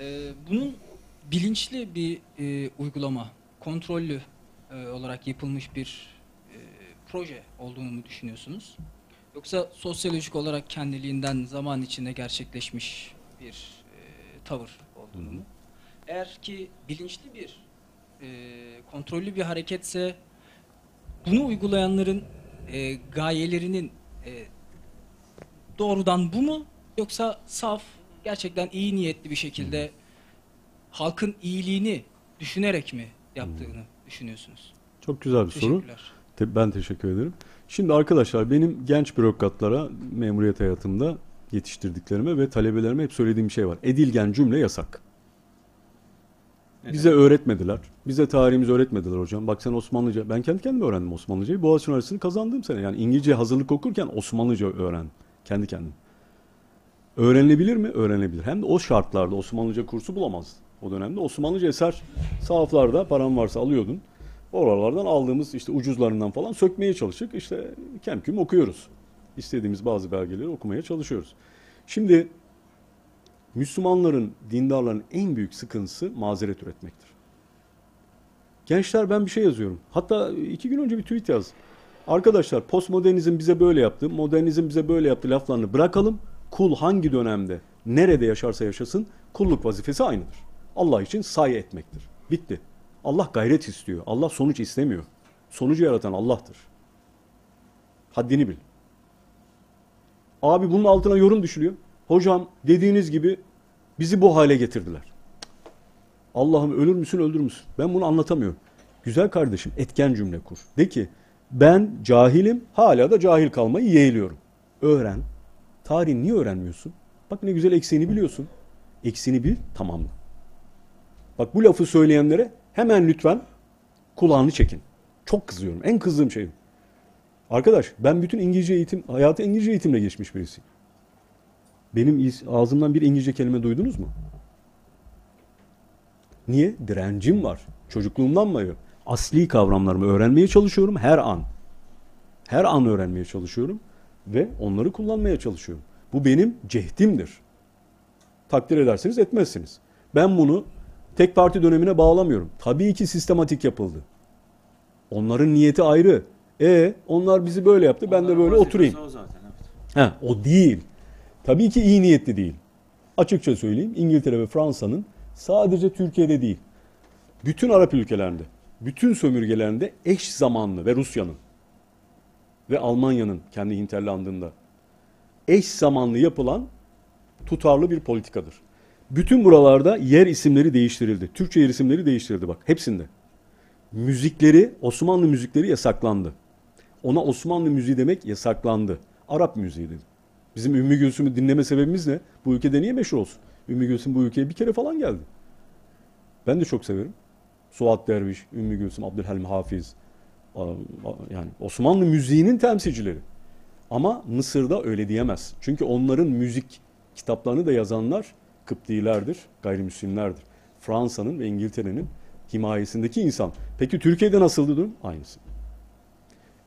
Ee, bunun bilinçli bir e, uygulama, kontrollü e, olarak yapılmış bir e, proje olduğunu mu düşünüyorsunuz? Yoksa sosyolojik olarak kendiliğinden zaman içinde gerçekleşmiş bir e, tavır olduğunu mu? Eğer ki bilinçli bir e, kontrollü bir hareketse bunu uygulayanların e, gayelerinin e, doğrudan bu mu yoksa saf gerçekten iyi niyetli bir şekilde halkın iyiliğini düşünerek mi yaptığını düşünüyorsunuz? Çok güzel bir soru. Teşekkürler. Te- Ben teşekkür ederim. Şimdi arkadaşlar benim genç bürokratlara memuriyet hayatımda yetiştirdiklerime ve talebelerime hep söylediğim bir şey var. Edilgen cümle yasak. Bize öğretmediler. Bize tarihimizi öğretmediler hocam. Bak sen Osmanlıca. Ben kendi kendime öğrendim Osmanlıcayı. Boğaziçi Üniversitesi'ni kazandığım sene. Yani İngilizce hazırlık okurken Osmanlıca öğrendim. Kendi kendim. Öğrenilebilir mi? Öğrenilebilir. Hem de o şartlarda Osmanlıca kursu bulamaz. O dönemde Osmanlıca eser sahaflarda param varsa alıyordun. Oralardan aldığımız işte ucuzlarından falan sökmeye çalışıp işte kemküm okuyoruz. İstediğimiz bazı belgeleri okumaya çalışıyoruz. Şimdi Müslümanların, dindarların en büyük sıkıntısı mazeret üretmektir. Gençler ben bir şey yazıyorum. Hatta iki gün önce bir tweet yaz. Arkadaşlar postmodernizm bize böyle yaptı, modernizm bize böyle yaptı laflarını bırakalım. Kul hangi dönemde, nerede yaşarsa yaşasın kulluk vazifesi aynıdır. Allah için say etmektir. Bitti. Allah gayret istiyor. Allah sonuç istemiyor. Sonucu yaratan Allah'tır. Haddini bil. Abi bunun altına yorum düşülüyor. Hocam dediğiniz gibi bizi bu hale getirdiler. Allah'ım ölür müsün öldürür müsün? Ben bunu anlatamıyorum. Güzel kardeşim etken cümle kur. De ki ben cahilim hala da cahil kalmayı yeğliyorum. Öğren. Tarihi niye öğrenmiyorsun? Bak ne güzel eksiğini biliyorsun. Eksiğini bil tamamla. Bak bu lafı söyleyenlere hemen lütfen kulağını çekin. Çok kızıyorum. En kızdığım şey. Arkadaş ben bütün İngilizce eğitim, hayatı İngilizce eğitimle geçmiş birisiyim. Benim ağzımdan bir İngilizce kelime duydunuz mu? Niye? Direncim var. Çocukluğumdan beri asli kavramlarımı öğrenmeye çalışıyorum her an. Her an öğrenmeye çalışıyorum ve onları kullanmaya çalışıyorum. Bu benim cehdimdir. Takdir edersiniz etmezsiniz. Ben bunu tek parti dönemine bağlamıyorum. Tabii ki sistematik yapıldı. Onların niyeti ayrı. E onlar bizi böyle yaptı ben de böyle oturayım. O zaten, evet. Ha, o değil. Tabii ki iyi niyetli değil. Açıkça söyleyeyim İngiltere ve Fransa'nın sadece Türkiye'de değil, bütün Arap ülkelerinde, bütün sömürgelerinde eş zamanlı ve Rusya'nın ve Almanya'nın kendi hinterlandığında eş zamanlı yapılan tutarlı bir politikadır. Bütün buralarda yer isimleri değiştirildi. Türkçe yer isimleri değiştirildi bak hepsinde. Müzikleri, Osmanlı müzikleri yasaklandı. Ona Osmanlı müziği demek yasaklandı. Arap müziği dedi. Bizim Ümmü Gülsüm'ü dinleme sebebimiz ne? Bu ülkede niye meşhur olsun? Ümmü Gülsüm bu ülkeye bir kere falan geldi. Ben de çok severim. Suat Derviş, Ümmü Gülsüm, Abdülhalim Hafiz. Yani Osmanlı müziğinin temsilcileri. Ama Mısır'da öyle diyemez. Çünkü onların müzik kitaplarını da yazanlar Kıptilerdir, gayrimüslimlerdir. Fransa'nın ve İngiltere'nin himayesindeki insan. Peki Türkiye'de nasıldı durum? Aynısı.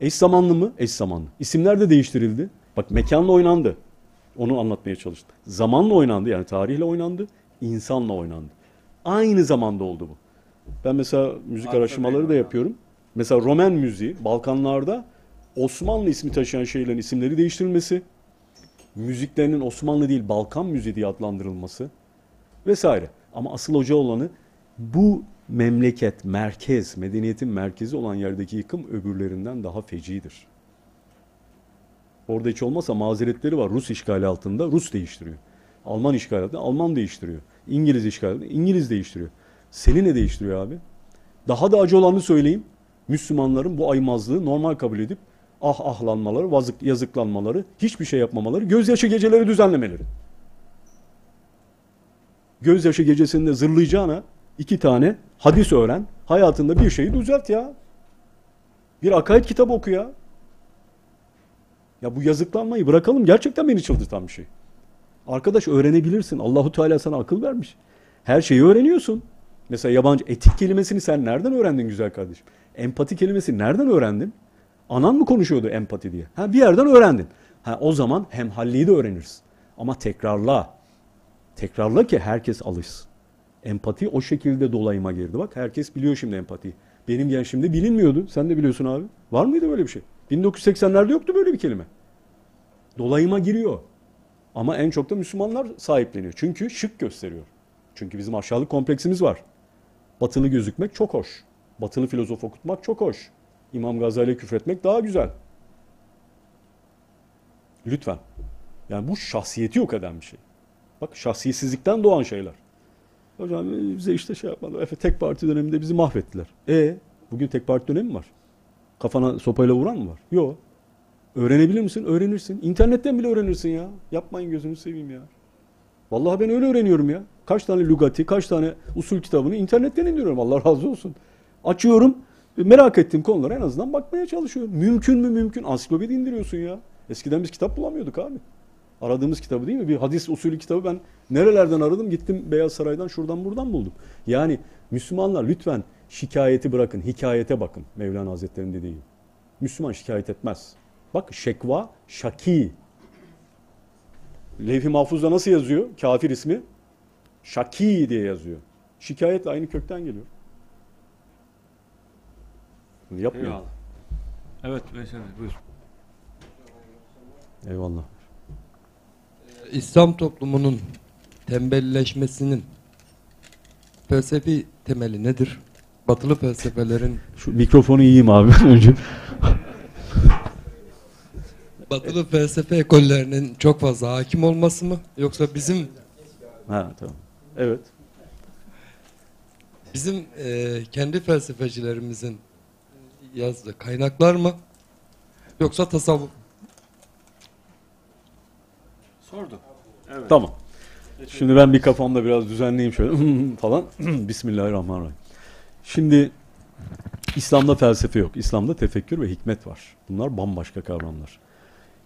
Eş zamanlı mı? Eş zamanlı. İsimler de değiştirildi. Bak mekanla oynandı. Onu anlatmaya çalıştım. Zamanla oynandı yani tarihle oynandı, insanla oynandı. Aynı zamanda oldu bu. Ben mesela müzik Arka araştırmaları da yapıyorum. Mesela Roman müziği Balkanlarda Osmanlı ismi taşıyan şeylerin isimleri değiştirilmesi, müziklerinin Osmanlı değil Balkan müziği diye adlandırılması vesaire. Ama asıl hoca olanı bu memleket, merkez, medeniyetin merkezi olan yerdeki yıkım öbürlerinden daha fecidir. Orada hiç olmazsa mazeretleri var. Rus işgali altında Rus değiştiriyor. Alman işgali altında Alman değiştiriyor. İngiliz işgali altında İngiliz değiştiriyor. Seni ne değiştiriyor abi? Daha da acı olanı söyleyeyim. Müslümanların bu aymazlığı normal kabul edip ah ahlanmaları, vazık, yazıklanmaları, hiçbir şey yapmamaları, gözyaşı geceleri düzenlemeleri. Gözyaşı gecesinde zırlayacağına iki tane hadis öğren, hayatında bir şeyi düzelt ya. Bir akaid kitabı oku ya. Ya bu yazıklanmayı bırakalım. Gerçekten beni çıldırtan bir şey. Arkadaş öğrenebilirsin. Allahu Teala sana akıl vermiş. Her şeyi öğreniyorsun. Mesela yabancı etik kelimesini sen nereden öğrendin güzel kardeşim? Empati kelimesini nereden öğrendin? Anan mı konuşuyordu empati diye? Ha bir yerden öğrendin. Ha o zaman hemhalliyi de öğrenirsin. Ama tekrarla. Tekrarla ki herkes alışsın. Empati o şekilde dolayıma girdi. Bak herkes biliyor şimdi empatiyi. Benim gençliğimde bilinmiyordu. Sen de biliyorsun abi. Var mıydı böyle bir şey? 1980'lerde yoktu böyle bir kelime. Dolayıma giriyor. Ama en çok da Müslümanlar sahipleniyor. Çünkü şık gösteriyor. Çünkü bizim aşağılık kompleksimiz var. Batılı gözükmek çok hoş. Batılı filozof okutmak çok hoş. İmam Gazali'ye küfretmek daha güzel. Lütfen. Yani bu şahsiyeti yok eden bir şey. Bak şahsiyetsizlikten doğan şeyler. Hocam bize işte şey yapmadı. Efe tek parti döneminde bizi mahvettiler. E bugün tek parti dönemi mi var? Kafana sopayla vuran mı var? Yok. Öğrenebilir misin? Öğrenirsin. İnternetten bile öğrenirsin ya. Yapmayın gözünü seveyim ya. Vallahi ben öyle öğreniyorum ya. Kaç tane lügati, kaç tane usul kitabını internetten indiriyorum. Allah razı olsun. Açıyorum. Merak ettiğim konulara en azından bakmaya çalışıyorum. Mümkün mü mümkün? Ansiklopedi indiriyorsun ya. Eskiden biz kitap bulamıyorduk abi. Aradığımız kitabı değil mi? Bir hadis usulü kitabı ben nerelerden aradım? Gittim Beyaz Saray'dan şuradan buradan buldum. Yani Müslümanlar lütfen şikayeti bırakın. Hikayete bakın. Mevlana Hazretleri'nin dediği gibi. Müslüman şikayet etmez. Bak şekva, şaki. Levh-i Mahfuz'da nasıl yazıyor? Kafir ismi. Şaki diye yazıyor. Şikayetle aynı kökten geliyor. Bunu yapmayın. Eyvallah. Evet Veysel buyur. Eyvallah. İslam toplumunun tembelleşmesinin felsefi temeli nedir? Batılı felsefelerin Şu mikrofonu yiyeyim abi *laughs* önce. Batılı felsefe ekollerinin çok fazla hakim olması mı yoksa bizim Ha tamam. Evet. bizim eee, kendi felsefecilerimizin yazdığı kaynaklar mı yoksa tasavvuf Sordu. Tamam. Şimdi ben bir kafamda biraz düzenleyeyim şöyle *laughs* falan. *clears throat* Bismillahirrahmanirrahim. Şimdi İslam'da felsefe yok. İslam'da tefekkür ve hikmet var. Bunlar bambaşka kavramlar.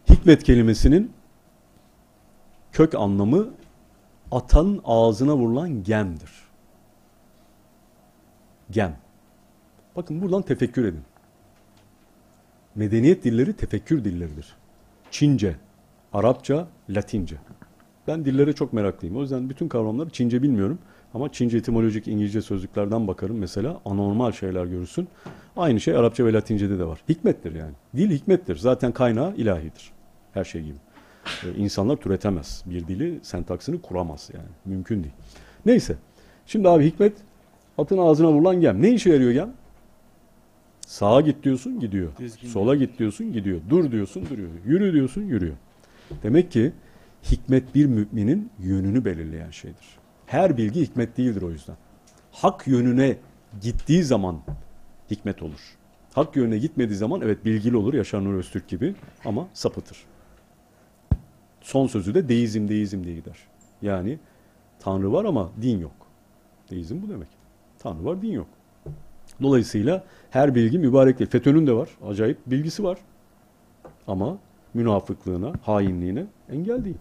Hikmet kelimesinin kök anlamı atanın ağzına vurulan gemdir. Gem. Bakın buradan tefekkür edin. Medeniyet dilleri tefekkür dilleridir. Çince, Arapça, Latince. Ben dillere çok meraklıyım. O yüzden bütün kavramları Çince bilmiyorum. Ama Çince etimolojik İngilizce sözlüklerden bakarım mesela. Anormal şeyler görürsün. Aynı şey Arapça ve Latince'de de var. Hikmettir yani. Dil hikmettir. Zaten kaynağı ilahidir. Her şey gibi. Ee, insanlar türetemez. Bir dili sentaksını kuramaz yani. Mümkün değil. Neyse. Şimdi abi hikmet atın ağzına vurulan gem. Ne işe yarıyor gem? Sağa git diyorsun gidiyor. Sola git diyorsun gidiyor. Dur diyorsun duruyor. Yürü diyorsun yürüyor. Demek ki hikmet bir müminin yönünü belirleyen şeydir. Her bilgi hikmet değildir o yüzden. Hak yönüne gittiği zaman hikmet olur. Hak yönüne gitmediği zaman evet bilgili olur Yaşar Nur Öztürk gibi ama sapıtır. Son sözü de deizm deizm diye gider. Yani Tanrı var ama din yok. Deizm bu demek. Tanrı var din yok. Dolayısıyla her bilgi mübarek değil. FETÖ'nün de var. Acayip bilgisi var. Ama münafıklığına, hainliğine engel değil.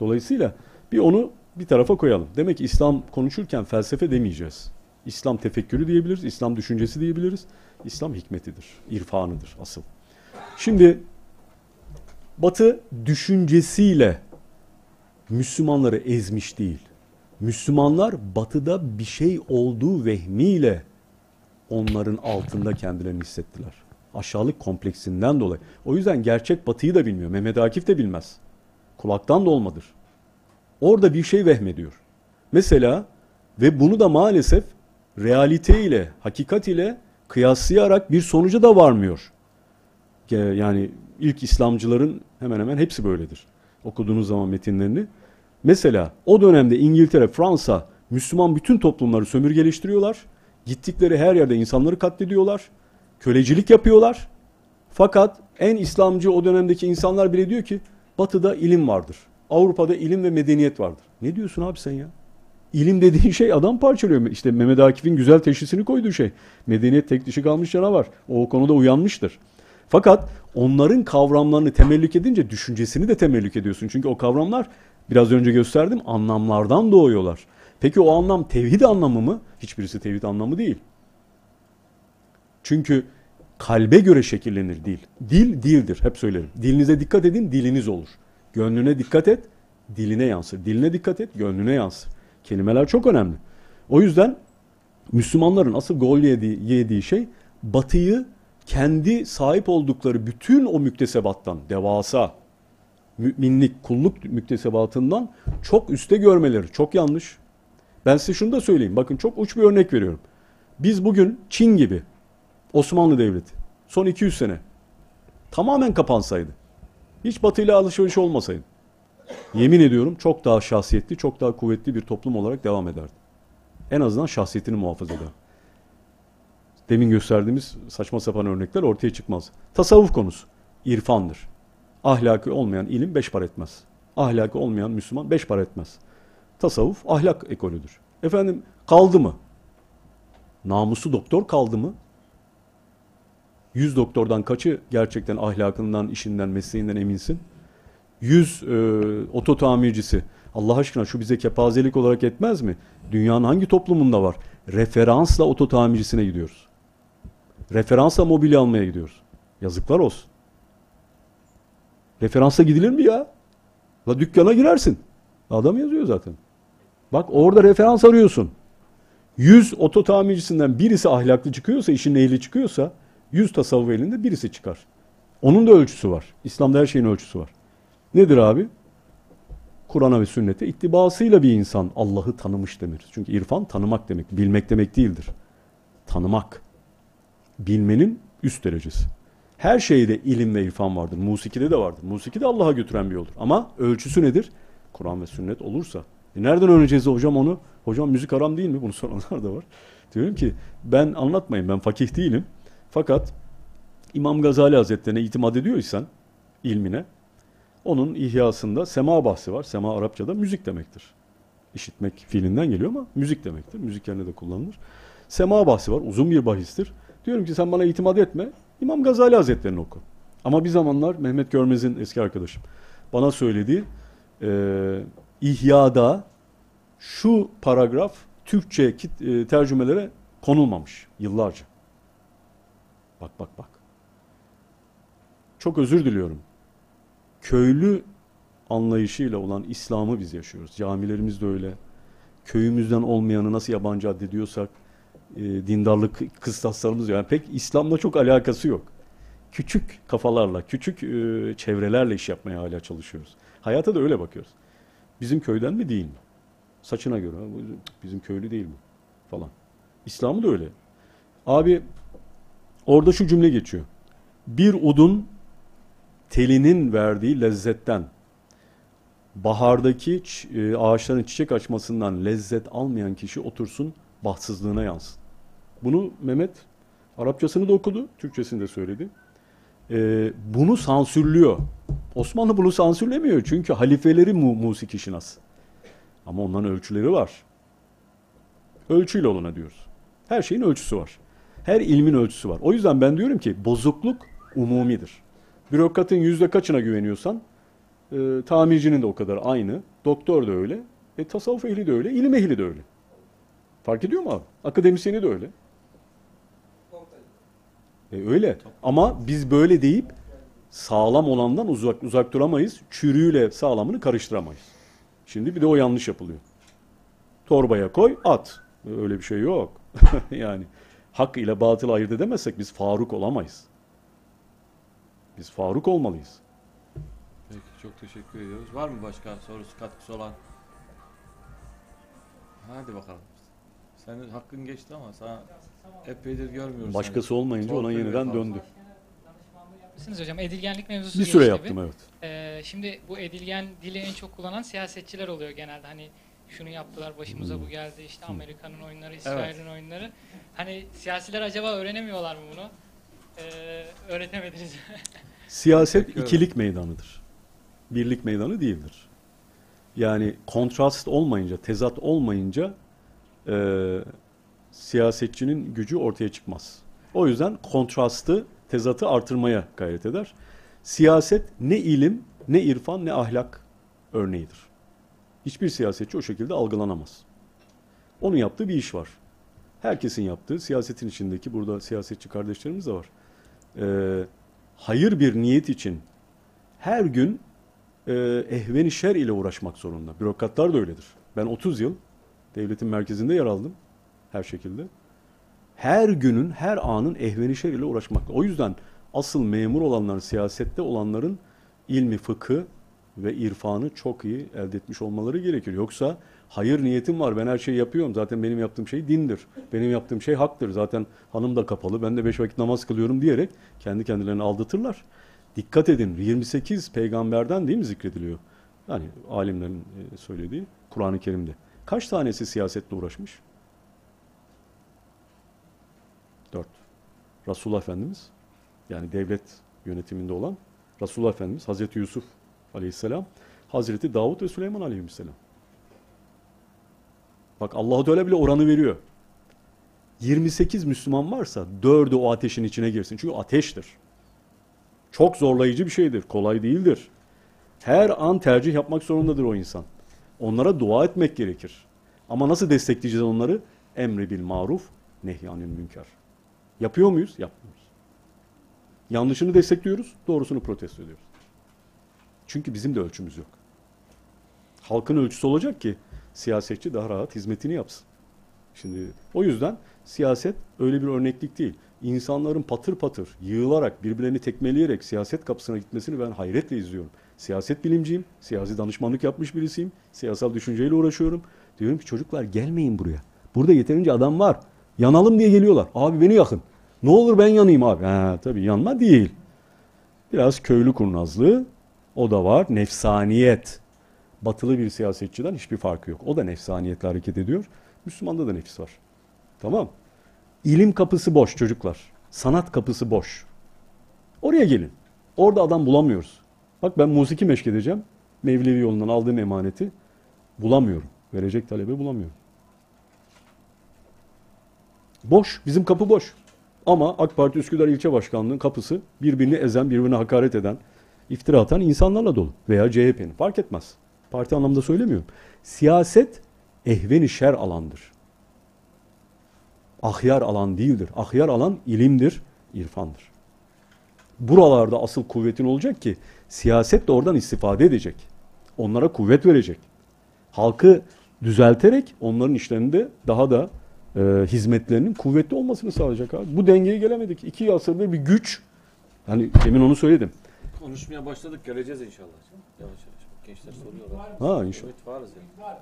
Dolayısıyla bir onu bir tarafa koyalım. Demek ki İslam konuşurken felsefe demeyeceğiz. İslam tefekkürü diyebiliriz, İslam düşüncesi diyebiliriz. İslam hikmetidir, irfanıdır asıl. Şimdi Batı düşüncesiyle Müslümanları ezmiş değil. Müslümanlar batıda bir şey olduğu vehmiyle onların altında kendilerini hissettiler. Aşağılık kompleksinden dolayı. O yüzden gerçek batıyı da bilmiyor. Mehmet Akif de bilmez. Kulaktan dolmadır. Orada bir şey vehmediyor. Mesela Ve bunu da maalesef realite ile, hakikat ile kıyaslayarak bir sonuca da varmıyor. Yani ilk İslamcıların hemen hemen hepsi böyledir. Okuduğunuz zaman metinlerini. Mesela o dönemde İngiltere, Fransa, Müslüman bütün toplumları sömürgeleştiriyorlar. Gittikleri her yerde insanları katlediyorlar. Kölecilik yapıyorlar. Fakat en İslamcı o dönemdeki insanlar bile diyor ki Batı'da ilim vardır. Avrupa'da ilim ve medeniyet vardır. Ne diyorsun abi sen ya? İlim dediğin şey adam parçalıyor. İşte Mehmet Akif'in güzel teşhisini koyduğu şey. Medeniyet tek dişi kalmış canavar. O, konuda uyanmıştır. Fakat onların kavramlarını temellük edince düşüncesini de temellük ediyorsun. Çünkü o kavramlar biraz önce gösterdim anlamlardan doğuyorlar. Peki o anlam tevhid anlamı mı? Hiçbirisi tevhid anlamı değil. Çünkü kalbe göre şekillenir dil. Dil dildir hep söylerim. Dilinize dikkat edin diliniz olur. Gönlüne dikkat et diline yansır. Diline dikkat et gönlüne yansır. Kelimeler çok önemli. O yüzden Müslümanların asıl gol yediği, yediği şey batıyı kendi sahip oldukları bütün o müktesebattan, devasa, müminlik, kulluk müktesebatından çok üste görmeleri. Çok yanlış. Ben size şunu da söyleyeyim. Bakın çok uç bir örnek veriyorum. Biz bugün Çin gibi Osmanlı Devleti son 200 sene tamamen kapansaydı. Hiç batıyla alışveriş olmasaydı. Yemin ediyorum çok daha şahsiyetli, çok daha kuvvetli bir toplum olarak devam ederdi. En azından şahsiyetini muhafaza eder. Demin gösterdiğimiz saçma sapan örnekler ortaya çıkmaz. Tasavvuf konusu irfandır. Ahlakı olmayan ilim beş para etmez. Ahlakı olmayan Müslüman beş para etmez. Tasavvuf ahlak ekolüdür. Efendim kaldı mı? Namusu doktor kaldı mı? Yüz doktordan kaçı gerçekten ahlakından, işinden, mesleğinden eminsin? Yüz e, oto tamircisi. Allah aşkına şu bize kepazelik olarak etmez mi? Dünyanın hangi toplumunda var? Referansla oto tamircisine gidiyoruz. Referansla mobilya almaya gidiyoruz. Yazıklar olsun. Referansla gidilir mi ya? La dükkana girersin. Adam yazıyor zaten. Bak orada referans arıyorsun. 100 oto tamircisinden birisi ahlaklı çıkıyorsa, işin ehli çıkıyorsa 100 tasavvuf elinde birisi çıkar. Onun da ölçüsü var. İslam'da her şeyin ölçüsü var. Nedir abi? Kur'an'a ve sünnete ittibasıyla bir insan Allah'ı tanımış denir. Çünkü irfan tanımak demek, bilmek demek değildir. Tanımak. Bilmenin üst derecesi. Her şeyde ilim ve irfan vardır. Musikide de vardır. Musiki de Allah'a götüren bir yoldur. Ama ölçüsü nedir? Kur'an ve sünnet olursa. E nereden öğreneceğiz hocam onu? Hocam müzik haram değil mi? Bunu soranlar da var. Diyorum ki ben anlatmayın ben fakih değilim. Fakat İmam Gazali Hazretlerine itimat ediyorsan ilmine onun ihyasında sema bahsi var. Sema Arapçada müzik demektir. İşitmek fiilinden geliyor ama müzik demektir. Müzik yerine de kullanılır. Sema bahsi var. Uzun bir bahistir. Diyorum ki sen bana itimat etme. İmam Gazali Hazretlerini oku. Ama bir zamanlar Mehmet Görmez'in eski arkadaşım bana söylediği e, İhya'da şu paragraf Türkçe kit, e, tercümelere konulmamış yıllarca. Bak bak bak. Çok özür diliyorum. Köylü anlayışıyla olan İslam'ı biz yaşıyoruz. Camilerimiz de öyle. Köyümüzden olmayanı nasıl yabancı addediyorsak e, dindarlık kıstaslarımız yani pek İslam'la çok alakası yok. Küçük kafalarla, küçük e, çevrelerle iş yapmaya hala çalışıyoruz. Hayata da öyle bakıyoruz. Bizim köyden mi değil mi? Saçına göre. "Ha, bu Bizim köylü değil mi? Falan. İslam'ı da öyle. Abi orada şu cümle geçiyor. Bir udun telinin verdiği lezzetten bahardaki e, ağaçların çiçek açmasından lezzet almayan kişi otursun bahtsızlığına yansın. Bunu Mehmet Arapçasını da okudu, Türkçesini de söyledi. E, bunu sansürlüyor. Osmanlı bunu sansürlemiyor çünkü halifeleri mu musiki şinas. Ama onların ölçüleri var. Ölçüyle olana diyoruz. Her şeyin ölçüsü var. Her ilmin ölçüsü var. O yüzden ben diyorum ki bozukluk umumidir. Bürokratın yüzde kaçına güveniyorsan e, tamircinin de o kadar aynı. Doktor da öyle. E, tasavvuf ehli de öyle. ilim ehli de öyle. Fark ediyor mu abi? Akademisyeni de öyle. E, öyle. Ama biz böyle deyip sağlam olandan uzak uzak duramayız. Çürüğüyle sağlamını karıştıramayız. Şimdi bir de o yanlış yapılıyor. Torbaya koy, at. Öyle bir şey yok. *laughs* yani hak ile batıl ayırt edemezsek biz Faruk olamayız. Biz Faruk olmalıyız. Peki çok teşekkür ediyoruz. Var mı başka sorusu katkısı olan? Hadi bakalım. Senin hakkın geçti ama sana epeydir görmüyoruz. Başkası seni. olmayınca ona Torpil yeniden ve döndü. Yapmışsınız hocam. Edilgenlik mevzusu Bir süre yaptım evet. Ee, şimdi bu edilgen dili en çok kullanan siyasetçiler oluyor genelde. Hani şunu yaptılar başımıza bu geldi işte Amerika'nın oyunları, İsrail'in oyunları. Hani siyasiler acaba öğrenemiyorlar mı bunu? Ee, öğretemediniz. *laughs* Siyaset ikilik meydanıdır. Birlik meydanı değildir. Yani kontrast olmayınca, tezat olmayınca e, siyasetçinin gücü ortaya çıkmaz. O yüzden kontrastı, tezatı artırmaya gayret eder. Siyaset ne ilim, ne irfan, ne ahlak örneğidir. Hiçbir siyasetçi o şekilde algılanamaz. Onun yaptığı bir iş var. Herkesin yaptığı, siyasetin içindeki burada siyasetçi kardeşlerimiz de var. Ee, hayır bir niyet için her gün e, ehveni şer ile uğraşmak zorunda. Bürokratlar da öyledir. Ben 30 yıl devletin merkezinde yer aldım her şekilde. Her günün, her anın ehveni şer ile uğraşmak. O yüzden asıl memur olanların, siyasette olanların ilmi, fıkı ve irfanı çok iyi elde etmiş olmaları gerekir. Yoksa hayır niyetim var, ben her şeyi yapıyorum. Zaten benim yaptığım şey dindir. Benim yaptığım şey haktır. Zaten hanım da kapalı, ben de beş vakit namaz kılıyorum diyerek kendi kendilerini aldatırlar. Dikkat edin 28 peygamberden değil mi zikrediliyor? Yani alimlerin e, söylediği Kur'an-ı Kerim'de. Kaç tanesi siyasetle uğraşmış? Dört. Resulullah Efendimiz yani devlet yönetiminde olan Resulullah Efendimiz, Hazreti Yusuf Aleyhisselam, Hazreti Davut ve Süleyman Aleyhisselam. Bak Allah Teala bile oranı veriyor. 28 Müslüman varsa dördü o ateşin içine girsin. Çünkü ateştir. Çok zorlayıcı bir şeydir. Kolay değildir. Her an tercih yapmak zorundadır o insan. Onlara dua etmek gerekir. Ama nasıl destekleyeceğiz onları? Emri bil maruf, nehyanil münker. Yapıyor muyuz? Yapmıyoruz. Yanlışını destekliyoruz, doğrusunu protesto ediyoruz. Çünkü bizim de ölçümüz yok. Halkın ölçüsü olacak ki siyasetçi daha rahat hizmetini yapsın. Şimdi o yüzden siyaset öyle bir örneklik değil. İnsanların patır patır yığılarak birbirlerini tekmeleyerek siyaset kapısına gitmesini ben hayretle izliyorum. Siyaset bilimciyim, siyasi danışmanlık yapmış birisiyim, siyasal düşünceyle uğraşıyorum. Diyorum ki çocuklar gelmeyin buraya. Burada yeterince adam var. Yanalım diye geliyorlar. Abi beni yakın. Ne olur ben yanayım abi. Ha, tabii yanma değil. Biraz köylü kurnazlığı o da var. Nefsaniyet. Batılı bir siyasetçiden hiçbir farkı yok. O da nefsaniyetle hareket ediyor. Müslümanda da nefis var. Tamam. İlim kapısı boş çocuklar. Sanat kapısı boş. Oraya gelin. Orada adam bulamıyoruz. Bak ben musiki meşk edeceğim. Mevlevi yolundan aldığım emaneti bulamıyorum. Verecek talebe bulamıyorum. Boş. Bizim kapı boş. Ama AK Parti Üsküdar İlçe Başkanlığı'nın kapısı birbirini ezen, birbirine hakaret eden, iftira atan insanlarla dolu. Veya CHP'nin. Fark etmez. Parti anlamında söylemiyorum. Siyaset ehveni şer alandır. Ahyar alan değildir. Ahyar alan ilimdir, irfandır. Buralarda asıl kuvvetin olacak ki siyaset de oradan istifade edecek. Onlara kuvvet verecek. Halkı düzelterek onların işlerinde daha da e, hizmetlerinin kuvvetli olmasını sağlayacak abi. Bu dengeye gelemedik. İki asırdır bir güç. Hani demin onu söyledim. Konuşmaya başladık göreceğiz inşallah. Yavaş yavaş. Gençler soruyorlar. Ha inşallah. Evet varız yani.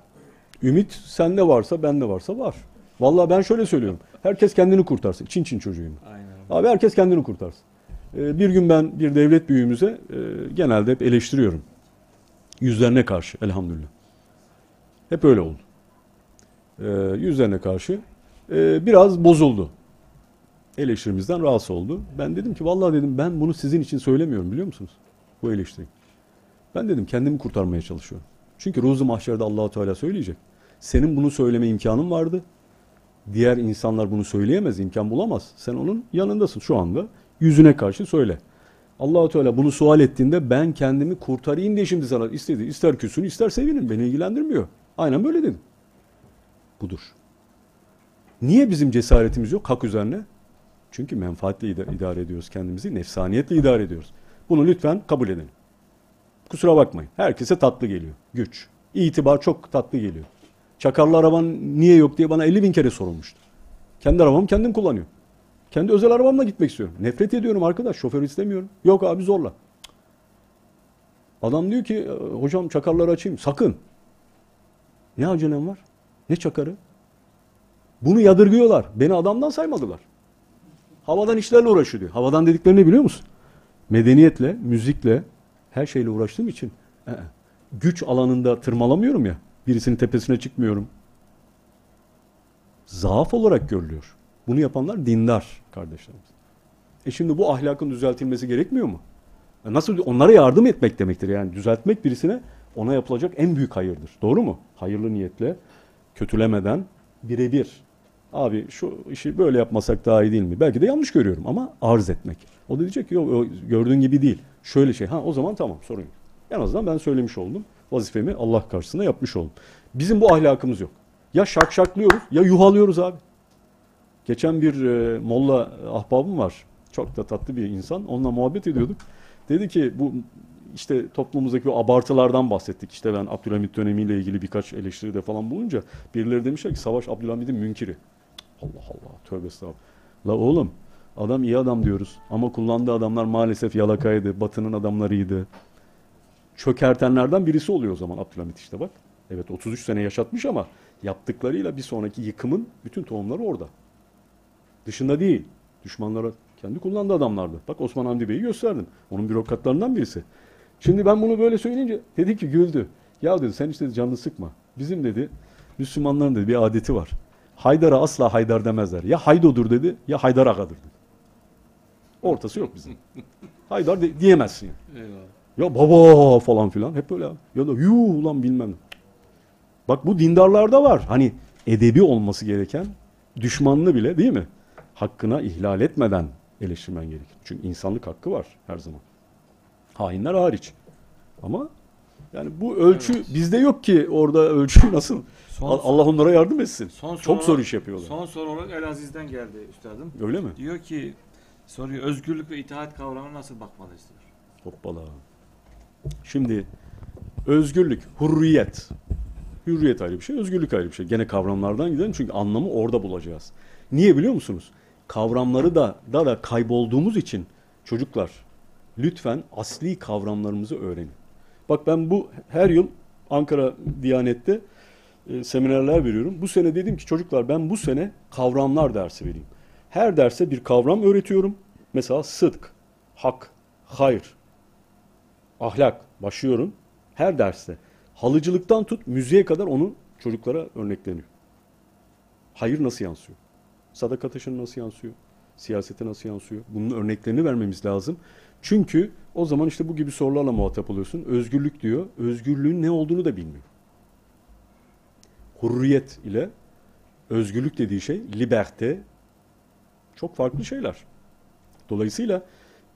Ümit sende varsa bende varsa var. Vallahi ben şöyle söylüyorum. Herkes kendini kurtarsın. Çin Çin çocuğuyum. Aynen. Abi herkes kendini kurtarsın. Ee, bir gün ben bir devlet büyüğümüze e, genelde hep eleştiriyorum. Yüzlerine karşı elhamdülillah. Hep öyle oldu. Ee, yüzlerine karşı e, biraz bozuldu. Eleştirimizden rahatsız oldu. Ben dedim ki vallahi dedim ben bunu sizin için söylemiyorum biliyor musunuz? Bu eleştiri. Ben dedim kendimi kurtarmaya çalışıyorum. Çünkü ruzu mahşerde Allahu Teala söyleyecek. Senin bunu söyleme imkanın vardı. Diğer insanlar bunu söyleyemez, imkan bulamaz. Sen onun yanındasın şu anda. Yüzüne karşı söyle. Allahu Teala bunu sual ettiğinde ben kendimi kurtarayım diye şimdi sana istedi. İster küsün ister sevinin beni ilgilendirmiyor. Aynen böyle dedim. Budur. Niye bizim cesaretimiz yok hak üzerine? Çünkü menfaatle ida- idare ediyoruz kendimizi, nefsaniyetle idare ediyoruz. Bunu lütfen kabul edin. Kusura bakmayın. Herkese tatlı geliyor. Güç. İtibar çok tatlı geliyor. Çakarlı araban niye yok diye bana 50 bin kere sorulmuştu. Kendi arabamı kendim kullanıyorum. Kendi özel arabamla gitmek istiyorum. Nefret ediyorum arkadaş. Şoför istemiyorum. Yok abi zorla. Adam diyor ki hocam çakarları açayım. Sakın. Ne acelem var? Ne çakarı? Bunu yadırgıyorlar. Beni adamdan saymadılar. Havadan işlerle uğraşıyor diyor. Havadan dediklerini biliyor musun? Medeniyetle, müzikle, her şeyle uğraştığım için e, güç alanında tırmalamıyorum ya. Birisinin tepesine çıkmıyorum. Zaaf olarak görülüyor. Bunu yapanlar dindar kardeşlerimiz. E şimdi bu ahlakın düzeltilmesi gerekmiyor mu? E Nasıl onlara yardım etmek demektir yani düzeltmek birisine ona yapılacak en büyük hayırdır. Doğru mu? Hayırlı niyetle, kötülemeden birebir. Abi şu işi böyle yapmasak daha iyi değil mi? Belki de yanlış görüyorum ama arz etmek. O da diyecek ki yok o gördüğün gibi değil. Şöyle şey. Ha o zaman tamam sorun yok. En azından ben söylemiş oldum. Vazifemi Allah karşısında yapmış oldum. Bizim bu ahlakımız yok. Ya şakşaklıyoruz ya yuhalıyoruz abi. Geçen bir e, molla ahbabım var. Çok da tatlı bir insan. Onunla muhabbet ediyorduk. Dedi ki bu işte toplumumuzdaki bu abartılardan bahsettik. İşte ben Abdülhamit dönemiyle ilgili birkaç eleştiride falan bulunca birileri demişler ki Savaş Abdülhamid'in münkiri. Allah Allah tövbe estağfurullah. La oğlum adam iyi adam diyoruz ama kullandığı adamlar maalesef yalakaydı. Batının adamlarıydı. Çökertenlerden birisi oluyor o zaman Abdülhamit işte bak. Evet 33 sene yaşatmış ama yaptıklarıyla bir sonraki yıkımın bütün tohumları orada. Dışında değil. Düşmanlara kendi kullandığı adamlardı. Bak Osman Hamdi Bey'i gösterdim. Onun bürokratlarından birisi. Şimdi ben bunu böyle söyleyince dedi ki güldü. Ya dedi sen işte canını sıkma. Bizim dedi Müslümanların dedi bir adeti var. Haydar'a asla Haydar demezler. Ya Haydo'dur dedi ya Haydar Aga'dır dedi. Ortası yok bizim. *laughs* Haydar de- diyemezsin. Yani. Ya baba falan filan hep böyle. Ya da yuh ulan bilmem. ne. Bak bu dindarlarda var. Hani edebi olması gereken düşmanını bile değil mi? Hakkına ihlal etmeden eleştirmen gerekir. Çünkü insanlık hakkı var her zaman. Hainler hariç. Ama yani bu ölçü Evet. bizde yok ki orada ölçü *laughs* nasıl? Son, Al- Allah onlara yardım etsin. son Çok soru- zor iş yapıyorlar. Son soru olarak Elaziz'den geldi üstadım. Öyle mi? Diyor ki soruyor özgürlük ve itaat kavramına nasıl bakmalıyız diyor. Hoppala. Şimdi özgürlük, hürriyet. Hürriyet ayrı bir şey, özgürlük ayrı bir şey. Gene kavramlardan gidelim çünkü anlamı orada bulacağız. Niye biliyor musunuz? Kavramları da da da kaybolduğumuz için çocuklar lütfen asli kavramlarımızı öğrenin. Bak ben bu her yıl Ankara Diyanet'te e, seminerler veriyorum. Bu sene dedim ki çocuklar ben bu sene kavramlar dersi vereyim. Her derse bir kavram öğretiyorum. Mesela sıdk, hak, hayır, ahlak başlıyorum. Her derste halıcılıktan tut müziğe kadar onun çocuklara örnekleniyor. Hayır nasıl yansıyor? Sadaka taşına nasıl yansıyor? Siyasete nasıl yansıyor? Bunun örneklerini vermemiz lazım. Çünkü o zaman işte bu gibi sorularla muhatap oluyorsun. Özgürlük diyor. Özgürlüğün ne olduğunu da bilmiyor. Hürriyet ile özgürlük dediği şey liberté çok farklı şeyler. Dolayısıyla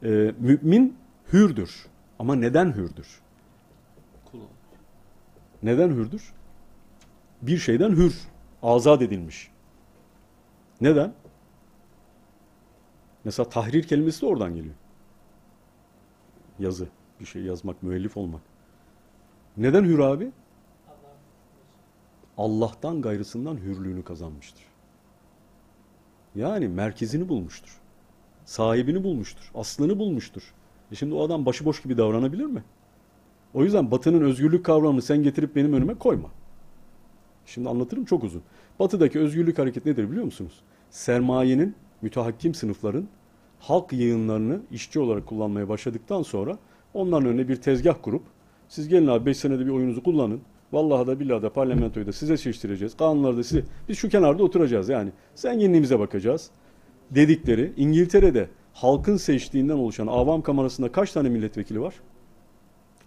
e, mümin hürdür. Ama neden hürdür? Neden hürdür? Bir şeyden hür, azat edilmiş. Neden? Mesela tahrir kelimesi de oradan geliyor. Yazı, bir şey yazmak, müellif olmak. Neden hür abi? Allah'tan gayrısından hürlüğünü kazanmıştır. Yani merkezini bulmuştur. Sahibini bulmuştur. Aslını bulmuştur. E şimdi o adam başıboş gibi davranabilir mi? O yüzden Batı'nın özgürlük kavramını sen getirip benim önüme koyma. Şimdi anlatırım çok uzun. Batı'daki özgürlük hareketi nedir biliyor musunuz? Sermayenin, mütehakkim sınıfların halk yığınlarını işçi olarak kullanmaya başladıktan sonra onların önüne bir tezgah kurup siz gelin abi 5 senede bir oyunuzu kullanın. Vallahi da billahi da parlamentoyu da size seçtireceğiz. Kanunları da size. Biz şu kenarda oturacağız yani. Zenginliğimize bakacağız. Dedikleri İngiltere'de halkın seçtiğinden oluşan avam kamerasında kaç tane milletvekili var?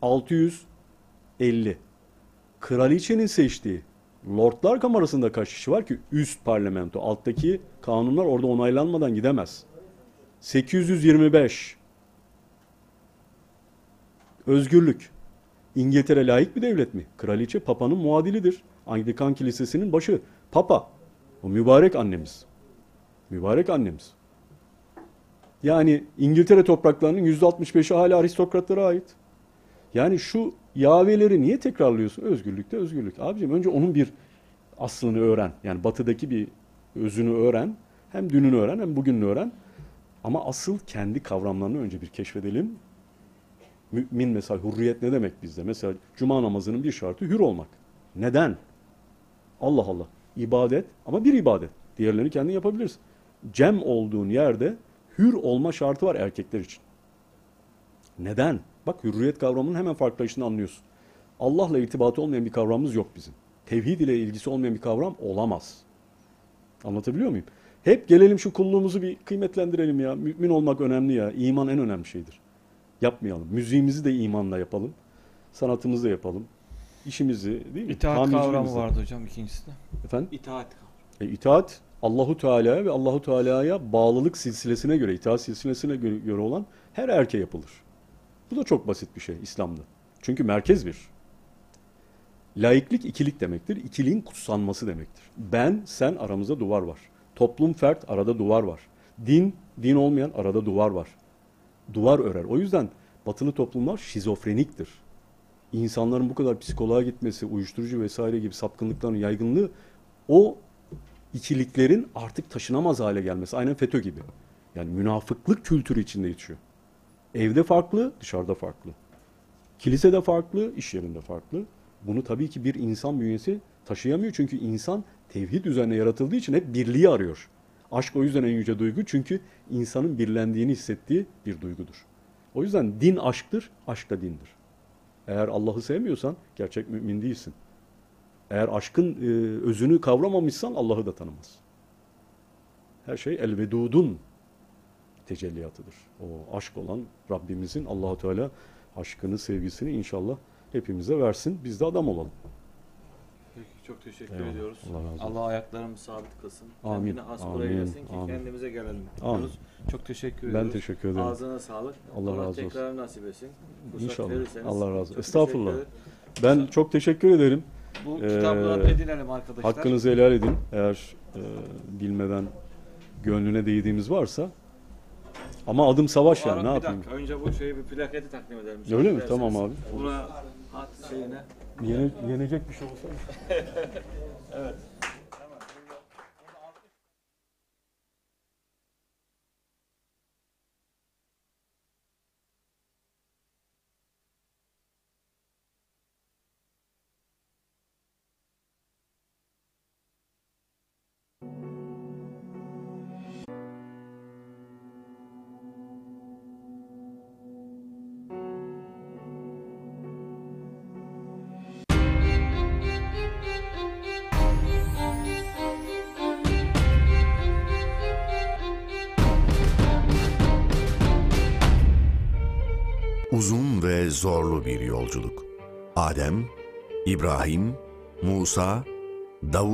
650. Kraliçenin seçtiği Lordlar Kamerası'nda kaç kişi var ki? Üst parlamento. Alttaki kanunlar orada onaylanmadan gidemez. 825. Özgürlük. İngiltere layık bir devlet mi? Kraliçe Papa'nın muadilidir. Anglikan Kilisesi'nin başı. Papa. O mübarek annemiz. Mübarek annemiz. Yani İngiltere topraklarının %65'i hala aristokratlara ait. Yani şu yaveleri niye tekrarlıyorsun? Özgürlükte özgürlük. Abicim önce onun bir aslını öğren. Yani batıdaki bir özünü öğren. Hem dününü öğren hem bugününü öğren. Ama asıl kendi kavramlarını önce bir keşfedelim. Mümin mesela hürriyet ne demek bizde? Mesela cuma namazının bir şartı hür olmak. Neden? Allah Allah. İbadet ama bir ibadet. Diğerlerini kendin yapabilirsin. Cem olduğun yerde hür olma şartı var erkekler için. Neden? Bak hürriyet kavramının hemen farklılaşını anlıyorsun. Allah'la irtibatı olmayan bir kavramımız yok bizim. Tevhid ile ilgisi olmayan bir kavram olamaz. Anlatabiliyor muyum? Hep gelelim şu kulluğumuzu bir kıymetlendirelim ya. Mümin olmak önemli ya. İman en önemli şeydir. Yapmayalım. Müziğimizi de imanla yapalım. Sanatımızı da yapalım. İşimizi değil mi? İtaat kavramı de. vardı hocam ikincisi de. Efendim? İtaat. E, itaat Allahu Teala'ya ve Allahu Teala'ya bağlılık silsilesine göre, itaat silsilesine göre, göre olan her erke yapılır. Bu da çok basit bir şey İslam'da. Çünkü merkez bir. Laiklik ikilik demektir. İkiliğin kutsanması demektir. Ben, sen aramızda duvar var. Toplum, fert arada duvar var. Din, din olmayan arada duvar var. Duvar örer. O yüzden batılı toplumlar şizofreniktir. İnsanların bu kadar psikoloğa gitmesi, uyuşturucu vesaire gibi sapkınlıkların yaygınlığı o ikiliklerin artık taşınamaz hale gelmesi. Aynen FETÖ gibi. Yani münafıklık kültürü içinde yetişiyor. Evde farklı, dışarıda farklı. Kilisede farklı, iş yerinde farklı. Bunu tabii ki bir insan bünyesi taşıyamıyor. Çünkü insan tevhid üzerine yaratıldığı için hep birliği arıyor. Aşk o yüzden en yüce duygu. Çünkü insanın birlendiğini hissettiği bir duygudur. O yüzden din aşktır, aşk da dindir. Eğer Allah'ı sevmiyorsan gerçek mümin değilsin. Eğer aşkın e, özünü kavramamışsan Allah'ı da tanımaz. Her şey elvedudun tecelliyatıdır. O aşk olan Rabbimizin Allahu Teala aşkını, sevgisini inşallah hepimize versin. Biz de adam olalım. Çok teşekkür Eyvallah. ediyoruz. Allah razı olsun. Allah ayaklarımızı sabit kılsın. Amin. Kendine has Amin. ki Amin. kendimize gelelim. Amin. diyoruz. Çok teşekkür Ben ediyoruz. teşekkür ederim. Ağzına sağlık. Allah razı olsun. tekrar nasip etsin. Fırsat İnşallah. verirseniz. Allah razı olsun. Estağfurullah. Ben çok teşekkür ederim. Bu Ee, kitapları edinelim arkadaşlar. Hakkınızı helal edin. Eğer e, bilmeden gönlüne değdiğimiz varsa. Ama adım savaş yani ne yapayım? dakika, Önce bu şeyi bir plaketi takdim edelim. Öyle mi? Tamam abi. Buna hat şeyine. Yene, yenecek bir şey olsa. *laughs* Uzun zorlu bir yolculuk. Adem, İbrahim, Musa, Davut